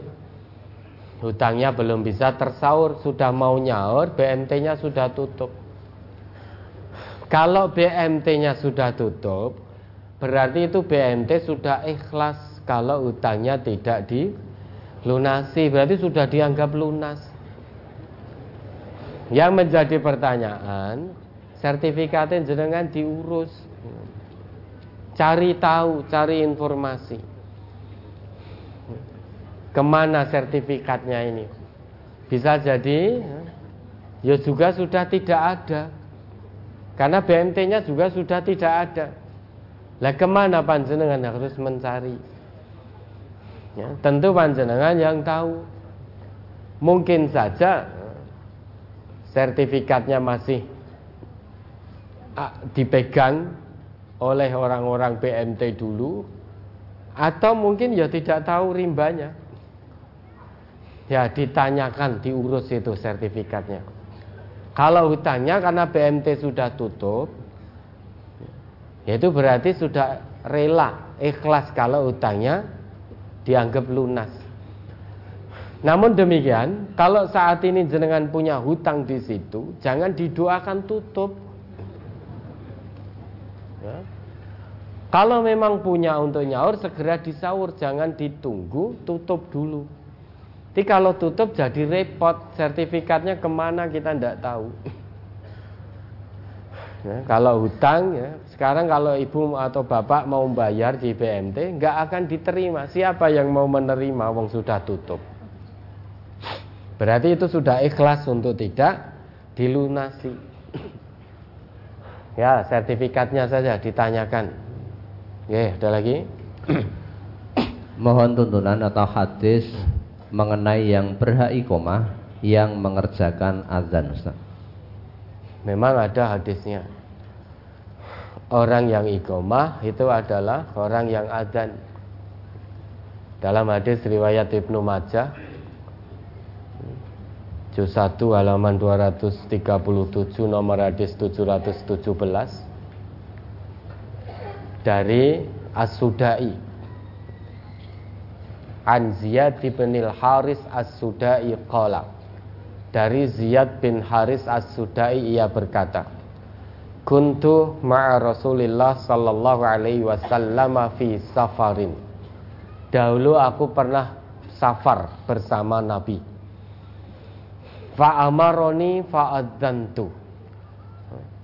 S1: hutangnya belum bisa tersaur, sudah mau nyaur, BMT-nya sudah tutup. Kalau BMT-nya sudah tutup, Berarti itu BMT sudah ikhlas kalau utangnya tidak dilunasi, berarti sudah dianggap lunas. Yang menjadi pertanyaan, sertifikatnya jenengan diurus. Cari tahu, cari informasi. Ke mana sertifikatnya ini? Bisa jadi ya juga sudah tidak ada. Karena BMT-nya juga sudah tidak ada. Lah ke mana panjenengan harus mencari? Ya, tentu panjenengan yang tahu. Mungkin saja sertifikatnya masih dipegang oleh orang-orang PMT dulu atau mungkin ya tidak tahu rimbanya. Ya ditanyakan, diurus itu sertifikatnya. Kalau hutangnya karena BMT sudah tutup, itu berarti sudah rela, ikhlas kalau utangnya dianggap lunas. Namun demikian, kalau saat ini jenengan punya hutang di situ, jangan didoakan tutup. Ya. Kalau memang punya untuk nyaur, segera disaur, jangan ditunggu, tutup dulu. Jadi kalau tutup jadi repot, sertifikatnya ke mana kita tidak tahu. Ya, kalau hutang ya, sekarang kalau ibu atau bapak mau bayar di BMT nggak akan diterima. Siapa yang mau menerima wong sudah tutup? Berarti itu sudah ikhlas untuk tidak dilunasi. Ya, sertifikatnya saja ditanyakan. Ya, ada lagi?
S2: Mohon tuntunan atau hadis mengenai yang berhak ikomah yang mengerjakan azan Ustaz.
S1: Memang ada hadisnya. orang yang ikomah itu adalah orang yang adzan. Dalam hadis riwayat Ibnu Majah Juz 1 halaman 237 nomor hadis 717 dari As-Sudai An Ziyad Haris As-Sudai qala Dari Ziyad bin Haris As-Sudai ia berkata Kuntu ma'a Rasulillah sallallahu alaihi wasallam fi safarin. Dahulu aku pernah safar bersama Nabi. Fa'amaroni fa'adzantu.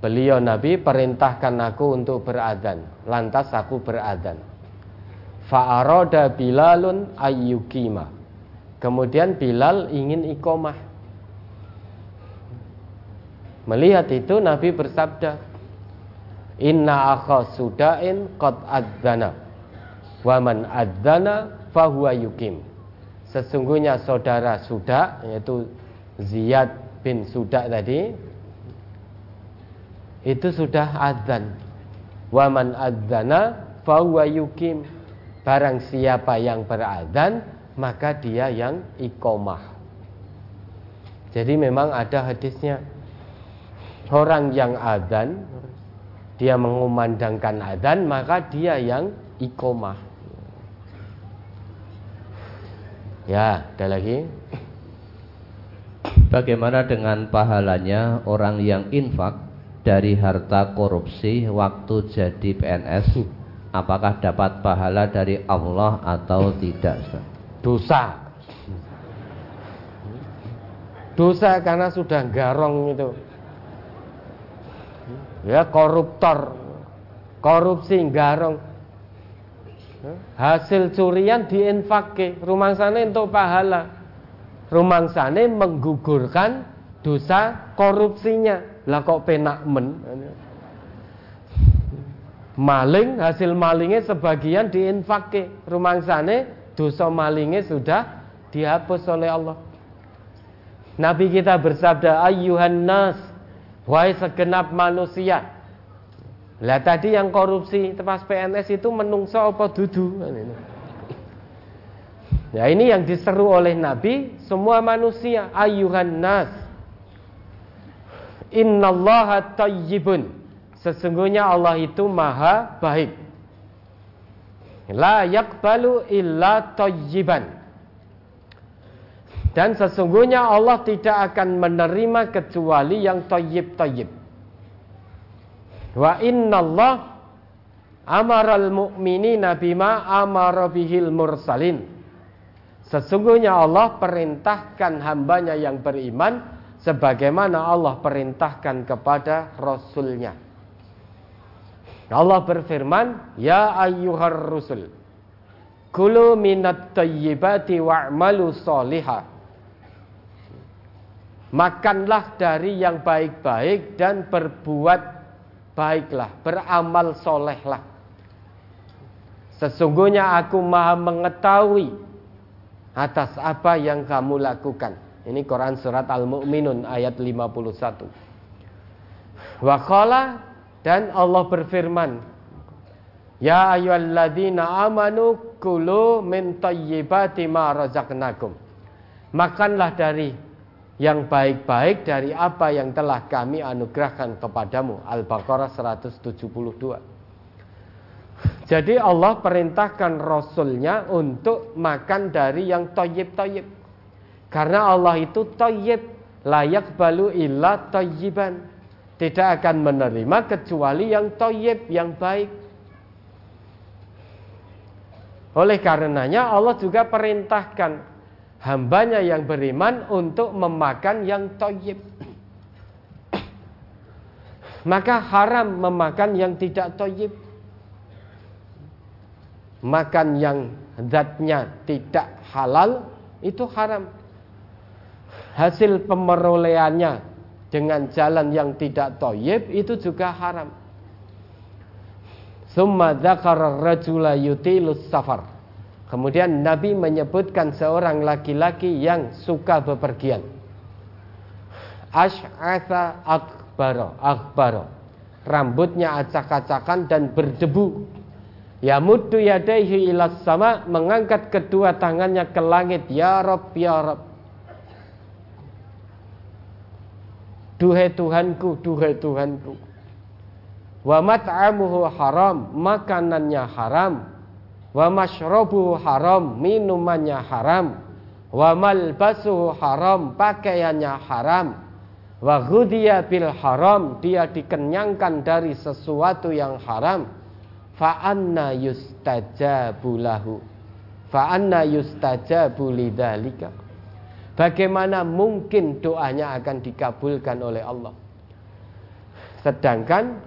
S1: Beliau Nabi perintahkan aku untuk beradan Lantas aku beradan Fa'aroda Bilalun ayyukima. Kemudian Bilal ingin ikomah Melihat itu Nabi bersabda Inna akha sudain qad adzana Waman adzana fahuwa yukim Sesungguhnya saudara suda Yaitu Ziyad bin Sudak tadi itu sudah adzan. Waman adzana fahuwa yukim. Barang siapa yang beradzan maka dia yang ikomah. Jadi memang ada hadisnya orang yang adzan dia mengumandangkan adzan maka dia yang ikomah. Ya, ada lagi.
S2: Bagaimana dengan pahalanya orang yang infak dari harta korupsi waktu jadi PNS? Apakah dapat pahala dari Allah atau tidak?
S1: Dosa. Dosa karena sudah garong itu. Ya koruptor. Korupsi garong. Hasil curian diinfak rumah sana untuk pahala rumangsane menggugurkan dosa korupsinya. Lah kok penak men. Maling hasil malingnya sebagian diinfake. Rumangsane dosa malingnya sudah dihapus oleh Allah. Nabi kita bersabda ayyuhan nas wahai segenap manusia. Lah tadi yang korupsi tepas PNS itu menungso apa dudu? Ya ini yang diseru oleh Nabi semua manusia ayuhan nas. Innallaha tayyibun. Sesungguhnya Allah itu maha baik. La yakbalu illa tayyiban. Dan sesungguhnya Allah tidak akan menerima kecuali yang tayyib-tayyib. Wa innallah amaral mu'minina bima amara bihil mursalin. Sesungguhnya Allah perintahkan hambanya yang beriman sebagaimana Allah perintahkan kepada Rasulnya. Allah berfirman, Ya ayyuhar rusul, Kulu minat tayyibati wa'malu solihah. Makanlah dari yang baik-baik dan berbuat baiklah, beramal solehlah. Sesungguhnya aku maha mengetahui atas apa yang kamu lakukan. Ini Quran surat Al-Mu'minun ayat 51. Wa dan Allah berfirman, Ya ayyuhalladzina amanu kulu min tayyibati ma razaqnakum. Makanlah dari yang baik-baik dari apa yang telah kami anugerahkan kepadamu. Al-Baqarah 172. Jadi Allah perintahkan Rasulnya untuk makan dari yang toyib-toyib. Karena Allah itu toyib, layak balu illa toyiban. Tidak akan menerima kecuali yang toyib, yang baik. Oleh karenanya Allah juga perintahkan hambanya yang beriman untuk memakan yang toyib. Maka haram memakan yang tidak toyib makan yang zatnya tidak halal itu haram. Hasil pemerolehannya dengan jalan yang tidak toyib itu juga haram. Summa dzakara rajula yutilus safar. Kemudian Nabi menyebutkan seorang laki-laki yang suka bepergian. Ash'atha akbaro, akbaro. rambutnya acak-acakan dan berdebu. Ya muddu yadaihi ilas sama mengangkat kedua tangannya ke langit ya Rob ya Rob. Duhai Tuhanku, duhai Tuhanku. Wa mat'amuhu haram, makanannya haram. Wa mashrabuhu haram, minumannya haram. Wa malbasuhu haram, pakaiannya haram. Wa ghudhiya bil haram, dia dikenyangkan dari sesuatu yang haram. Fa anna yustajabu lahu. Fa anna yustajabu lidzalika. Bagaimana mungkin doanya akan dikabulkan oleh Allah? Sedangkan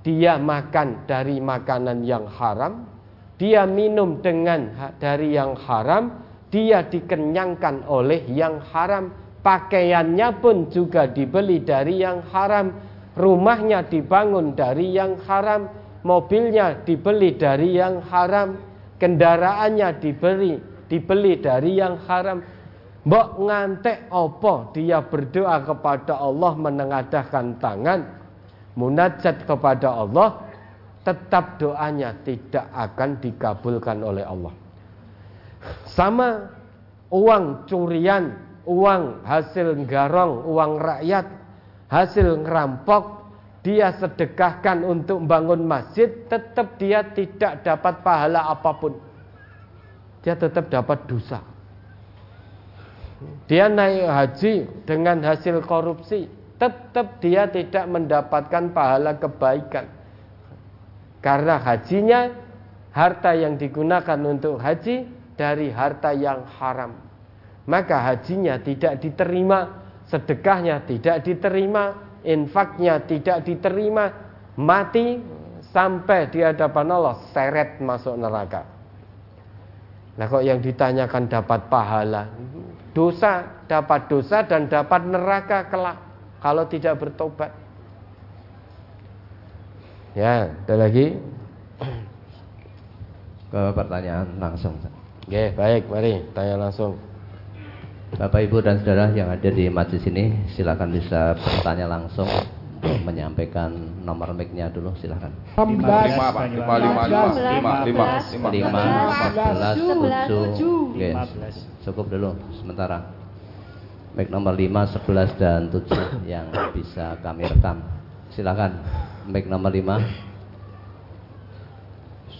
S1: dia makan dari makanan yang haram, dia minum dengan dari yang haram, dia dikenyangkan oleh yang haram, pakaiannya pun juga dibeli dari yang haram, rumahnya dibangun dari yang haram, mobilnya dibeli dari yang haram, kendaraannya dibeli dibeli dari yang haram. Mbok ngantek opo dia berdoa kepada Allah menengadahkan tangan. Munajat kepada Allah tetap doanya tidak akan dikabulkan oleh Allah. Sama uang curian, uang hasil garong, uang rakyat, hasil ngerampok, dia sedekahkan untuk membangun masjid, tetap dia tidak dapat pahala apa pun. Dia tetap dapat dosa. Dia naik haji dengan hasil korupsi, tetap dia tidak mendapatkan pahala kebaikan. Karena hajinya harta yang digunakan untuk haji dari harta yang haram. Maka hajinya tidak diterima, sedekahnya tidak diterima, infaknya tidak diterima, mati sampai di hadapan Allah seret masuk neraka. Nah kok yang ditanyakan dapat pahala, dosa, dapat dosa dan dapat neraka kelak kalau tidak bertobat. Ya, ada lagi?
S2: Ke pertanyaan langsung.
S1: Oke, baik, mari tanya langsung.
S2: Bapak Ibu dan Saudara yang ada di majelis ini silakan bisa bertanya langsung menyampaikan nomor mic-nya dulu silakan.
S3: 15 5 5 5 5 5 5
S2: 5 14 7 cukup dulu sementara Baik nomor 5, 11 dan 7 yang bisa kami rekam. Silakan. Baik nomor 5.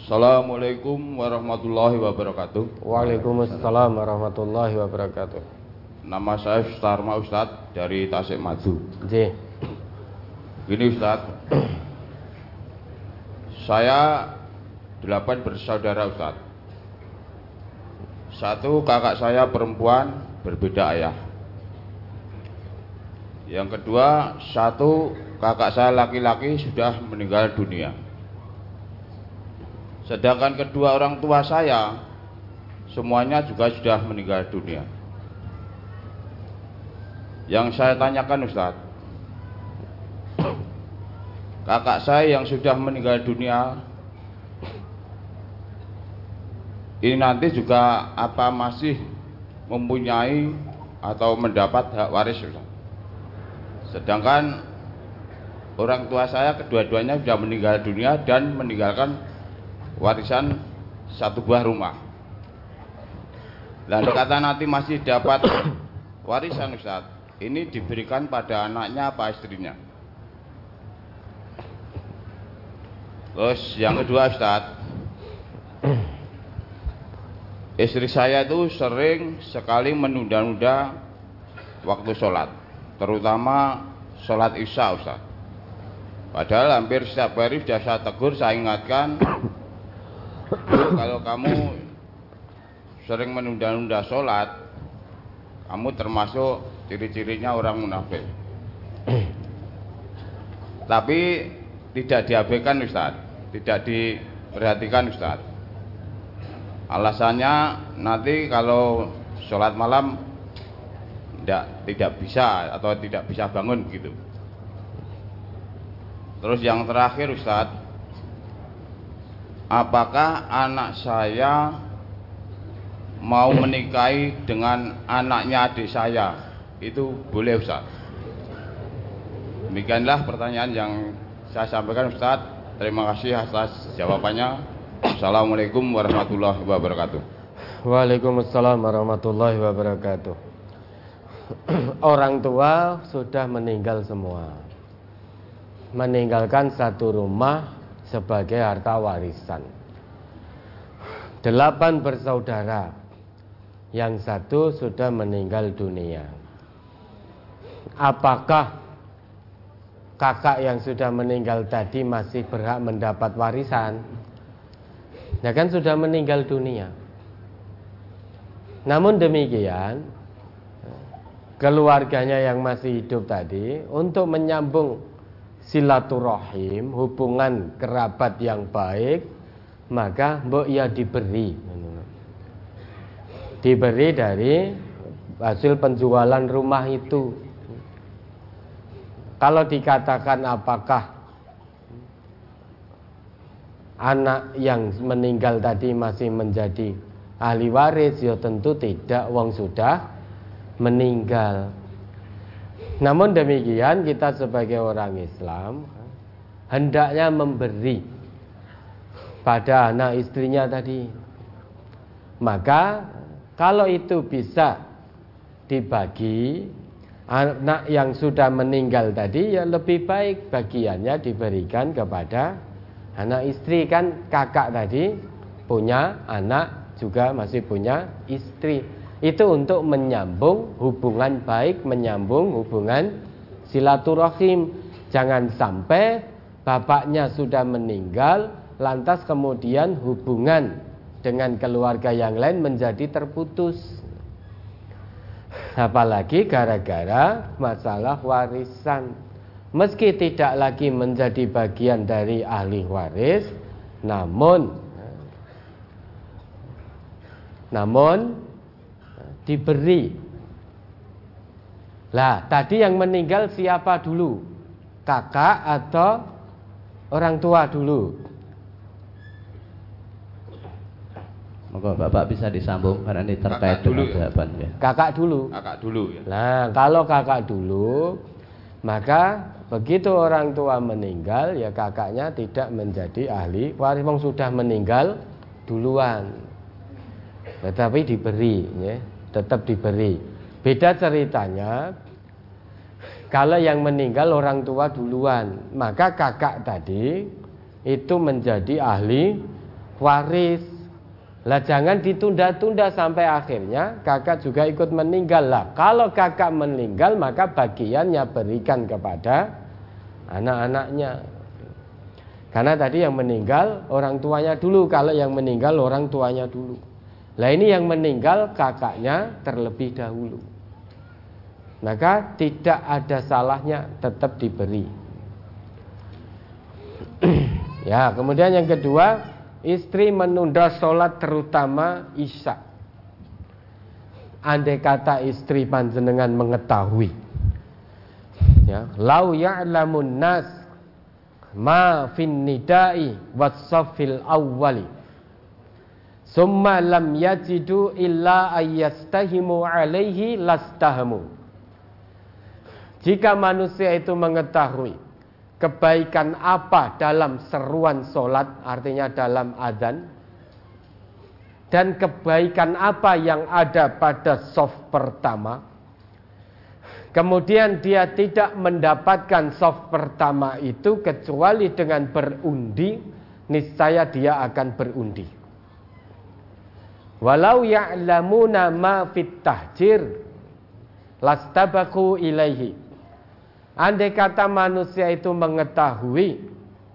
S3: Assalamualaikum warahmatullahi wabarakatuh.
S1: Waalaikumsalam warahmatullahi wabarakatuh.
S3: Nama saya Starma Ustad dari Tasik Madu.
S1: J.
S3: Gini Ustad. saya delapan bersaudara Ustad. Satu kakak saya perempuan berbeda ayah. Yang kedua, satu kakak saya laki-laki sudah meninggal dunia. Sedangkan kedua orang tua saya semuanya juga sudah meninggal dunia. Yang saya tanyakan Ustadz, kakak saya yang sudah meninggal dunia ini nanti juga apa masih mempunyai atau mendapat hak waris Ustadz? Sedangkan orang tua saya kedua-duanya sudah meninggal dunia dan meninggalkan warisan satu buah rumah. Lalu kata nanti masih dapat warisan Ustaz. Ini diberikan pada anaknya apa istrinya? Terus yang kedua Ustaz. Istri saya itu sering sekali menunda-nunda waktu sholat terutama sholat isya Ustaz padahal hampir setiap hari sudah saya tegur saya ingatkan kalau kamu sering menunda-nunda sholat kamu termasuk ciri-cirinya orang munafik. Tapi tidak diabaikan Ustaz. Tidak diperhatikan Ustaz. Alasannya nanti kalau sholat malam tidak tidak bisa atau tidak bisa bangun begitu. Terus yang terakhir Ustadz, apakah anak saya mau menikahi dengan anaknya adik saya? Itu boleh Ustadz. Demikianlah pertanyaan yang saya sampaikan Ustaz. Terima kasih atas jawabannya. Assalamualaikum warahmatullahi wabarakatuh.
S1: Waalaikumsalam warahmatullahi wabarakatuh. Orang tua sudah meninggal semua. Meninggalkan satu rumah sebagai harta warisan. Delapan bersaudara. Yang satu sudah meninggal dunia. Apakah kakak yang sudah meninggal tadi masih berhak mendapat warisan? Ya kan sudah meninggal dunia. Namun demikian, keluarganya yang masih hidup tadi untuk menyambung silaturahim, hubungan kerabat yang baik, maka mbok ya diberi. Diberi dari hasil penjualan rumah itu. Kalau dikatakan apakah anak yang meninggal tadi masih menjadi ahli waris ya tentu tidak wong sudah meninggal. Namun demikian kita sebagai orang Islam hendaknya memberi pada anak istrinya tadi. Maka kalau itu bisa dibagi anak yang sudah meninggal tadi ya lebih baik bagiannya diberikan kepada anak istri kan kakak tadi punya anak juga masih punya istri itu untuk menyambung hubungan baik menyambung hubungan silaturahim jangan sampai bapaknya sudah meninggal lantas kemudian hubungan dengan keluarga yang lain menjadi terputus Apalagi gara-gara masalah warisan. Meski tidak lagi menjadi bagian dari ahli waris, namun namun diberi. Lah, tadi yang meninggal siapa dulu? Kakak atau orang tua dulu?
S2: Moga Bapak bisa disambung karena ini terkait
S3: Kakak dulu
S2: dengan
S3: ya.
S2: jawabannya.
S1: Kakak dulu.
S3: Kakak dulu ya.
S1: Nah, kalau kakak dulu, maka begitu orang tua meninggal, ya kakaknya tidak menjadi ahli waris. Wong sudah meninggal duluan, tetapi diberi, ya, tetap diberi. Beda ceritanya, kalau yang meninggal orang tua duluan, maka kakak tadi itu menjadi ahli waris. Lah jangan ditunda-tunda sampai akhirnya kakak juga ikut meninggal lah. Kalau kakak meninggal maka bagiannya berikan kepada anak-anaknya. Karena tadi yang meninggal orang tuanya dulu, kalau yang meninggal orang tuanya dulu. Lah ini yang meninggal kakaknya terlebih dahulu. Maka tidak ada salahnya tetap diberi. ya, kemudian yang kedua istri menunda sholat terutama isya. Andai kata istri panjenengan mengetahui, ya, lau ya'lamun nas ma fin nidai wasafil awwali summa lam yajidu illa ayyastahimu alaihi lastahamu jika manusia itu mengetahui kebaikan apa dalam seruan solat, artinya dalam adzan, dan kebaikan apa yang ada pada soft pertama. Kemudian dia tidak mendapatkan soft pertama itu kecuali dengan berundi, niscaya dia akan berundi. Walau ya'lamuna ma fit tahjir lastabaku ilaihi Andai kata manusia itu mengetahui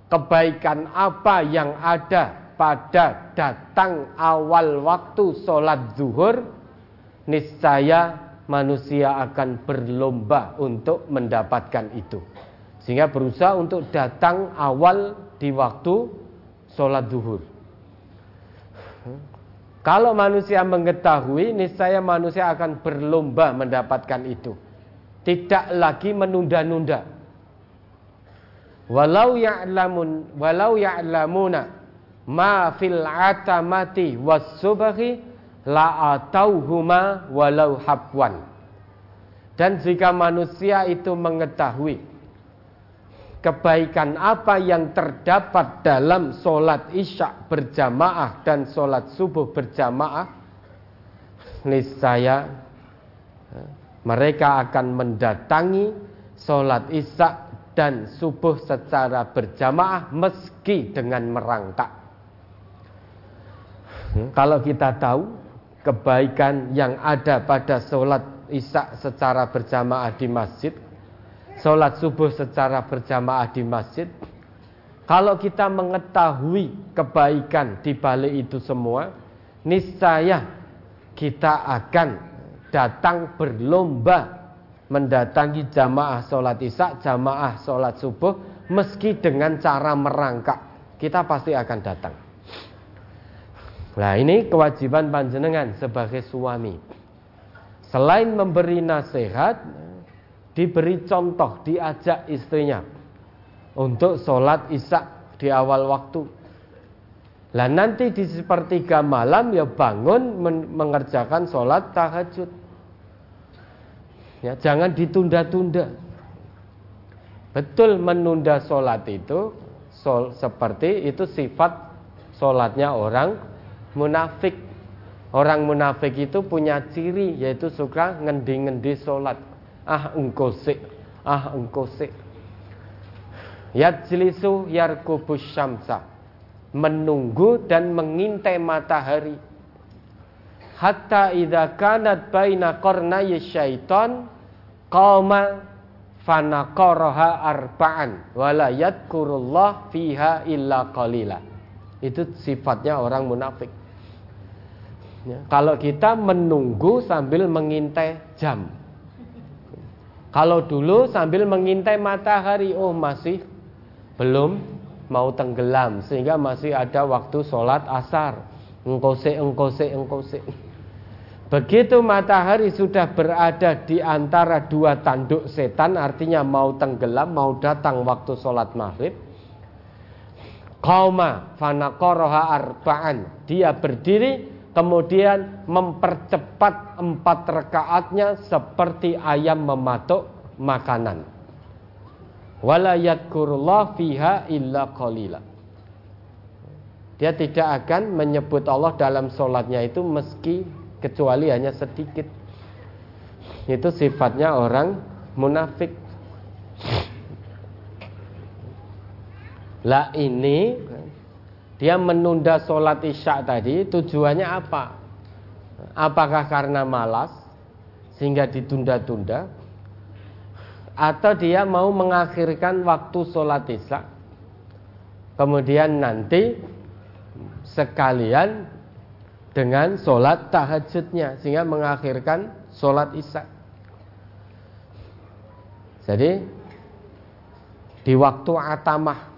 S1: kebaikan apa yang ada pada datang awal waktu sholat zuhur, niscaya manusia akan berlomba untuk mendapatkan itu. Sehingga berusaha untuk datang awal di waktu sholat zuhur. Kalau manusia mengetahui, niscaya manusia akan berlomba mendapatkan itu tidak lagi menunda-nunda. Walau ya'lamun walau ya'lamuna ma fil atamati was subhi la atauhuma walau habwan. Dan jika manusia itu mengetahui kebaikan apa yang terdapat dalam sholat isya berjamaah dan sholat subuh berjamaah, niscaya mereka akan mendatangi sholat isya dan subuh secara berjamaah meski dengan merangkak. Kalau kita tahu kebaikan yang ada pada sholat isya secara berjamaah di masjid, sholat subuh secara berjamaah di masjid, kalau kita mengetahui kebaikan di balik itu semua, niscaya kita akan datang berlomba mendatangi jamaah sholat isya, jamaah sholat subuh, meski dengan cara merangkak, kita pasti akan datang. Nah ini kewajiban panjenengan sebagai suami. Selain memberi nasihat, diberi contoh, diajak istrinya untuk sholat isya di awal waktu. Lah nanti di sepertiga malam ya bangun mengerjakan sholat tahajud. Ya, jangan ditunda-tunda. Betul menunda sholat itu sol, seperti itu sifat sholatnya orang munafik. Orang munafik itu punya ciri yaitu suka ngendi-ngendi sholat. Ah engkau sik, ah engkau sik. Yajlisu yarkubus syamsa. Menunggu dan mengintai matahari hatta idza kanat baina qarnay syaitan qama fanaqaraha arba'an wala yadkurullah fiha illa qalila itu sifatnya orang munafik ya. kalau kita menunggu sambil mengintai jam kalau dulu sambil mengintai matahari oh masih belum mau tenggelam sehingga masih ada waktu sholat asar engkose engkose engkose Begitu matahari sudah berada di antara dua tanduk setan, artinya mau tenggelam, mau datang waktu sholat maghrib. Kauma fanakoroha arba'an. Dia berdiri, kemudian mempercepat empat rekaatnya seperti ayam mematuk makanan. Fiha illa qalila. Dia tidak akan menyebut Allah dalam sholatnya itu meski kecuali hanya sedikit. Itu sifatnya orang munafik. Lah ini dia menunda sholat isya tadi tujuannya apa? Apakah karena malas sehingga ditunda-tunda? Atau dia mau mengakhirkan waktu sholat isya Kemudian nanti sekalian dengan sholat tahajudnya sehingga mengakhirkan sholat isya. Jadi di waktu atamah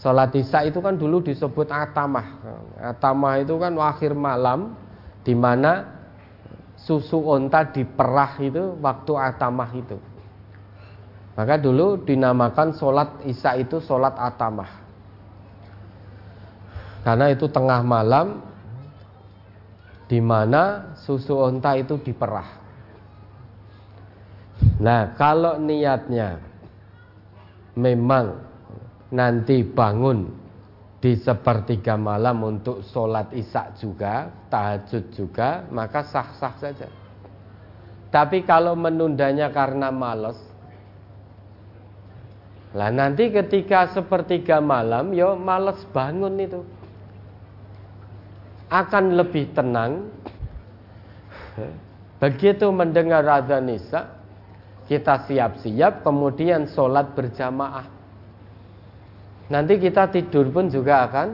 S1: sholat isya itu kan dulu disebut atamah. Atamah itu kan akhir malam di mana susu onta diperah itu waktu atamah itu. Maka dulu dinamakan sholat isya itu sholat atamah. Karena itu tengah malam di mana susu onta itu diperah. Nah, kalau niatnya memang nanti bangun di sepertiga malam untuk sholat isya juga, tahajud juga, maka sah-sah saja. Tapi kalau menundanya karena males, lah nanti ketika sepertiga malam, yo males bangun itu. Akan lebih tenang. Begitu mendengar azan isya kita siap-siap kemudian sholat berjamaah nanti kita tidur pun juga akan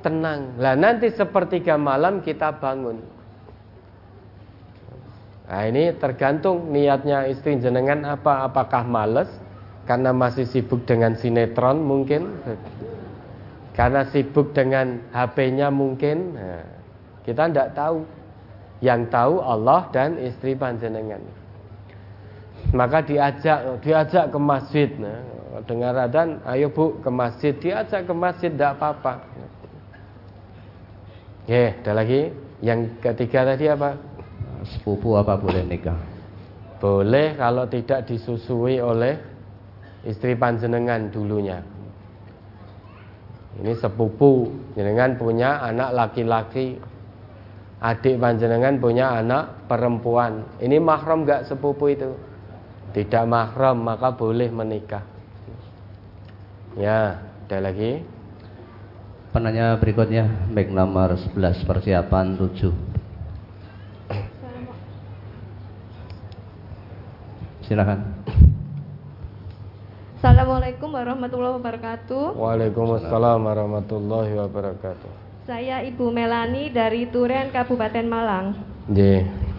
S1: tenang. Lah nanti sepertiga malam kita bangun. Nah ini tergantung niatnya istri jenengan apa. Apakah males karena masih sibuk dengan sinetron mungkin? Karena sibuk dengan HP-nya mungkin? Nah, Kita tidak tahu. Yang tahu Allah dan istri panjenengan. Maka diajak Diajak ke masjid nah, Dengar adan, ayo bu ke masjid Diajak ke masjid, tidak apa-apa Ya, ada lagi Yang ketiga tadi apa?
S2: Sepupu apa boleh nikah?
S1: Boleh kalau tidak disusui oleh istri panjenengan dulunya. Ini sepupu, jenengan punya anak laki-laki, adik panjenengan punya anak perempuan. Ini mahram gak sepupu itu? Tidak mahram maka boleh menikah. Ya, ada lagi.
S2: Penanya berikutnya, baik nomor 11 persiapan 7. Silakan.
S4: Assalamualaikum warahmatullahi wabarakatuh.
S1: Waalaikumsalam warahmatullahi wabarakatuh.
S4: Saya Ibu Melani dari Turen Kabupaten Malang.
S1: Nggih.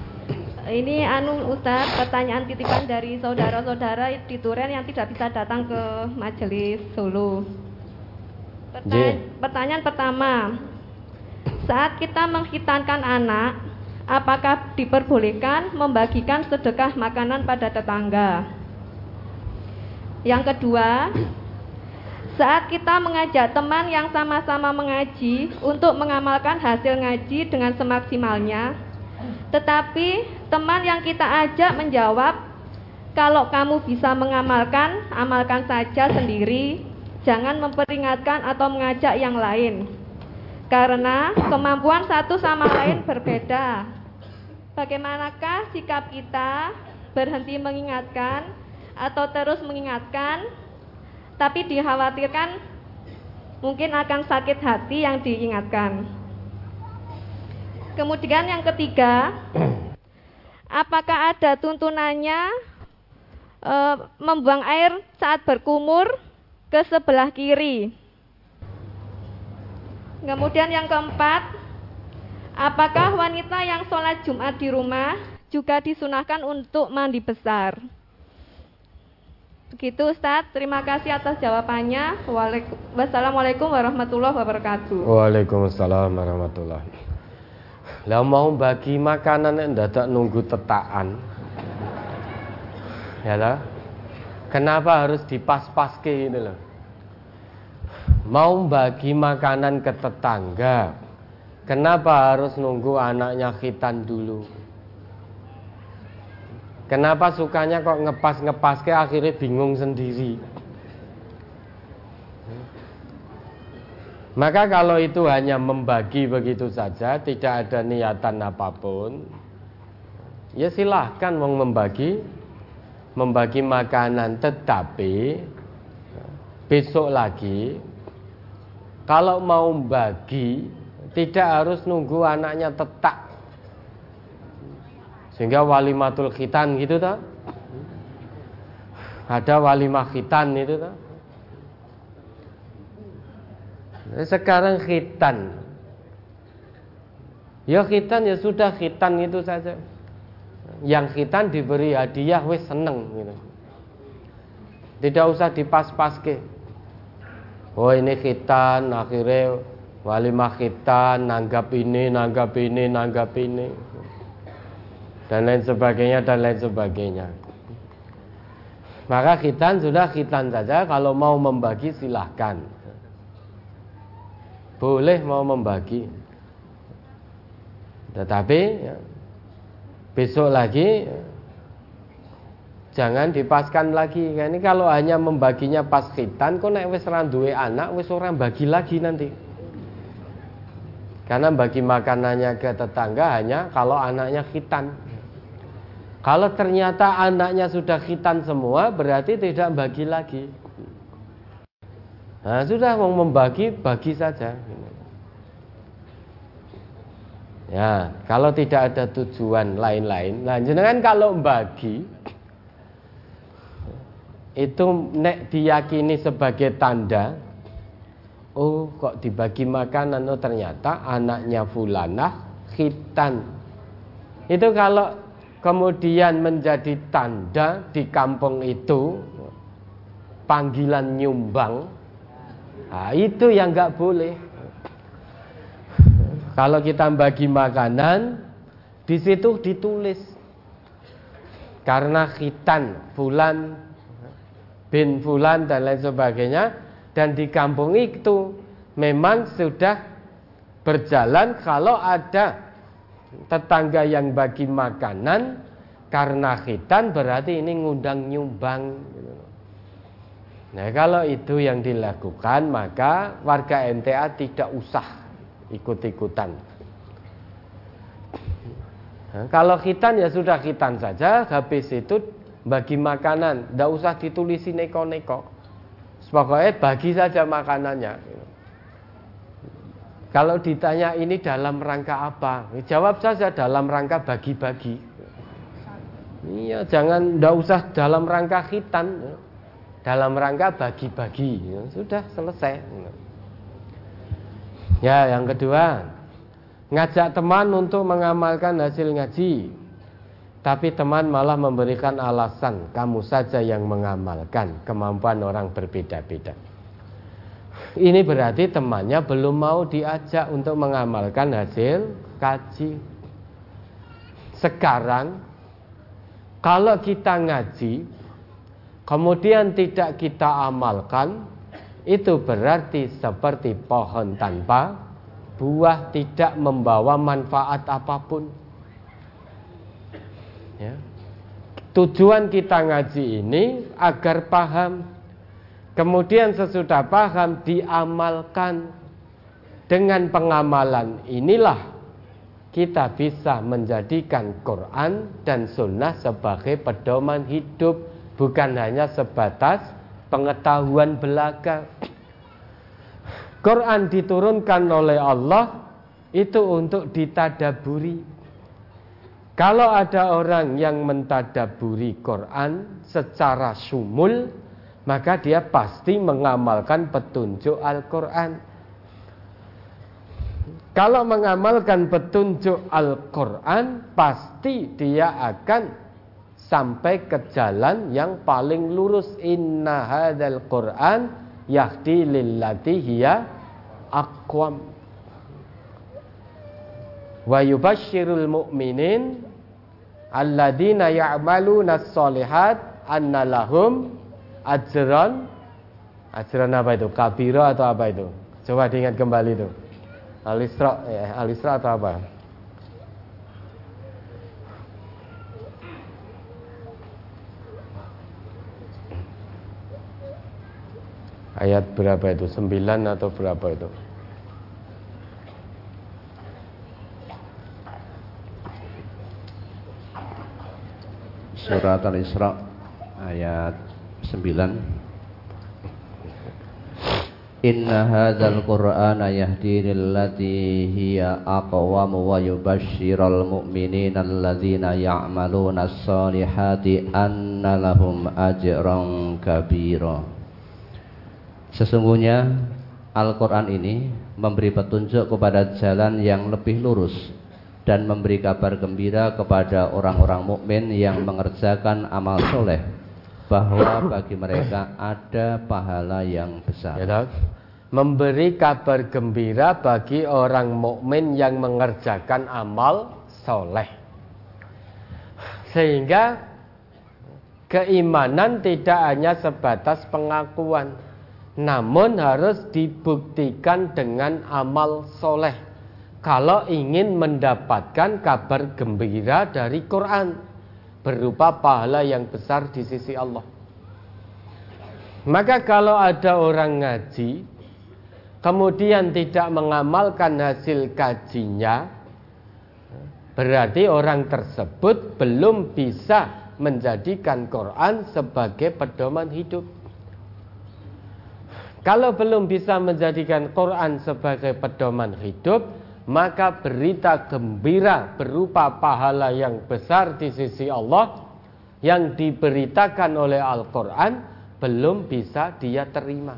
S4: Ini anu Ustaz, pertanyaan titipan dari saudara-saudara di Turen yang tidak bisa datang ke majelis Solo. Pertanya- pertanyaan pertama, saat kita menghitankan anak, apakah diperbolehkan membagikan sedekah makanan pada tetangga? Yang kedua, saat kita mengajak teman yang sama-sama mengaji untuk mengamalkan hasil ngaji dengan semaksimalnya, tetapi teman yang kita ajak menjawab, "Kalau kamu bisa mengamalkan, amalkan saja sendiri, jangan memperingatkan atau mengajak yang lain." Karena kemampuan satu sama lain berbeda. Bagaimanakah sikap kita berhenti mengingatkan atau terus mengingatkan tapi dikhawatirkan mungkin akan sakit hati yang diingatkan. Kemudian yang ketiga, apakah ada tuntunannya e, membuang air saat berkumur ke sebelah kiri? Kemudian yang keempat, apakah wanita yang sholat Jumat di rumah juga disunahkan untuk mandi besar? Begitu Ustadz, terima kasih atas jawabannya. Wassalamualaikum warahmatullahi wabarakatuh.
S1: Waalaikumsalam warahmatullahi. Lah mau bagi makanan yang dadak nunggu tetakan. Ya lah. Kenapa harus dipas-paske ini loh? Mau bagi makanan ke tetangga. Kenapa harus nunggu anaknya khitan dulu? Kenapa sukanya kok ngepas-ngepas ke akhirnya bingung sendiri? Maka kalau itu hanya membagi begitu saja, tidak ada niatan apa pun, ya silahkan mau membagi, membagi makanan. Tetapi besok lagi, kalau mau bagi, tidak harus nunggu anaknya tetak. Sehingga walimatul khitan gitu tak ada walimah khitan itu tak sekarang khitan. Ya khitan ya sudah khitan itu saja. Yang khitan diberi hadiah wis seneng gitu. Tidak usah dipas-paske. Oh ini khitan akhirnya walimah khitan nanggap ini nanggap ini nanggap ini. Dan lain sebagainya dan lain sebagainya. Maka khitan sudah khitan saja. Kalau mau membagi silahkan. Boleh mau membagi. Tetapi ya, besok lagi ya, jangan dipaskan lagi. Ini kalau hanya membaginya pas khitan kok nek wis ora duwe anak wis orang bagi lagi nanti. Karena bagi makanannya ke tetangga hanya kalau anaknya khitan. Kalau ternyata anaknya sudah khitan semua, berarti tidak bagi lagi. Nah, sudah mau membagi, bagi saja. Ya, kalau tidak ada tujuan lain-lain, nah jenengan kalau bagi itu nek diyakini sebagai tanda oh kok dibagi makanan oh ternyata anaknya fulanah khitan. Itu kalau kemudian menjadi tanda di kampung itu panggilan nyumbang nah, itu yang nggak boleh. Kalau kita bagi makanan di situ ditulis. Karena khitan fulan bin fulan dan lain sebagainya. Dan di kampung itu memang sudah berjalan kalau ada tetangga yang bagi makanan. Karena khitan berarti ini ngundang nyumbang. gitu. Nah, kalau itu yang dilakukan, maka warga NTA tidak usah ikut-ikutan. Nah, kalau khitan ya sudah khitan saja, habis itu bagi makanan, tidak usah ditulisi neko-neko. Pokoknya bagi saja makanannya. Kalau ditanya ini dalam rangka apa? Jawab saja dalam rangka bagi-bagi. Iya, jangan tidak usah dalam rangka khitan dalam rangka bagi-bagi. Ya, sudah selesai. Ya yang kedua ngajak teman untuk mengamalkan hasil ngaji tapi teman malah memberikan alasan kamu saja yang mengamalkan kemampuan orang berbeda-beda. Ini berarti temannya belum mau diajak untuk mengamalkan hasil kaji. Sekarang kalau kita ngaji kemudian tidak kita amalkan, itu berarti seperti pohon tanpa buah tidak membawa manfaat apa pun. Ya. Tujuan kita ngaji ini agar paham, kemudian sesudah paham diamalkan. Dengan pengamalan inilah kita bisa menjadikan Quran dan Sunnah sebagai pedoman hidup bukan hanya sebatas pengetahuan belaka. Quran diturunkan oleh Allah itu untuk ditadaburi. Kalau ada orang yang mentadaburi Quran secara sumul, maka dia pasti mengamalkan petunjuk Al-Quran. Kalau mengamalkan petunjuk Al-Quran, pasti dia akan sampai ke jalan yang paling lurus. Inna hadzal quran yahdi lillati hiya aqwam. Wa yubashshirul mu'minin alladzina ya'maluna as-solihat anna lahum ajran. Ajran apa itu? Kabira atau apa itu? Coba diingat kembali itu. Al-isra ya, al-isra atau apa Ayat berapa itu? Sembilan atau berapa itu?
S2: Surat Al-Isra ayat 9 Inna hadzal qur'ana yahdi lillati hiya aqwam wa yubashshiral mu'minina alladzina ya'maluna as-solihati anna lahum ajran kabira Sesungguhnya Al-Quran ini memberi petunjuk kepada jalan yang lebih lurus dan memberi kabar gembira kepada orang-orang mukmin yang mengerjakan amal soleh bahwa bagi mereka ada pahala yang besar. Ya,
S1: memberi kabar gembira bagi orang mukmin yang mengerjakan amal soleh, sehingga keimanan tidak hanya sebatas pengakuan, namun harus dibuktikan dengan amal soleh kalau ingin mendapatkan kabar gembira dari Quran berupa pahala yang besar di sisi Allah. Maka kalau ada orang ngaji kemudian tidak mengamalkan hasil kajinya berarti orang tersebut belum bisa menjadikan Quran sebagai pedoman hidup. Kalau belum bisa menjadikan Quran sebagai pedoman hidup, maka berita gembira berupa pahala yang besar di sisi Allah yang diberitakan oleh Al-Quran belum bisa dia terima.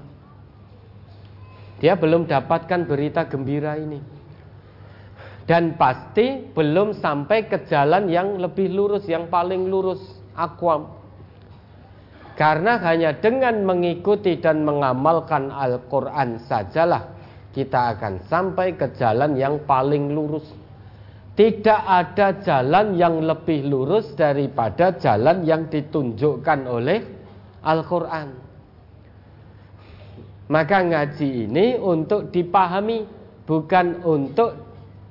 S1: Dia belum dapatkan berita gembira ini. Dan pasti belum sampai ke jalan yang lebih lurus, yang paling lurus, akwam. Karena hanya dengan mengikuti dan mengamalkan Al-Quran sajalah kita akan sampai ke jalan yang paling lurus. Tidak ada jalan yang lebih lurus daripada jalan yang ditunjukkan oleh Al-Quran. Maka ngaji ini untuk dipahami, bukan untuk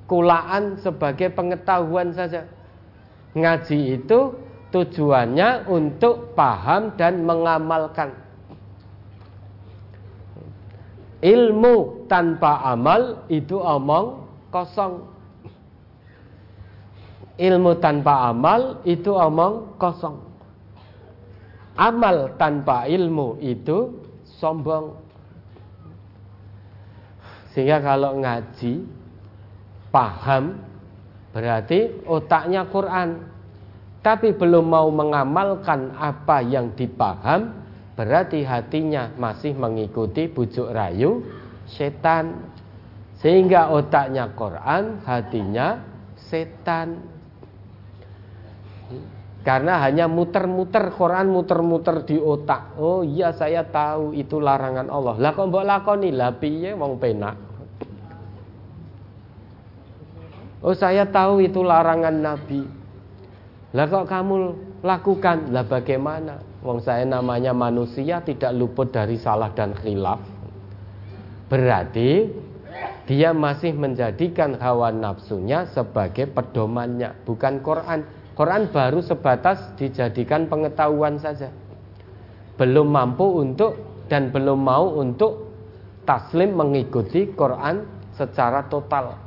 S1: kulaan sebagai pengetahuan saja. Ngaji itu tujuannya untuk paham dan mengamalkan. Ilmu tanpa amal itu omong kosong. Ilmu tanpa amal itu omong kosong. Amal tanpa ilmu itu sombong. Sehingga kalau ngaji paham berarti otaknya Quran. Tapi belum mau mengamalkan apa yang dipaham berarti hatinya masih mengikuti bujuk rayu setan. Sehingga otaknya Quran, hatinya setan. Karena hanya muter-muter Quran muter-muter di otak. Oh iya saya tahu itu larangan Allah. Lah kok mbok lakoni lah piye wong penak. Oh saya tahu itu larangan Nabi. Lah kok kamu lakukan? Lah bagaimana? Wong saya namanya manusia tidak luput dari salah dan khilaf. Berarti dia masih menjadikan hawa nafsunya sebagai pedomannya, bukan Quran. Quran baru sebatas dijadikan pengetahuan saja. Belum mampu untuk dan belum mau untuk taslim mengikuti Quran secara total.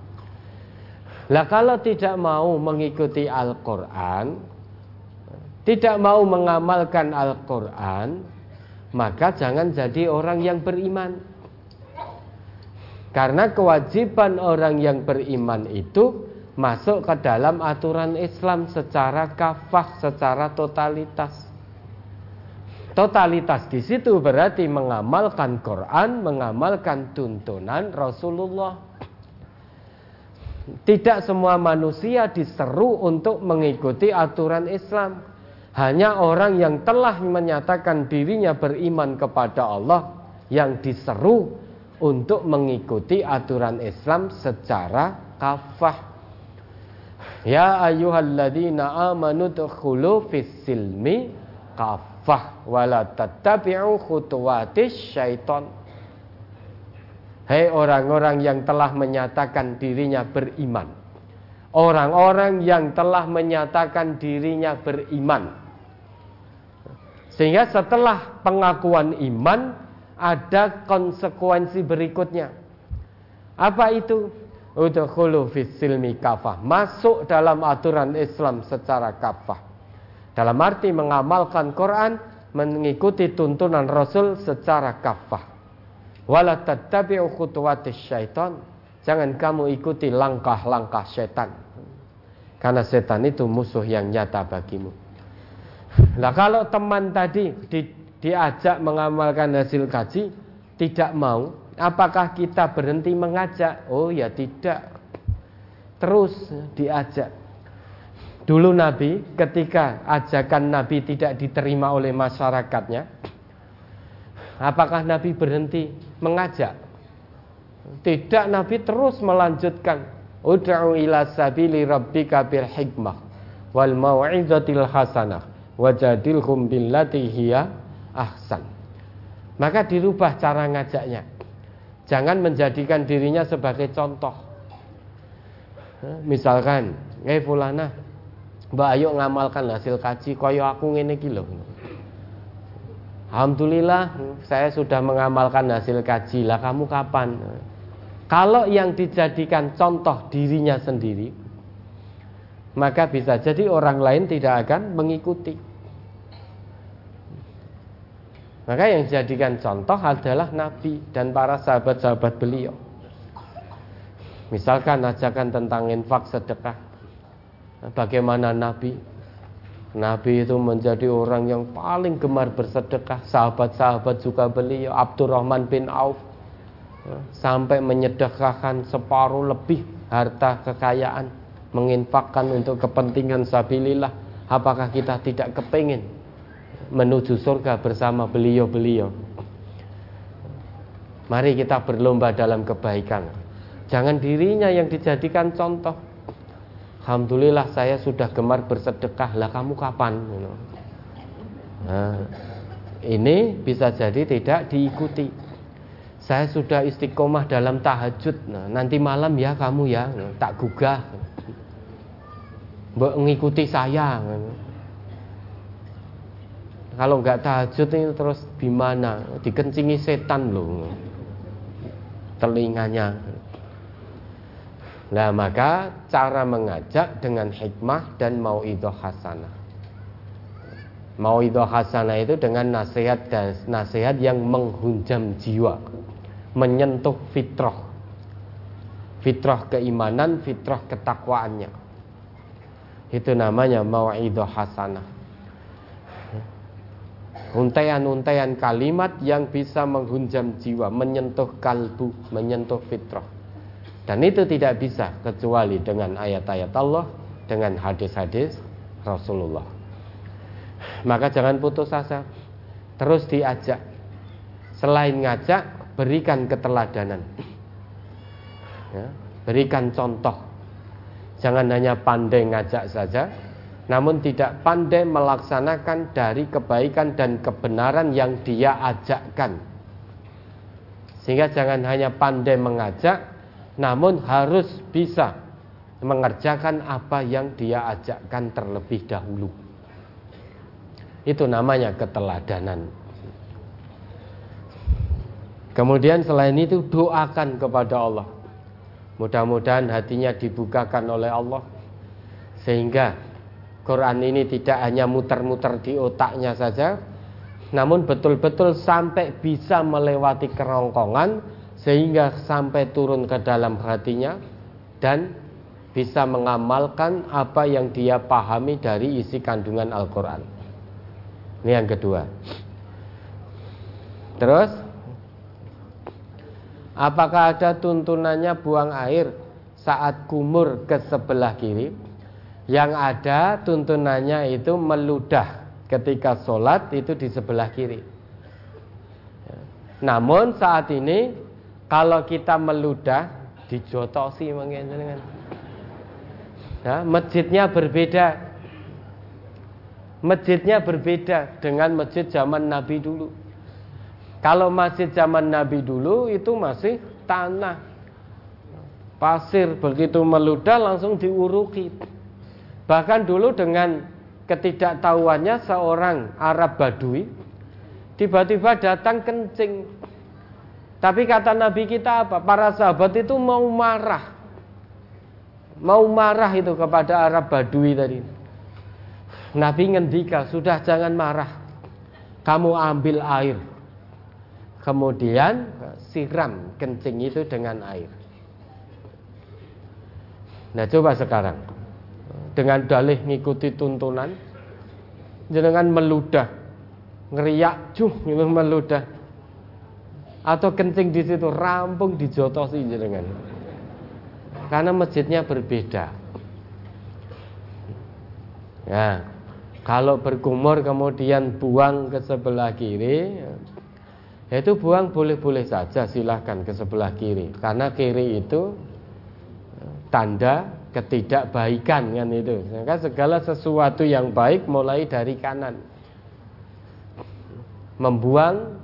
S1: Lah kalau tidak mau mengikuti Al-Quran, tidak mau mengamalkan Al-Quran, maka jangan jadi orang yang beriman. Karena kewajiban orang yang beriman itu masuk ke dalam aturan Islam secara kafah, secara totalitas. Totalitas di situ berarti mengamalkan Quran, mengamalkan tuntunan Rasulullah. Tidak semua manusia diseru untuk mengikuti aturan Islam. Hanya orang yang telah menyatakan dirinya beriman kepada Allah yang diseru untuk mengikuti aturan Islam secara kafah. Ya ayyuhalladzina amanu dkhulu fis silmi kafah wala tattabi'u khutuwatis. Hei orang-orang yang telah menyatakan dirinya beriman. Orang-orang yang telah menyatakan dirinya beriman. Sehingga setelah pengakuan iman ada konsekuensi berikutnya. Apa itu? Udkhulu fis silmi kafah. Masuk dalam aturan Islam secara kafah. Dalam arti mengamalkan Quran, mengikuti tuntunan Rasul secara kafah. Wala tattabi'u khutuwatis syaitan. Jangan kamu ikuti langkah-langkah setan. Karena setan itu musuh yang nyata bagimu. Nah kalau teman tadi di, diajak mengamalkan hasil kaji tidak mau, Apakah kita berhenti mengajak? Oh ya tidak. Terus diajak. Dulu Nabi ketika ajakan Nabi tidak diterima oleh masyarakatnya, apakah Nabi berhenti mengajak? Tidak, Nabi terus melanjutkan. Ud'u ila sabili rabbika bil hikmah wal mau'izatil hasanah wajadilhum billati hiya ahsan. Maka dirubah cara ngajaknya. Jangan menjadikan dirinya sebagai contoh. Misalkan, eh fulana, Mbak ayo ngamalkan hasil kaji koyo aku ngene iki lho. Alhamdulillah saya sudah mengamalkan hasil kaji. Lah kamu kapan? Kalau yang dijadikan contoh dirinya sendiri, maka bisa jadi orang lain tidak akan mengikuti. Maka yang dijadikan contoh adalah Nabi dan para sahabat-sahabat beliau. Misalkan ajakan tentang infak sedekah. Bagaimana Nabi? Nabi itu menjadi orang yang paling gemar bersedekah. Sahabat-sahabat juga beliau. Abdurrahman bin Auf. Sampai menyedekahkan separuh lebih harta kekayaan. Menginfakkan untuk kepentingan sabilillah. Apakah kita tidak kepingin menuju surga bersama beliau-beliau. Mari kita berlomba dalam kebaikan. Jangan dirinya yang dijadikan contoh. Alhamdulillah saya sudah gemar bersedekah. Lah kamu kapan? Nah, ini bisa jadi tidak diikuti. Saya sudah istiqomah dalam tahajud. Nah, nanti malam ya kamu ya, tak gugah. Mengikuti saya. Kalau nggak tahajud ini terus gimana? Dikencingi setan loh. telinganya. Nah, maka cara mengajak dengan hikmah dan mau itu hasanah. Mau itu hasanah itu dengan nasihat dan nasihat yang menghunjam jiwa, menyentuh fitrah. Fitrah keimanan, fitrah ketakwaannya. Itu namanya mau'idah hasanah. Untaian-untaian kalimat yang bisa menghunjam jiwa, menyentuh kalbu, menyentuh fitrah. Dan itu tidak bisa kecuali dengan ayat-ayat Allah, dengan hadis-hadis Rasulullah. Maka jangan putus asa, terus diajak. Selain ngajak, berikan keteladanan. Ya, berikan contoh. Jangan hanya pandai ngajak saja, namun tidak pandai melaksanakan dari kebaikan dan kebenaran yang dia ajakkan. Sehingga jangan hanya pandai mengajak, namun harus bisa mengerjakan apa yang dia ajakkan terlebih dahulu. Itu namanya keteladanan. Kemudian selain itu doakan kepada Allah. Mudah-mudahan hatinya dibukakan oleh Allah sehingga Quran ini tidak hanya muter-muter di otaknya saja, namun betul-betul sampai bisa melewati kerongkongan sehingga sampai turun ke dalam hatinya dan bisa mengamalkan apa yang dia pahami dari isi kandungan Al-Quran. Ini yang kedua. Terus, apakah ada tuntunannya buang air saat kumur ke sebelah kiri? Yang ada tuntunannya itu meludah ketika sholat itu di sebelah kiri. Namun saat ini kalau kita meludah dijotosi dengan ya, masjidnya berbeda. Masjidnya berbeda dengan masjid zaman Nabi dulu. Kalau masjid zaman Nabi dulu itu masih tanah pasir begitu meludah langsung diuruki Bahkan dulu dengan ketidaktahuannya seorang Arab Badui tiba-tiba datang kencing. Tapi kata Nabi kita apa? Para sahabat itu mau marah. Mau marah itu kepada Arab Badui tadi. Nabi ngendika, sudah jangan marah. Kamu ambil air. Kemudian siram kencing itu dengan air. Nah coba sekarang dengan dalih ngikuti tuntunan jenengan meludah ngeriak cuh gitu meludah atau kencing di situ rampung dijotosi jenengan karena masjidnya berbeda ya kalau berkumur kemudian buang ke sebelah kiri ya itu buang boleh-boleh saja silahkan ke sebelah kiri karena kiri itu tanda ketidakbaikan kan itu. Maka segala sesuatu yang baik mulai dari kanan. Membuang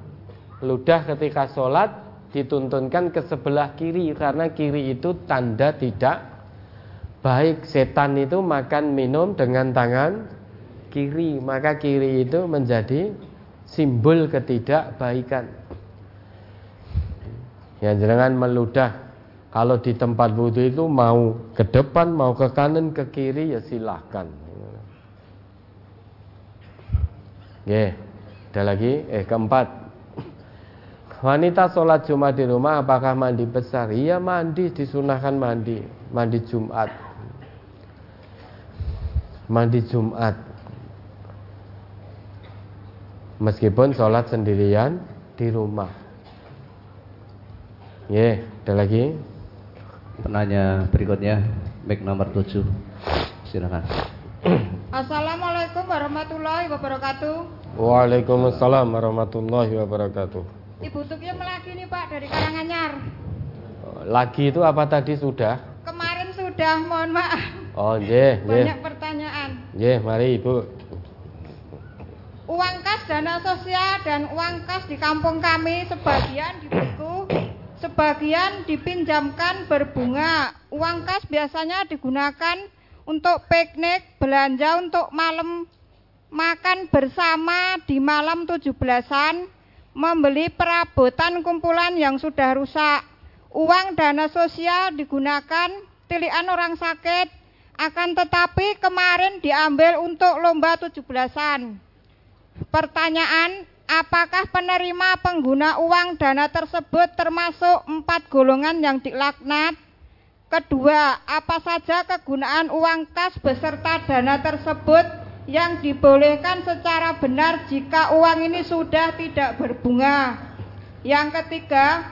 S1: ludah ketika sholat dituntunkan ke sebelah kiri karena kiri itu tanda tidak baik. Setan itu makan minum dengan tangan kiri, maka kiri itu menjadi simbol ketidakbaikan. Ya jangan meludah kalau di tempat wudhu itu mau ke depan, mau ke kanan, ke kiri ya silahkan. Oke, ada lagi. Eh keempat, wanita sholat Jumat di rumah apakah mandi besar? Iya mandi, disunahkan mandi, mandi Jumat, mandi Jumat. Meskipun sholat sendirian di rumah. Ya, ada lagi.
S2: Penanya berikutnya mic nomor 7. Silakan.
S5: Assalamualaikum warahmatullahi wabarakatuh.
S1: Waalaikumsalam warahmatullahi wabarakatuh.
S5: Ibu Tukya melagi nih Pak dari Karanganyar.
S1: Lagi itu apa tadi sudah?
S5: Kemarin sudah, mohon maaf.
S1: Oh, nggih,
S5: Banyak pertanyaan.
S1: Nggih, mari Ibu.
S5: Uang kas dana sosial dan uang kas di kampung kami sebagian dibeku Sebagian dipinjamkan berbunga. Uang kas biasanya digunakan untuk piknik, belanja untuk malam makan bersama di malam 17-an, membeli perabotan kumpulan yang sudah rusak. uang dana sosial digunakan tilian orang sakit, akan tetapi kemarin diambil untuk lomba 17-an. Pertanyaan, apakah penerima pengguna uang dana tersebut termasuk empat golongan yang dilaknat? Kedua, apa saja kegunaan uang kas beserta dana tersebut yang dibolehkan secara benar jika uang ini sudah tidak berbunga? Yang ketiga,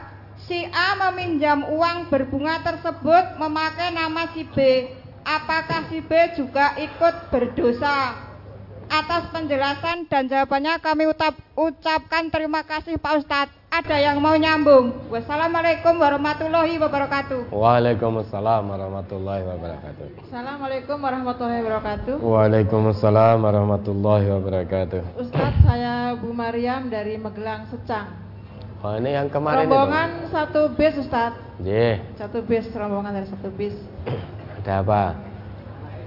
S5: si A meminjam uang berbunga tersebut memakai nama si B. Apakah si B juga ikut berdosa? Atas penjelasan dan jawabannya kami ucap, ucapkan terima kasih Pak Ustadz. Ada yang mau nyambung? Wassalamualaikum warahmatullahi wabarakatuh.
S1: Waalaikumsalam warahmatullahi wabarakatuh.
S6: Assalamualaikum warahmatullahi wabarakatuh.
S1: Waalaikumsalam warahmatullahi wabarakatuh.
S6: Ustadz, saya Bu Mariam dari Magelang Secang.
S1: Oh, ini yang kemarin
S6: rombongan satu bis Ustadz.
S1: Yeah.
S6: Satu bis, rombongan dari satu bis.
S1: Ada apa?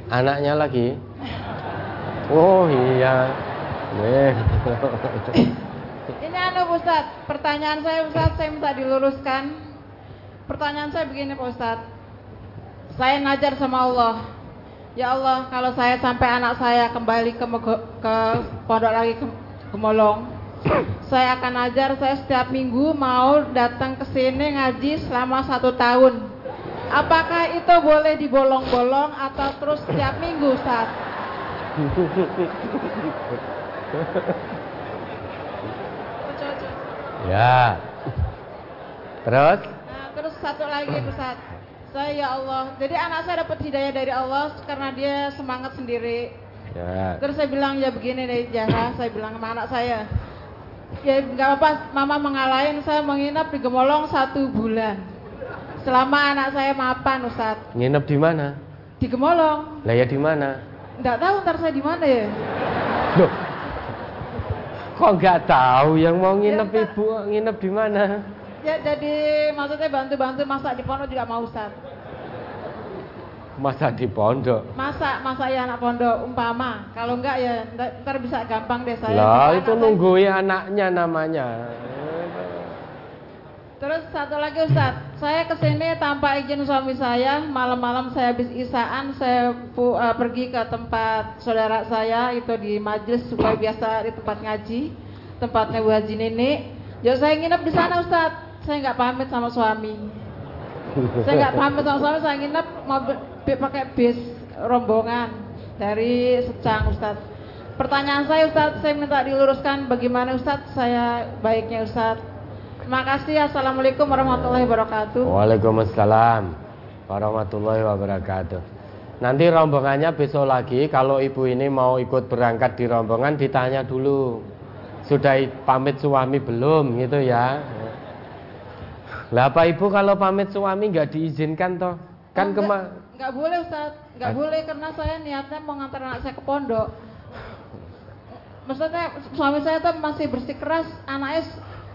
S1: Anaknya lagi? Oh iya. Yeah.
S6: Ini anu Ustadz, pertanyaan saya Ustadz, saya minta diluruskan. Pertanyaan saya begini Pak Ustadz. Saya ngajar sama Allah. Ya Allah, kalau saya sampai anak saya kembali ke, ke pondok lagi ke Gemolong, saya akan ajar saya setiap minggu mau datang ke sini ngaji selama satu tahun. Apakah itu boleh dibolong-bolong atau terus setiap minggu saat?
S1: ya. Terus?
S6: Nah, terus satu lagi Ustaz. Saya ya Allah, jadi anak saya dapat hidayah dari Allah karena dia semangat sendiri.
S1: Ya.
S6: Terus saya bilang ya begini dari Jaha, saya bilang sama anak saya, ya nggak apa mama mengalahin saya menginap di Gemolong satu bulan selama anak saya mapan Ustaz
S1: nginep di mana
S6: di Gemolong
S1: lah ya di mana
S6: nggak tahu ntar saya di mana ya
S1: Loh, kok nggak tahu yang mau nginep ya, ibu nginep di mana
S6: ya jadi maksudnya bantu-bantu masak di pondok juga mau Ustaz
S1: Masa di pondok?
S6: Masa, masa ya anak pondok umpama. Kalau enggak ya ntar bisa gampang deh saya.
S1: Lah itu nungguin anaknya namanya.
S6: Terus satu lagi Ustaz, saya ke sini tanpa izin suami saya, malam-malam saya habis isaan, saya pu, uh, pergi ke tempat saudara saya itu di majelis supaya biasa di tempat ngaji, tempatnya Bu Haji Nenek. Ya saya nginep di sana Ustaz, saya nggak pamit sama suami. saya nggak pamit sama suami, saya nginep mobil pakai bis rombongan dari Secang Ustaz. Pertanyaan saya Ustaz, saya minta diluruskan bagaimana Ustaz saya baiknya Ustaz. Terima kasih. Assalamualaikum warahmatullahi wabarakatuh.
S1: Waalaikumsalam warahmatullahi wabarakatuh. Nanti rombongannya besok lagi kalau ibu ini mau ikut berangkat di rombongan ditanya dulu. Sudah pamit suami belum gitu ya. Lah apa ibu kalau pamit suami nggak diizinkan toh? Kan kema
S6: Nggak boleh Ustaz, nggak boleh karena saya niatnya mau ngantar anak saya ke pondok. Maksudnya suami saya tuh masih bersikeras anaknya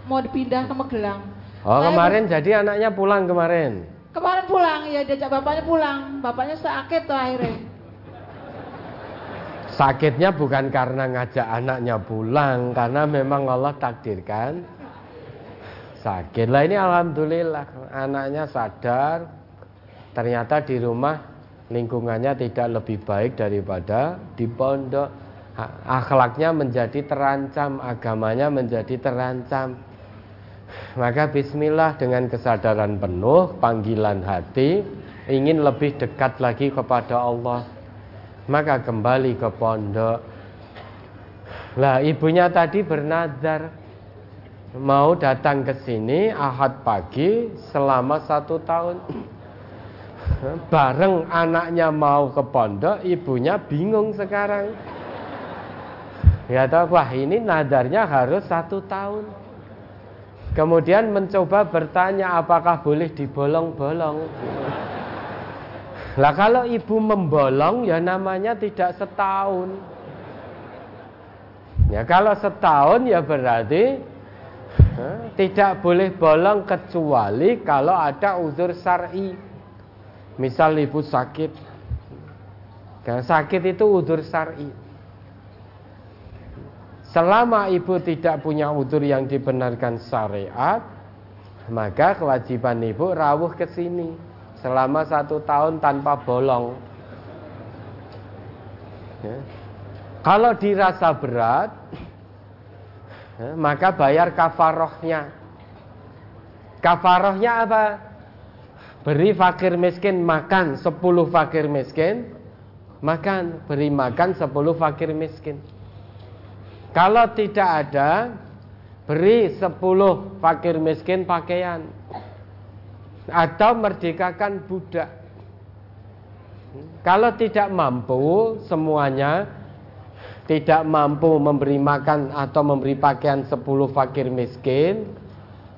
S6: mau dipindah ke Magelang.
S1: Oh saya kemarin jadi anaknya pulang kemarin?
S6: Kemarin pulang, ya diajak bapaknya pulang. Bapaknya sakit tuh akhirnya.
S1: Sakitnya bukan karena ngajak anaknya pulang, karena memang Allah takdirkan sakit. Lah ini alhamdulillah anaknya sadar, ternyata di rumah lingkungannya tidak lebih baik daripada di pondok akhlaknya menjadi terancam agamanya menjadi terancam maka bismillah dengan kesadaran penuh panggilan hati ingin lebih dekat lagi kepada Allah maka kembali ke pondok lah ibunya tadi bernazar mau datang ke sini ahad pagi selama satu tahun bareng anaknya mau ke pondok, ibunya bingung sekarang. Ya tahu, wah ini nadarnya harus satu tahun. Kemudian mencoba bertanya apakah boleh dibolong-bolong. Lah kalau ibu membolong ya namanya tidak setahun. Ya kalau setahun ya berarti tidak boleh bolong kecuali kalau ada uzur syar'i. Misal ibu sakit, karena sakit itu udur syari. Selama ibu tidak punya udur yang dibenarkan syariat, maka kewajiban ibu rawuh ke sini selama satu tahun tanpa bolong. Ya. Kalau dirasa berat, ya, maka bayar kafarohnya. Kafarohnya apa? Beri fakir miskin makan 10 fakir miskin Makan, beri makan 10 fakir miskin Kalau tidak ada Beri 10 fakir miskin pakaian Atau merdekakan budak Kalau tidak mampu semuanya Tidak mampu memberi makan atau memberi pakaian 10 fakir miskin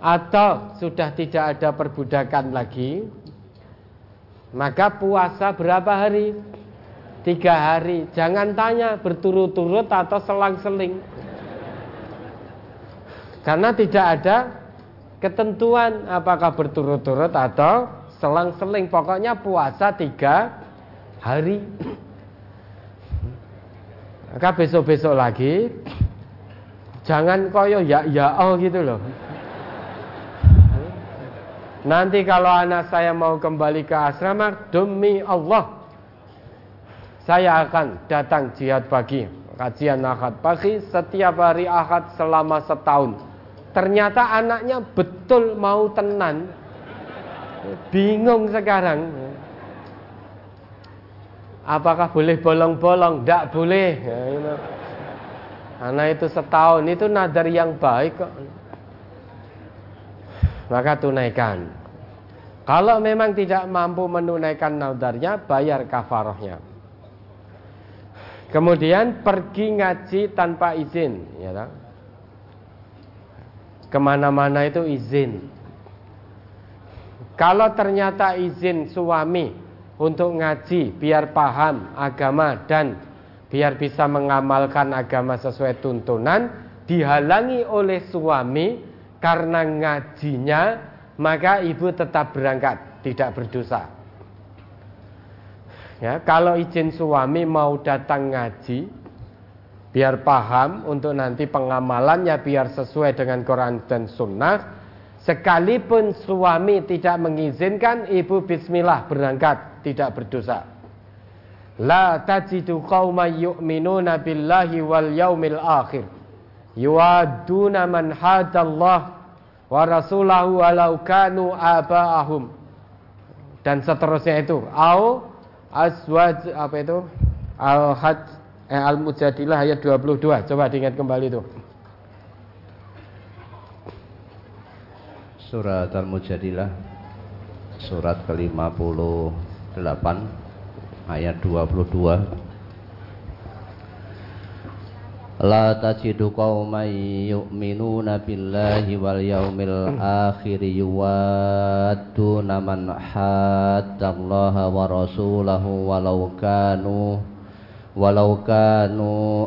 S1: atau sudah tidak ada perbudakan lagi, maka puasa berapa hari? Tiga hari. Jangan tanya berturut-turut atau selang-seling. Karena tidak ada ketentuan apakah berturut-turut atau selang-seling. Pokoknya puasa tiga hari. Maka besok-besok lagi jangan koyo ya ya oh gitu loh. Nanti kalau anak saya mau kembali ke asrama, demi Allah, saya akan datang jihad pagi, kajian ahad pagi setiap hari ahad selama setahun. Ternyata anaknya betul mau tenan, bingung sekarang. Apakah boleh bolong-bolong? Tidak boleh. Ya, Anak itu setahun itu nadar yang baik kok maka tunaikan. Kalau memang tidak mampu menunaikan nadarnya, bayar kafarahnya. Kemudian pergi ngaji tanpa izin, ya tak? Ke mana-mana itu izin. Kalau ternyata izin suami untuk ngaji, biar paham agama dan biar bisa mengamalkan agama sesuai tuntunan, dihalangi oleh suami, karena ngajinya maka ibu tetap berangkat tidak berdosa ya kalau izin suami mau datang ngaji biar paham untuk nanti pengamalannya biar sesuai dengan Quran dan Sunnah. Sekalipun suami tidak mengizinkan ibu Bismillah berangkat tidak berdosa. La tajidu qauman yu'minuna billahi wal yaumil akhir. Yuaduna man hadallah wa rasulahu walau kanu aba'ahum. Dan seterusnya itu. Au azwaj apa itu? Al hajj eh, al mujadilah ayat 22 coba diingat kembali itu.
S2: Surat al mujadilah surat ke-58 ayat 22 La tajidu qauman yu'minuna billahi wal yaumil akhir yuwadduna man haddallaha wa rasulahu walau kanu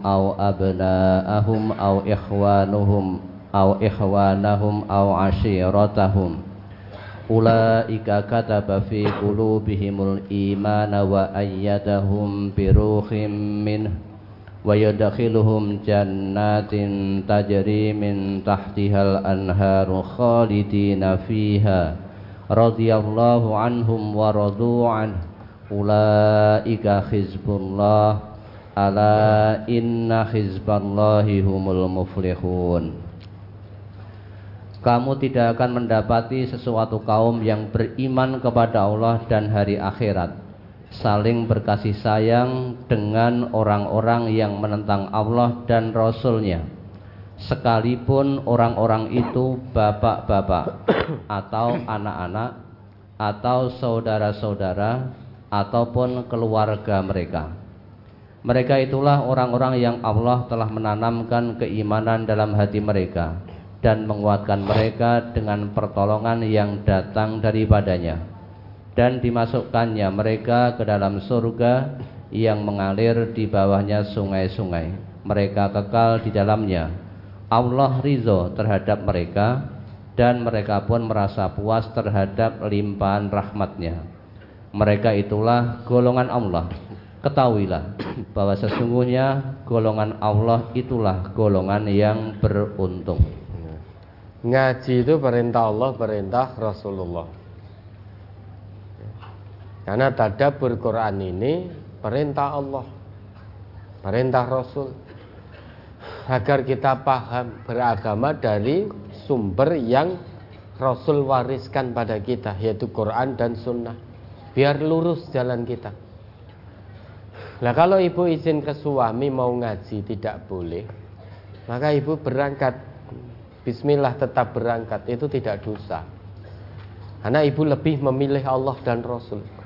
S2: aw abna'ahum aw ikhwanuhum aw ikhwanahum aw ashiratahum. Ulaika kataba fi qulubihimul imana wa ويدخلهم جنات تجري من تحتها الأنهار خالدين فيها رضي الله عنهم ورضوا عنه أولئك حزب الله ألا إن حزب الله هم المفلحون Kamu tidak akan mendapati sesuatu kaum yang beriman kepada Allah dan hari akhirat saling berkasih sayang dengan orang-orang yang menentang Allah dan Rasulnya. Sekalipun orang-orang itu bapak-bapak atau anak-anak atau saudara-saudara ataupun keluarga mereka. Mereka itulah orang-orang yang Allah telah menanamkan keimanan dalam hati mereka dan menguatkan mereka dengan pertolongan yang datang daripadanya dan dimasukkannya mereka ke dalam surga yang mengalir di bawahnya sungai-sungai. Mereka kekal di dalamnya. Allah ridho terhadap mereka dan mereka pun merasa puas terhadap limpahan rahmatnya. Mereka itulah golongan Allah. Ketahuilah bahwa sesungguhnya golongan Allah itulah golongan yang beruntung.
S1: Ngaji itu perintah Allah, perintah Rasulullah. Karena tadabbur Quran ini perintah Allah, perintah Rasul. Agar kita paham beragama dari sumber yang Rasul wariskan pada kita yaitu Quran dan Sunnah. Biar lurus jalan kita. Nah kalau ibu izin ke suami mau ngaji tidak boleh maka ibu berangkat. Bismillah tetap berangkat. Itu tidak dosa. Karena ibu lebih memilih Allah dan Rasul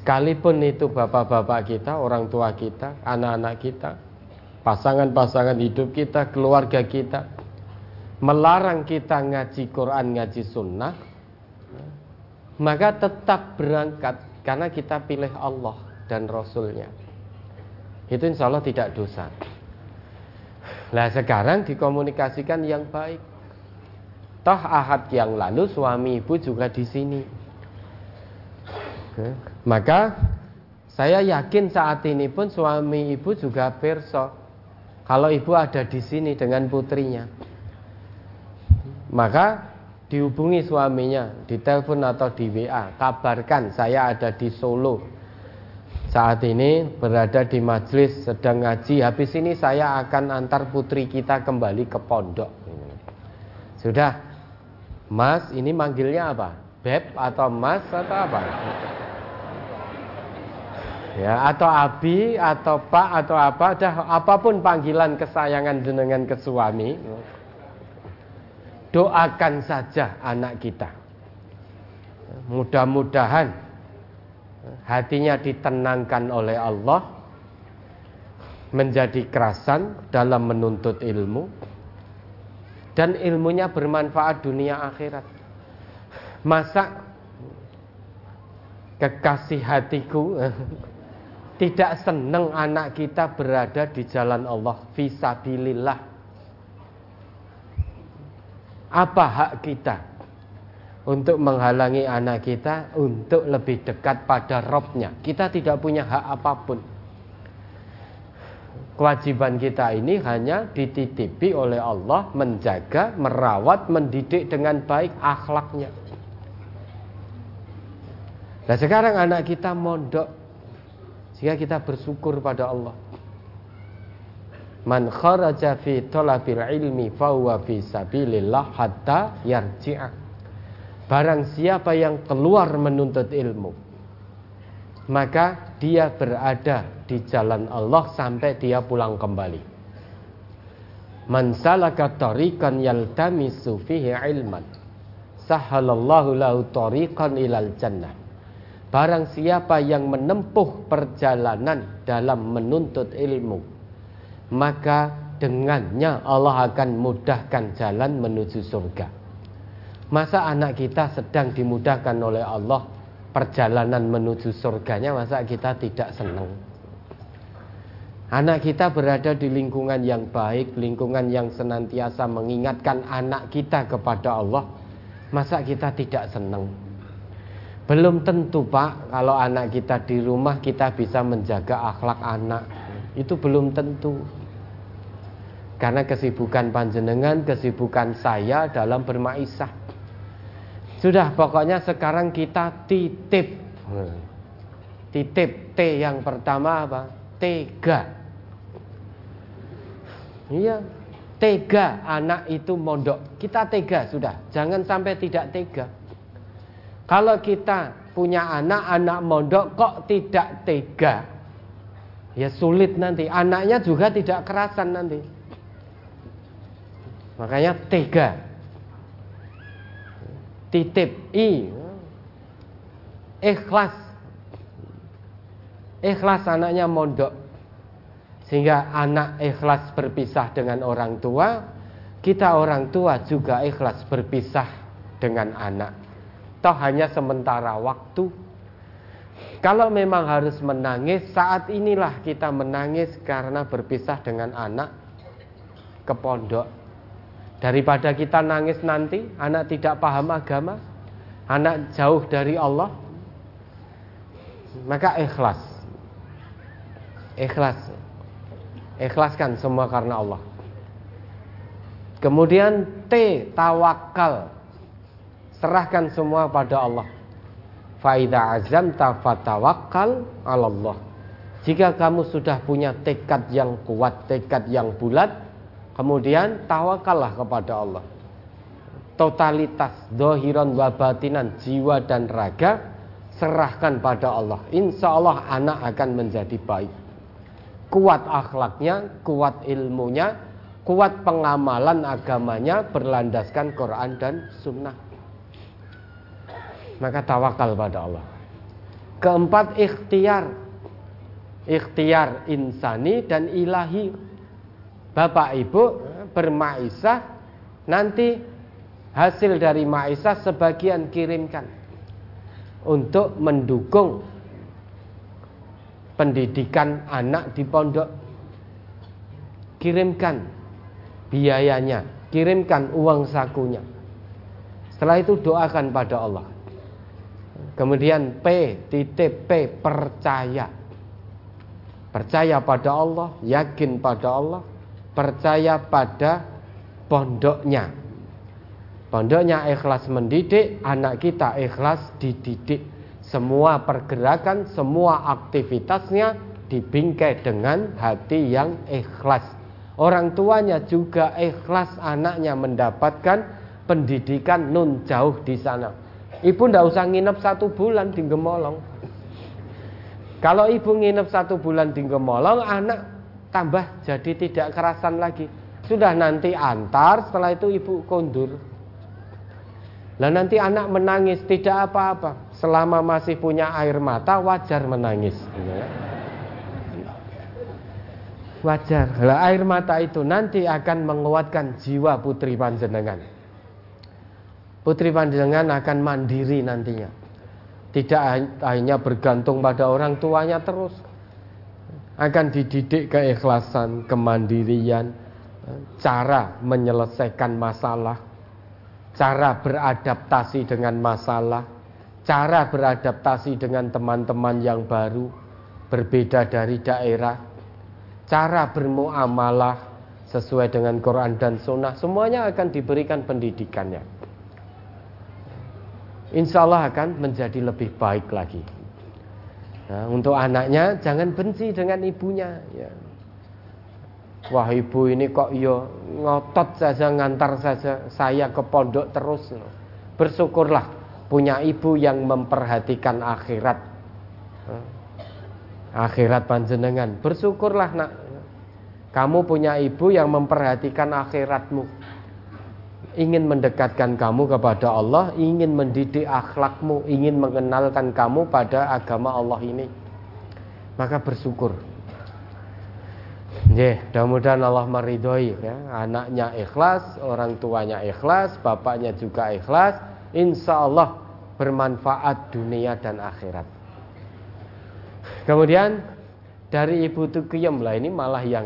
S1: Sekalipun itu bapak-bapak kita, orang tua kita, anak-anak kita, pasangan-pasangan hidup kita, keluarga kita, melarang kita ngaji Quran, ngaji sunnah, maka tetap berangkat karena kita pilih Allah dan Rasulnya. Itu insya Allah tidak dosa. Nah sekarang dikomunikasikan yang baik. Toh ahad yang lalu suami ibu juga di sini. Maka saya yakin saat ini pun suami ibu juga perso. Kalau ibu ada di sini dengan putrinya. Maka dihubungi suaminya di telepon atau di WA kabarkan saya ada di Solo. Saat ini berada di majelis sedang ngaji. Habis ini saya akan antar putri kita kembali ke pondok. Sudah. Mas ini manggilnya apa beb atau mas atau apa ya atau abi atau pak atau apa dah apa pun panggilan kesayangan jenengan ke suami doakan saja anak kita. Mudah-mudahan hatinya ditenangkan oleh Allah, menjadi kerasan dalam menuntut ilmu, dan ilmunya bermanfaat dunia akhirat. Masa kekasih hatiku tidak senang anak kita berada di jalan Allah visabilillah apa hak kita untuk menghalangi anak kita untuk lebih dekat pada Robnya? Kita tidak punya hak apa pun. Kewajiban kita ini hanya dititipi oleh Allah menjaga, merawat, mendidik dengan baik akhlaknya. Nah sekarang anak kita mondok sehingga kita bersyukur pada Allah. Man kharaja fi talabil ilmi fahuwa fi sabilillah hatta yarji'a. Barang siapa yang keluar menuntut ilmu, maka dia berada di jalan Allah sampai dia pulang kembali. Man salaka tariqan yaltamisu fihi ilman, sahalallahu lahu tariqan ilal jannah. Barang siapa yang menempuh perjalanan dalam menuntut ilmu, maka dengannya Allah akan mudahkan jalan menuju surga. Masa anak kita sedang dimudahkan oleh Allah perjalanan menuju surganya, masa kita tidak senang? Anak kita berada di lingkungan yang baik, lingkungan yang senantiasa mengingatkan anak kita kepada Allah, masa kita tidak senang? Belum tentu Pak, kalau anak kita di rumah kita bisa menjaga akhlak anak. Itu belum tentu. Karena kesibukan panjenengan, kesibukan saya dalam bermaisah. Sudah pokoknya sekarang kita titip. Titip T yang pertama apa? Tega. Iya, tega anak itu mondok. Kita tega sudah, jangan sampai tidak tega. Kalau kita punya anak, anak mondok kok tidak tega, ya sulit nanti. Anaknya juga tidak kerasan nanti. Makanya tega. Titip i. Ikhlas. Ikhlas anaknya mondok. Sehingga anak ikhlas berpisah dengan orang tua, kita orang tua juga ikhlas berpisah dengan anak. Toh hanya sementara waktu. Kalau memang harus menangis, saat inilah kita menangis karena berpisah dengan anak ke pondok Daripada kita nangis nanti, anak tidak paham agama, anak jauh dari Allah, maka ikhlas. Ikhlas. Ikhlaskan semua karena Allah. Kemudian T tawakal. Serahkan semua pada Allah. Faida azam fatawakal Allah. Jika kamu sudah punya tekad yang kuat, tekad yang bulat, kemudian tawakallah kepada Allah. Totalitas dohiron wabatinan jiwa dan raga serahkan pada Allah. Insya Allah anak akan menjadi baik. Kuat akhlaknya, kuat ilmunya, kuat pengamalan agamanya berlandaskan Quran dan Sunnah. Maka tawakal pada Allah. Keempat ikhtiar, ikhtiar insani dan ilahi. Bapak Ibu bermaisah nanti hasil dari maisah sebagian kirimkan untuk mendukung pendidikan anak di pondok. Kirimkan biayanya, kirimkan uang sakunya. Setelah itu doakan pada Allah. Kemudian P, titik P, percaya. Percaya pada Allah, yakin pada Allah, percaya pada pondoknya. Pondoknya ikhlas mendidik, anak kita ikhlas dididik. Semua pergerakan, semua aktivitasnya dibingkai dengan hati yang ikhlas. Orang tuanya juga ikhlas anaknya mendapatkan pendidikan nun jauh di sana. Ibu ndak usah nginep satu bulan di Gemolong. Kalau ibu nginep satu bulan di Gemolong, anak tambah jadi tidak kerasan lagi. Sudah nanti antar, setelah itu ibu kondur. Lah nanti anak menangis tidak apa-apa. Selama masih punya air mata wajar menangis. Gitu ya wajar. Lah air mata itu nanti akan menguatkan jiwa putri panjenengan. Putri panjenengan akan mandiri nantinya. Tidak hanya bergantung pada orang tuanya terus. Akan dididik keikhlasan, kemandirian, cara menyelesaikan masalah, cara beradaptasi dengan masalah, cara beradaptasi dengan teman-teman yang baru, berbeda dari daerah, cara bermuamalah sesuai dengan Quran dan Sunnah semuanya akan diberikan pendidikannya Insya Allah akan menjadi lebih baik lagi nah, untuk anaknya jangan benci dengan ibunya ya. wah ibu ini kok yo iya ngotot saja ngantar saja saya ke pondok terus bersyukurlah punya ibu yang memperhatikan akhirat akhirat panjenengan. Bersyukurlah nak. Kamu punya ibu yang memperhatikan akhiratmu. Ingin mendekatkan kamu kepada Allah, ingin mendidik akhlakmu, ingin mengenalkan kamu pada agama Allah ini. Maka bersyukur. Yeah, mudah-mudahan Allah meridhoi ya. Anaknya ikhlas, orang tuanya ikhlas, bapaknya juga ikhlas. Insya Allah bermanfaat dunia dan akhirat. Kemudian dari Ibu Tukiyem lah ini malah yang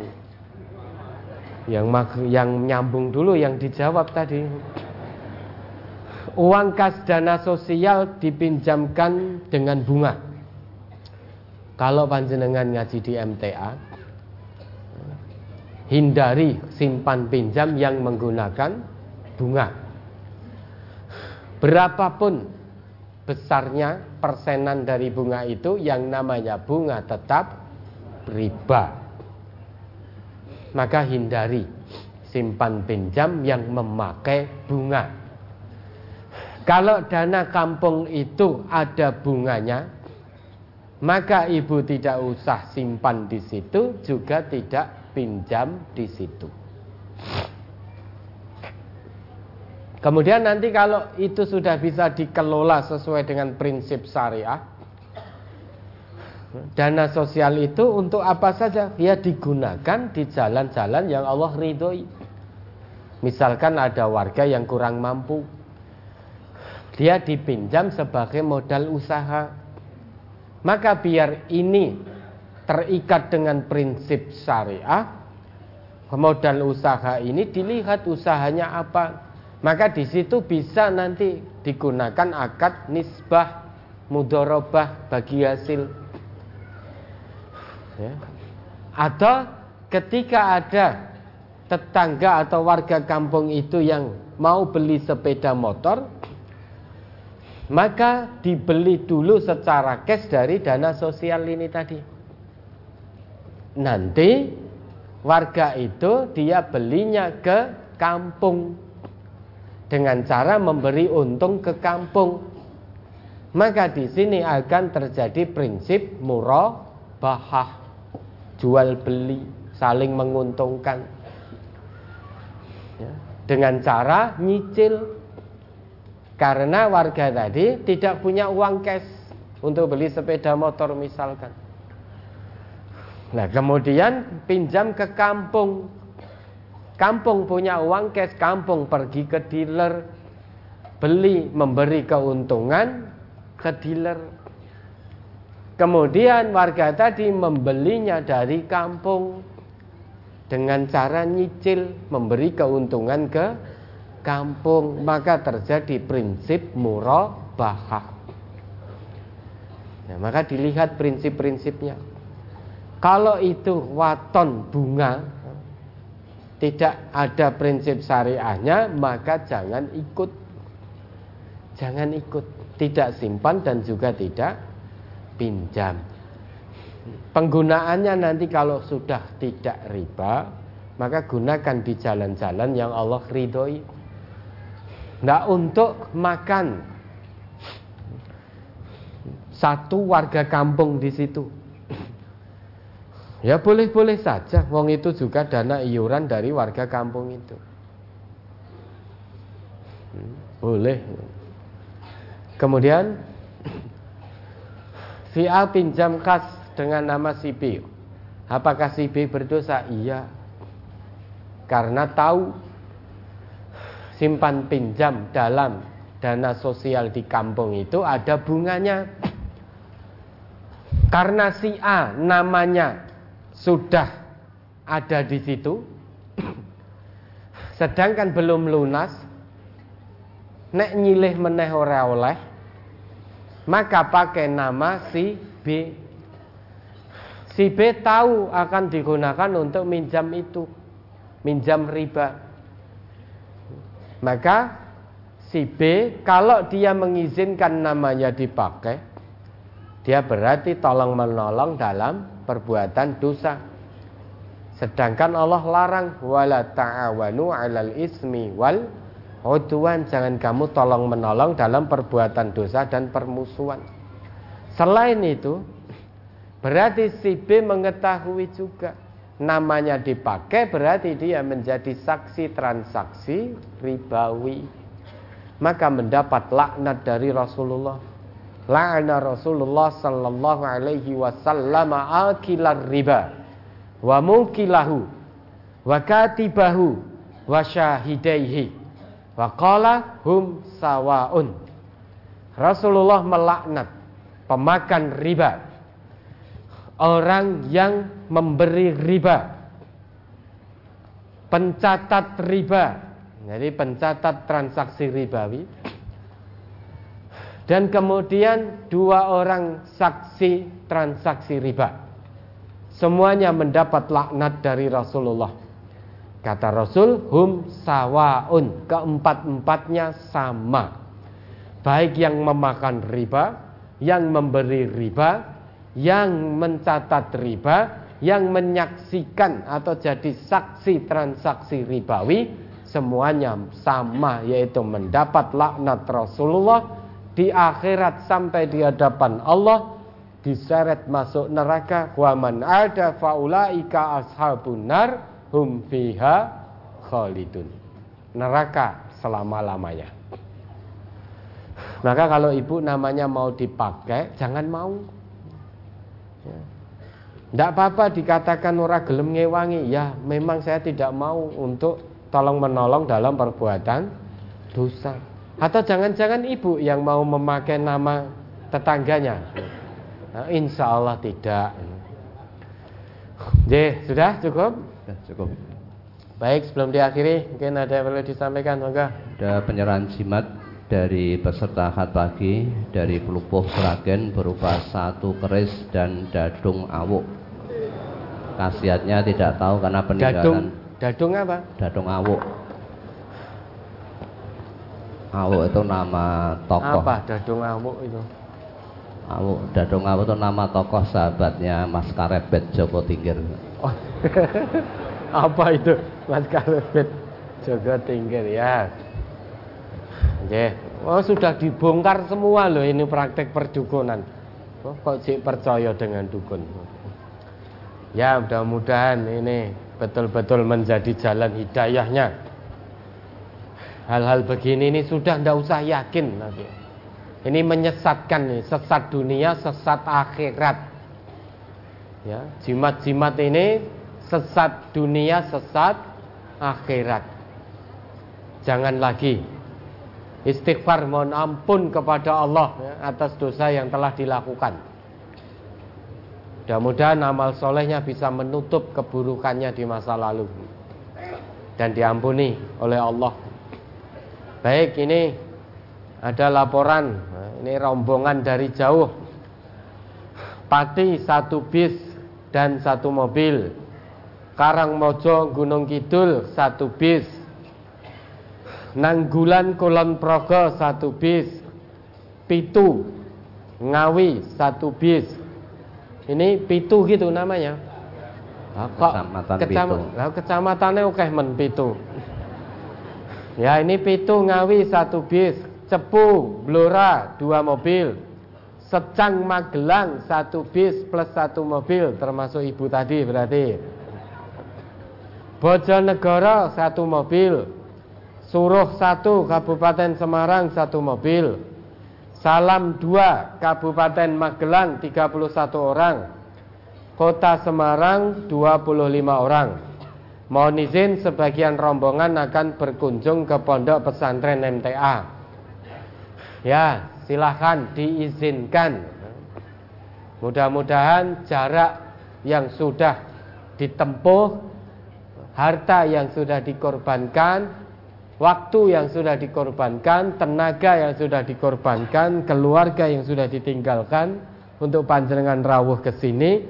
S1: yang yang nyambung dulu yang dijawab tadi. Uang kas dana sosial dipinjamkan dengan bunga. Kalau panjenengan ngaji di MTA, hindari simpan pinjam yang menggunakan bunga. Berapapun besarnya persenan dari bunga itu yang namanya bunga tetap riba. Maka hindari simpan pinjam yang memakai bunga. Kalau dana kampung itu ada bunganya, maka ibu tidak usah simpan di situ, juga tidak pinjam di situ. Kemudian nanti kalau itu sudah bisa dikelola sesuai dengan prinsip syariah, dana sosial itu untuk apa saja? Ya digunakan di jalan-jalan yang Allah ridhoi. Misalkan ada warga yang kurang mampu, dia dipinjam sebagai modal usaha. Maka biar ini terikat dengan prinsip syariah, modal usaha ini dilihat usahanya apa, maka di situ bisa nanti digunakan akad nisbah mudorobah bagi hasil. Ya. Atau ketika ada tetangga atau warga kampung itu yang mau beli sepeda motor, maka dibeli dulu secara cash dari dana sosial ini tadi. Nanti warga itu dia belinya ke kampung dengan cara memberi untung ke kampung. Maka di sini akan terjadi prinsip murabahah, jual beli, saling menguntungkan. Ya, dengan cara nyicil. Karena warga tadi tidak punya uang cash untuk beli sepeda motor misalkan. Nah, kemudian pinjam ke kampung. Kampung punya uang cash, kampung pergi ke dealer beli memberi keuntungan ke dealer. Kemudian warga tadi membelinya dari kampung dengan cara nyicil memberi keuntungan ke kampung, maka terjadi prinsip murabahah. Nah, maka dilihat prinsip-prinsipnya. Kalau itu waton bunga tidak ada prinsip syariahnya, maka jangan ikut. Jangan ikut tidak simpan dan juga tidak pinjam. Penggunaannya nanti kalau sudah tidak riba, maka gunakan di jalan-jalan yang Allah ridhoi. Tidak untuk makan satu warga kampung di situ. Ya boleh-boleh saja, wong itu juga dana iuran dari warga kampung itu. Hmm, boleh. Kemudian si A pinjam kas dengan nama si B. Apakah si B berdosa? Iya. Karena tahu simpan pinjam dalam dana sosial di kampung itu ada bunganya. Karena si A namanya sudah ada di situ, sedangkan belum lunas, nek nyilih meneh ora oleh maka pakai nama si B. Si B tahu akan digunakan untuk minjam itu. Minjam riba. Maka si B kalau dia mengizinkan namanya dipakai dia berarti tolong menolong dalam perbuatan dosa. Sedangkan Allah larang wala ta'awanu 'alal ismi wal Oh Tuhan jangan kamu tolong menolong dalam perbuatan dosa dan permusuhan. Selain itu Berarti si B mengetahui juga. Namanya dipakai berarti dia menjadi saksi transaksi ribawi. Maka mendapat laknat dari Rasulullah. La'ana Rasulullah sallallahu alaihi wasallam akilar riba Wa mukilahu Wa katibahu Wa syahidaihi Waqala hum sawaun. Rasulullah melaknat pemakan riba. Orang yang memberi riba. Pencatat riba. Jadi pencatat transaksi ribawi. Dan kemudian dua orang saksi transaksi riba. Semuanya mendapat laknat dari Rasulullah. Kata Rasul, hum sawaun. Keempat-empatnya sama. Baik yang memakan riba, yang memberi riba, yang mencatat riba, yang menyaksikan atau jadi saksi transaksi ribawi, semuanya sama yaitu mendapat laknat Rasulullah di akhirat sampai di hadapan Allah diseret masuk neraka wa man ada faulaika ashabun nar hum fiha khalidun. Neraka selama-lamanya. Maka kalau ibu namanya mau dipakai, jangan mau. Tidak ya. apa-apa dikatakan ora gelem ngewangi. Ya, memang saya tidak mau untuk tolong menolong dalam perbuatan dosa. Atau jangan-jangan ibu yang mau memakai nama tetangganya. Nah, insya Allah tidak. Jadi sudah cukup?
S2: Ya, cukup.
S1: Baik, sebelum diakhiri, mungkin ada yang perlu disampaikan, moga.
S2: Ada penyerahan jimat dari peserta akad pagi dari Pelupuh Seragen berupa satu keris dan dadung awuk. Kasiatnya tidak tahu karena peninggalan.
S1: Dadung, Dadung apa?
S2: Dadung Awuk. Awuk itu nama tokoh.
S1: Apa Dadung Awuk itu?
S2: Awuk, Dadung Awuk itu nama tokoh sahabatnya Mas Karebet Joko Tingkir.
S1: Oh. apa itu Mas Karebet Joko Tingkir ya? Oke, oh sudah dibongkar semua loh ini praktek perdukunan. Oh, kok sih percaya dengan dukun? Ya mudah-mudahan ini betul-betul menjadi jalan hidayahnya. Hal-hal begini ini sudah tidak usah yakin nanti. Ini menyesatkan nih, sesat dunia, sesat akhirat. Ya, jimat-jimat ini sesat dunia, sesat akhirat. Jangan lagi istighfar mohon ampun kepada Allah ya, atas dosa yang telah dilakukan. Mudah-mudahan amal solehnya bisa menutup keburukannya di masa lalu dan diampuni oleh Allah. Baik, ini ada laporan. Ini rombongan dari jauh. Pati satu bis dan satu mobil. Karangmojo Gunung Kidul satu bis. Nanggulan Kulon Progo satu bis. Pitu Ngawi satu bis. Ini Pitu gitu namanya. Nah, kok
S2: Kecamatan
S1: kecam
S2: Pitu.
S1: Kecamatannya oke men Pitu. Ya ini Pitu Ngawi satu bis. Cepu Blora dua mobil Secang Magelang satu bis plus satu mobil termasuk ibu tadi berarti. Bojonegoro satu mobil. Suruh satu Kabupaten Semarang satu mobil. Salam dua Kabupaten Magelang 31 orang. Kota Semarang 25 orang. Mohon izin sebagian rombongan akan berkunjung ke pondok pesantren MTA Ya silahkan diizinkan Mudah-mudahan jarak yang sudah ditempuh Harta yang sudah dikorbankan waktu yang sudah dikorbankan, tenaga yang sudah dikorbankan, keluarga yang sudah ditinggalkan untuk panjenengan rawuh ke sini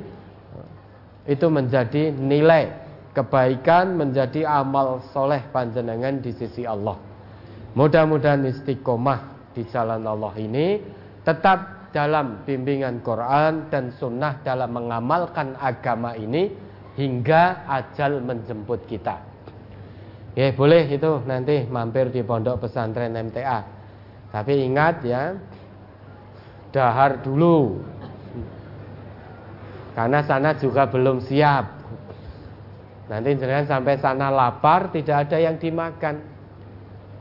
S1: itu menjadi nilai kebaikan, menjadi amal soleh panjenengan di sisi Allah. Mudah-mudahan istiqomah di jalan Allah ini tetap dalam bimbingan Quran dan sunnah dalam mengamalkan agama ini hingga ajal menjemput kita. Ya boleh itu nanti mampir di pondok pesantren MTA. Tapi ingat ya, dahar dulu. Karena sana juga belum siap. Nanti jangan sampai sana lapar, tidak ada yang dimakan.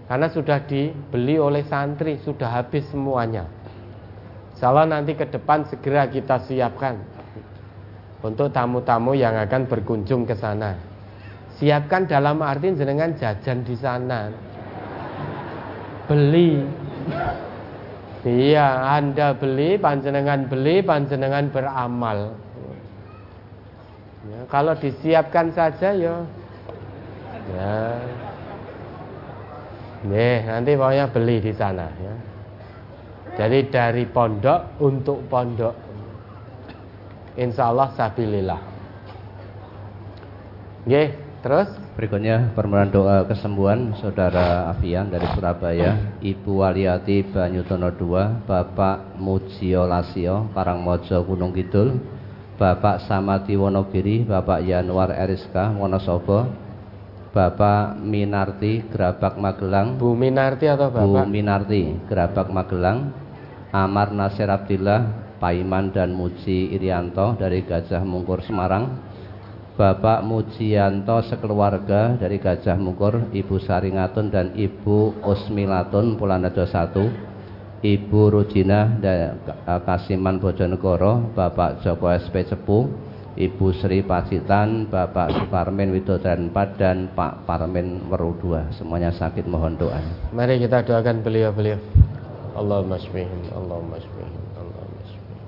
S1: Karena sudah dibeli oleh santri, sudah habis semuanya. Salah nanti ke depan segera kita siapkan untuk tamu-tamu yang akan berkunjung ke sana. Siapkan dalam arti jenengan jajan di sana. Beli. Iya, Anda beli, panjenengan beli, panjenengan beramal. Ya, kalau disiapkan saja ya. Ya. Nih, nanti pokoknya beli di sana ya. Jadi dari pondok untuk pondok. Insya Allah sabilillah. Nggih, terus
S2: Berikutnya permohonan doa kesembuhan Saudara Afian dari Surabaya, Ibu Waliati Banyutono II, Bapak Mujio Lasio, Karangmojo Gunung Kidul, Bapak Samati Wonogiri, Bapak Yanuar Eriska Wonosobo, Bapak Minarti Gerabak Magelang,
S1: Bu Minarti atau
S2: Bu
S1: Bapak?
S2: Minarti Gerabak Magelang, Amar Nasir Abdillah, Paiman dan Muji Irianto dari Gajah Mungkur Semarang, Bapak Mujianto sekeluarga dari Gajah Mungkur, Ibu Saringatun dan Ibu Usmilatun Pulanado 1, Ibu Rujina dan Kasiman Bojonegoro, Bapak Joko SP Cepu, Ibu Sri Pacitan, Bapak Suparmin Widodaren 4 dan Pak Parmin Weru 2. Semuanya sakit mohon doa.
S1: Mari kita doakan beliau-beliau. Allahumma shfihim, Allahumma shfihim, Allahumma shfihim.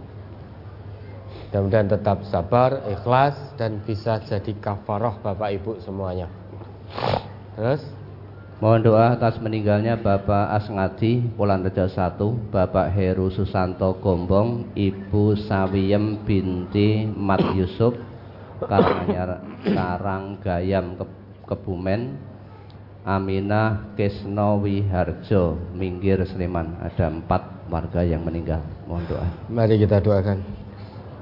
S1: Mudah-mudahan tetap sabar, ikhlas dan bisa jadi kafaroh Bapak Ibu semuanya. Terus
S2: Mohon doa atas meninggalnya Bapak Asngadi Polanrejo 1, Bapak Heru Susanto Gombong, Ibu Sawiyem binti Mat Yusuf, Karanganyar Karanggayam Ke- Kebumen Aminah Kesnowi Harjo Minggir Sleman. Ada empat warga yang meninggal. Mohon doa.
S1: Mari kita doakan.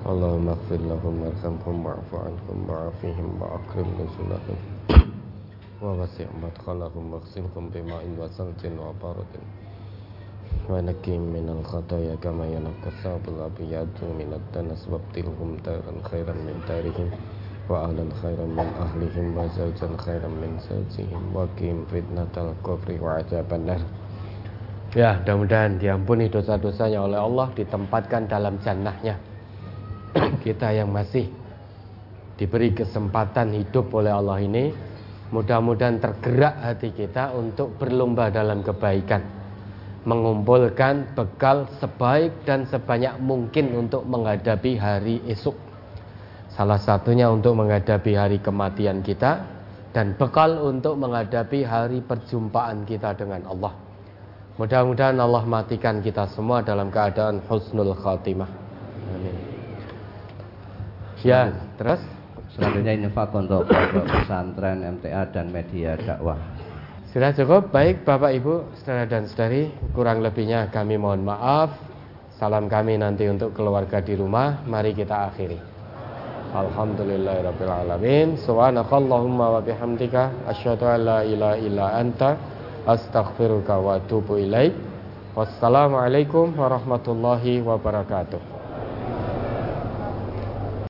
S1: Allahumma ighfir lahum warhamhum wa'fu anhum wa'afihim wa'akrim nuzulahum yanakka sabul abiyadu minad danas wabtilhum daran khairan min darihim wa ahlan khairan min ahlihim wa zawjan khairan min zawjihim wa qim fitnatal qabri wa adzaban nar Ya, mudah-mudahan diampuni dosa-dosanya oleh Allah, ditempatkan dalam jannahnya. Kita yang masih diberi kesempatan hidup oleh Allah ini, mudah-mudahan tergerak hati kita untuk berlomba dalam kebaikan. Mengumpulkan bekal sebaik dan sebanyak mungkin untuk menghadapi hari esok. Salah satunya untuk menghadapi hari kematian kita dan bekal untuk menghadapi hari perjumpaan kita dengan Allah. Mudah-mudahan Allah matikan kita semua dalam keadaan husnul khatimah. Amin. Ya, terus
S2: selanjutnya infak untuk pondok pesantren MTA dan media dakwah
S1: sudah cukup. Baik Bapak Ibu, saudara dan saudari, kurang lebihnya kami mohon maaf. Salam kami nanti untuk keluarga di rumah. Mari kita akhiri. Alhamdulillahirabbil. Subhanakallahumma wa bihamdika asyhadu an la ilaha illa anta astaghfiruka wa atubu ilaik. Wassalamualaikum warahmatullahi wabarakatuh.